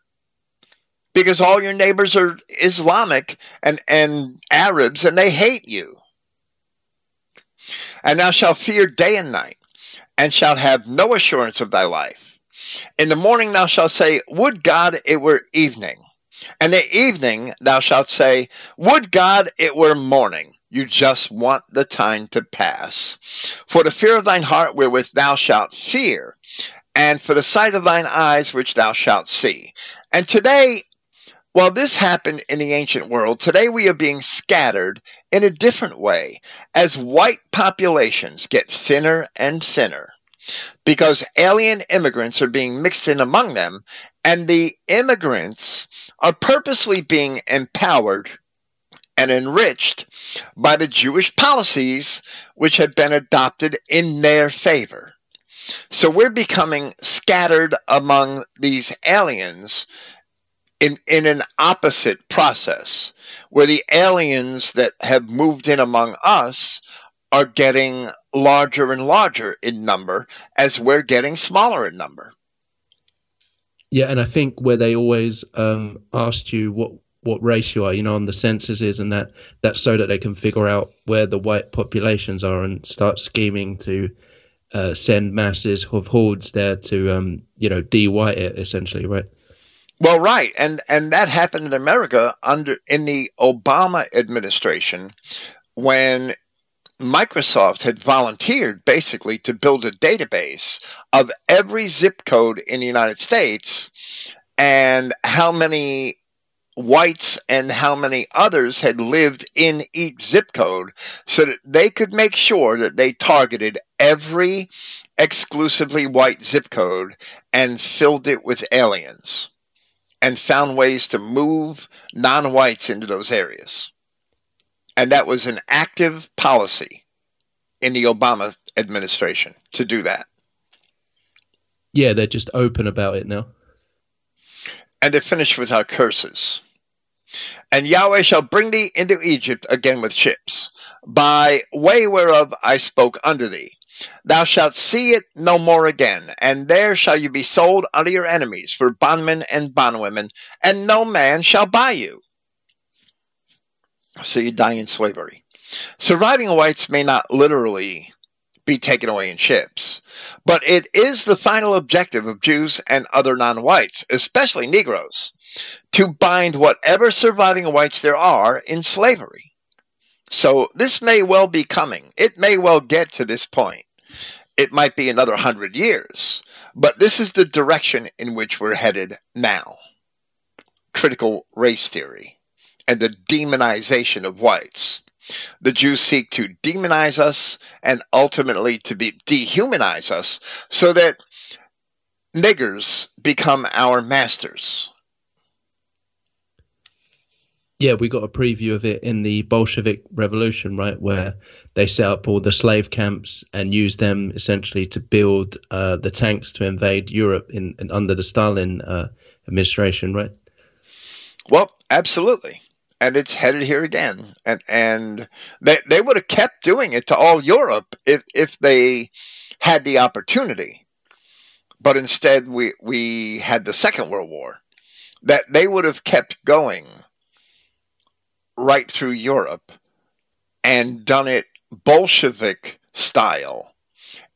Speaker 1: Because all your neighbors are Islamic and, and Arabs and they hate you. And thou shalt fear day and night, and shalt have no assurance of thy life. In the morning thou shalt say, Would God it were evening. And the evening thou shalt say, Would God it were morning. You just want the time to pass. For the fear of thine heart wherewith thou shalt fear, and for the sight of thine eyes which thou shalt see. And today, while this happened in the ancient world, today we are being scattered in a different way as white populations get thinner and thinner because alien immigrants are being mixed in among them, and the immigrants are purposely being empowered and enriched by the Jewish policies which had been adopted in their favor. So we're becoming scattered among these aliens in, in an opposite process, where the aliens that have moved in among us are getting larger and larger in number as we're getting smaller in number.
Speaker 2: Yeah, and I think where they always um, asked you what what race you are, you know, on the census is, and that that's so that they can figure out where the white populations are and start scheming to uh, send masses of hordes there to, um, you know, de-white it essentially, right?
Speaker 1: Well, right, and and that happened in America under in the Obama administration when Microsoft had volunteered basically to build a database of every zip code in the United States and how many whites and how many others had lived in each zip code so that they could make sure that they targeted every exclusively white zip code and filled it with aliens and found ways to move non whites into those areas. And that was an active policy in the Obama administration to do that.
Speaker 2: Yeah, they're just open about it now.
Speaker 1: And to finish with our curses. And Yahweh shall bring thee into Egypt again with ships, by way whereof I spoke unto thee, Thou shalt see it no more again, and there shall you be sold unto your enemies for bondmen and bondwomen, and no man shall buy you. So you die in slavery. Surviving whites may not literally be taken away in ships, but it is the final objective of Jews and other non whites, especially Negroes, to bind whatever surviving whites there are in slavery. So this may well be coming. It may well get to this point it might be another hundred years, but this is the direction in which we're headed now. Critical race theory and the demonization of whites. The Jews seek to demonize us and ultimately to be, dehumanize us so that niggers become our masters.
Speaker 2: Yeah, we got a preview of it in the Bolshevik Revolution, right, where they set up all the slave camps and used them essentially to build uh, the tanks to invade Europe in, in under the Stalin uh, administration, right?
Speaker 1: Well, absolutely, and it's headed here again, and and they they would have kept doing it to all Europe if if they had the opportunity, but instead we we had the Second World War, that they would have kept going right through Europe and done it Bolshevik style.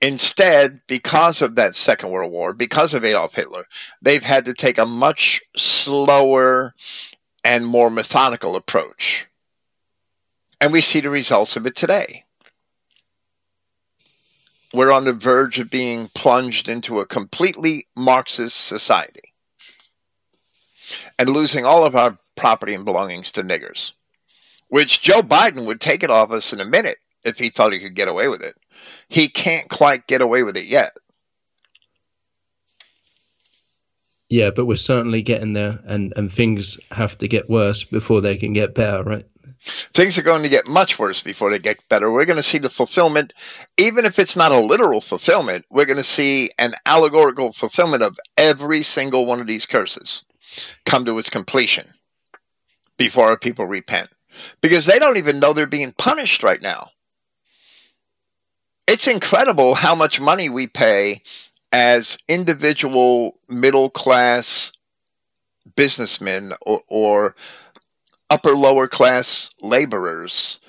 Speaker 1: Instead, because of that Second World War, because of Adolf Hitler, they've had to take a much slower and more methodical approach. And we see the results of it today. We're on the verge of being plunged into a completely Marxist society and losing all of our property and belongings to niggers which Joe Biden would take it off us in a minute if he thought he could get away with it. He can't quite get away with it yet.
Speaker 2: Yeah, but we're certainly getting there, and, and things have to get worse before they can get better, right?
Speaker 1: Things are going to get much worse before they get better. We're going to see the fulfillment, even if it's not a literal fulfillment, we're going to see an allegorical fulfillment of every single one of these curses come to its completion before our people repent because they don't even know they're being punished right now. It's incredible how much money we pay as individual middle class businessmen or, or upper lower class laborers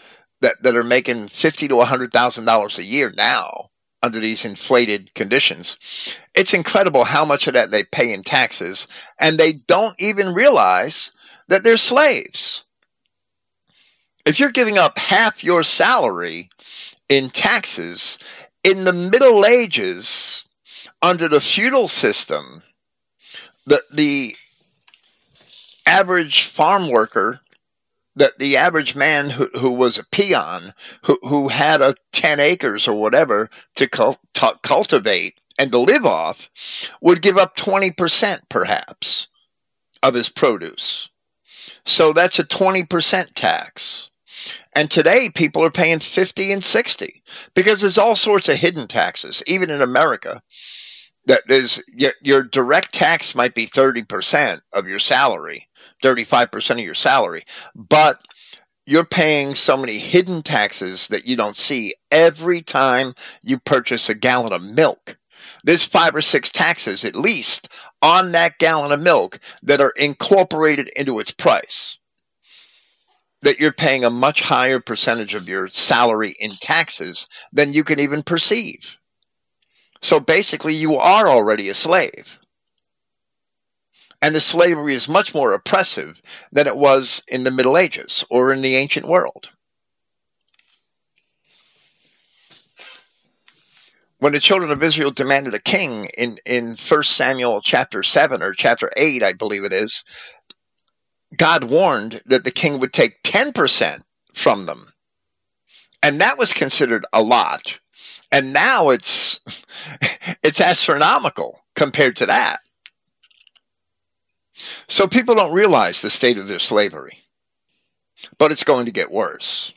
Speaker 1: that, that are making fifty to hundred thousand dollars a year now under these inflated conditions. It's incredible how much of that they pay in taxes, and they don't even realize that they're slaves if you're giving up half your salary in taxes in the Middle Ages under the feudal system, the, the average farm worker, that the average man who, who was a peon, who, who had a 10 acres or whatever to, to cultivate and to live off, would give up 20% perhaps of his produce. So that's a 20% tax. And today people are paying 50 and 60 because there's all sorts of hidden taxes, even in America. That is your, your direct tax might be 30% of your salary, 35% of your salary, but you're paying so many hidden taxes that you don't see every time you purchase a gallon of milk. There's five or six taxes at least on that gallon of milk that are incorporated into its price. That you're paying a much higher percentage of your salary in taxes than you can even perceive. So basically, you are already a slave. And the slavery is much more oppressive than it was in the Middle Ages or in the ancient world. When the children of Israel demanded a king in, in 1 Samuel chapter 7 or chapter 8, I believe it is, God warned that the king would take 10% from them. And that was considered a lot. And now it's <laughs> it's astronomical compared to that. So people don't realize the state of their slavery. But it's going to get worse.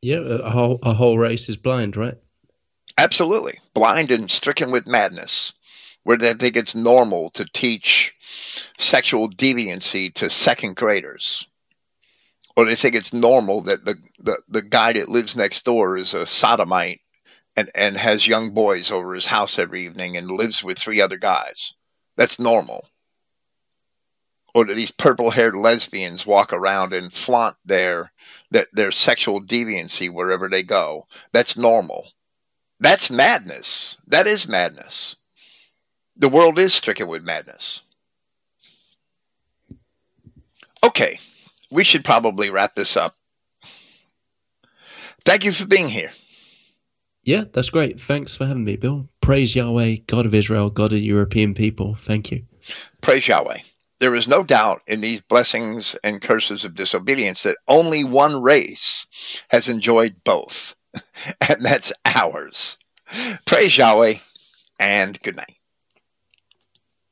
Speaker 2: Yeah, a whole a whole race is blind, right?
Speaker 1: Absolutely. Blind and stricken with madness. Where they think it's normal to teach sexual deviancy to second graders. Or they think it's normal that the, the, the guy that lives next door is a sodomite and, and has young boys over his house every evening and lives with three other guys. That's normal or that these purple haired lesbians walk around and flaunt their, their their sexual deviancy wherever they go. That's normal. That's madness. That is madness. The world is stricken with madness. Okay, we should probably wrap this up. Thank you for being here.
Speaker 2: Yeah, that's great. Thanks for having me, Bill. Praise Yahweh, God of Israel, God of European people. Thank you.
Speaker 1: Praise Yahweh there is no doubt in these blessings and curses of disobedience that only one race has enjoyed both, <laughs> and that's ours. Praise Yahweh, and good night.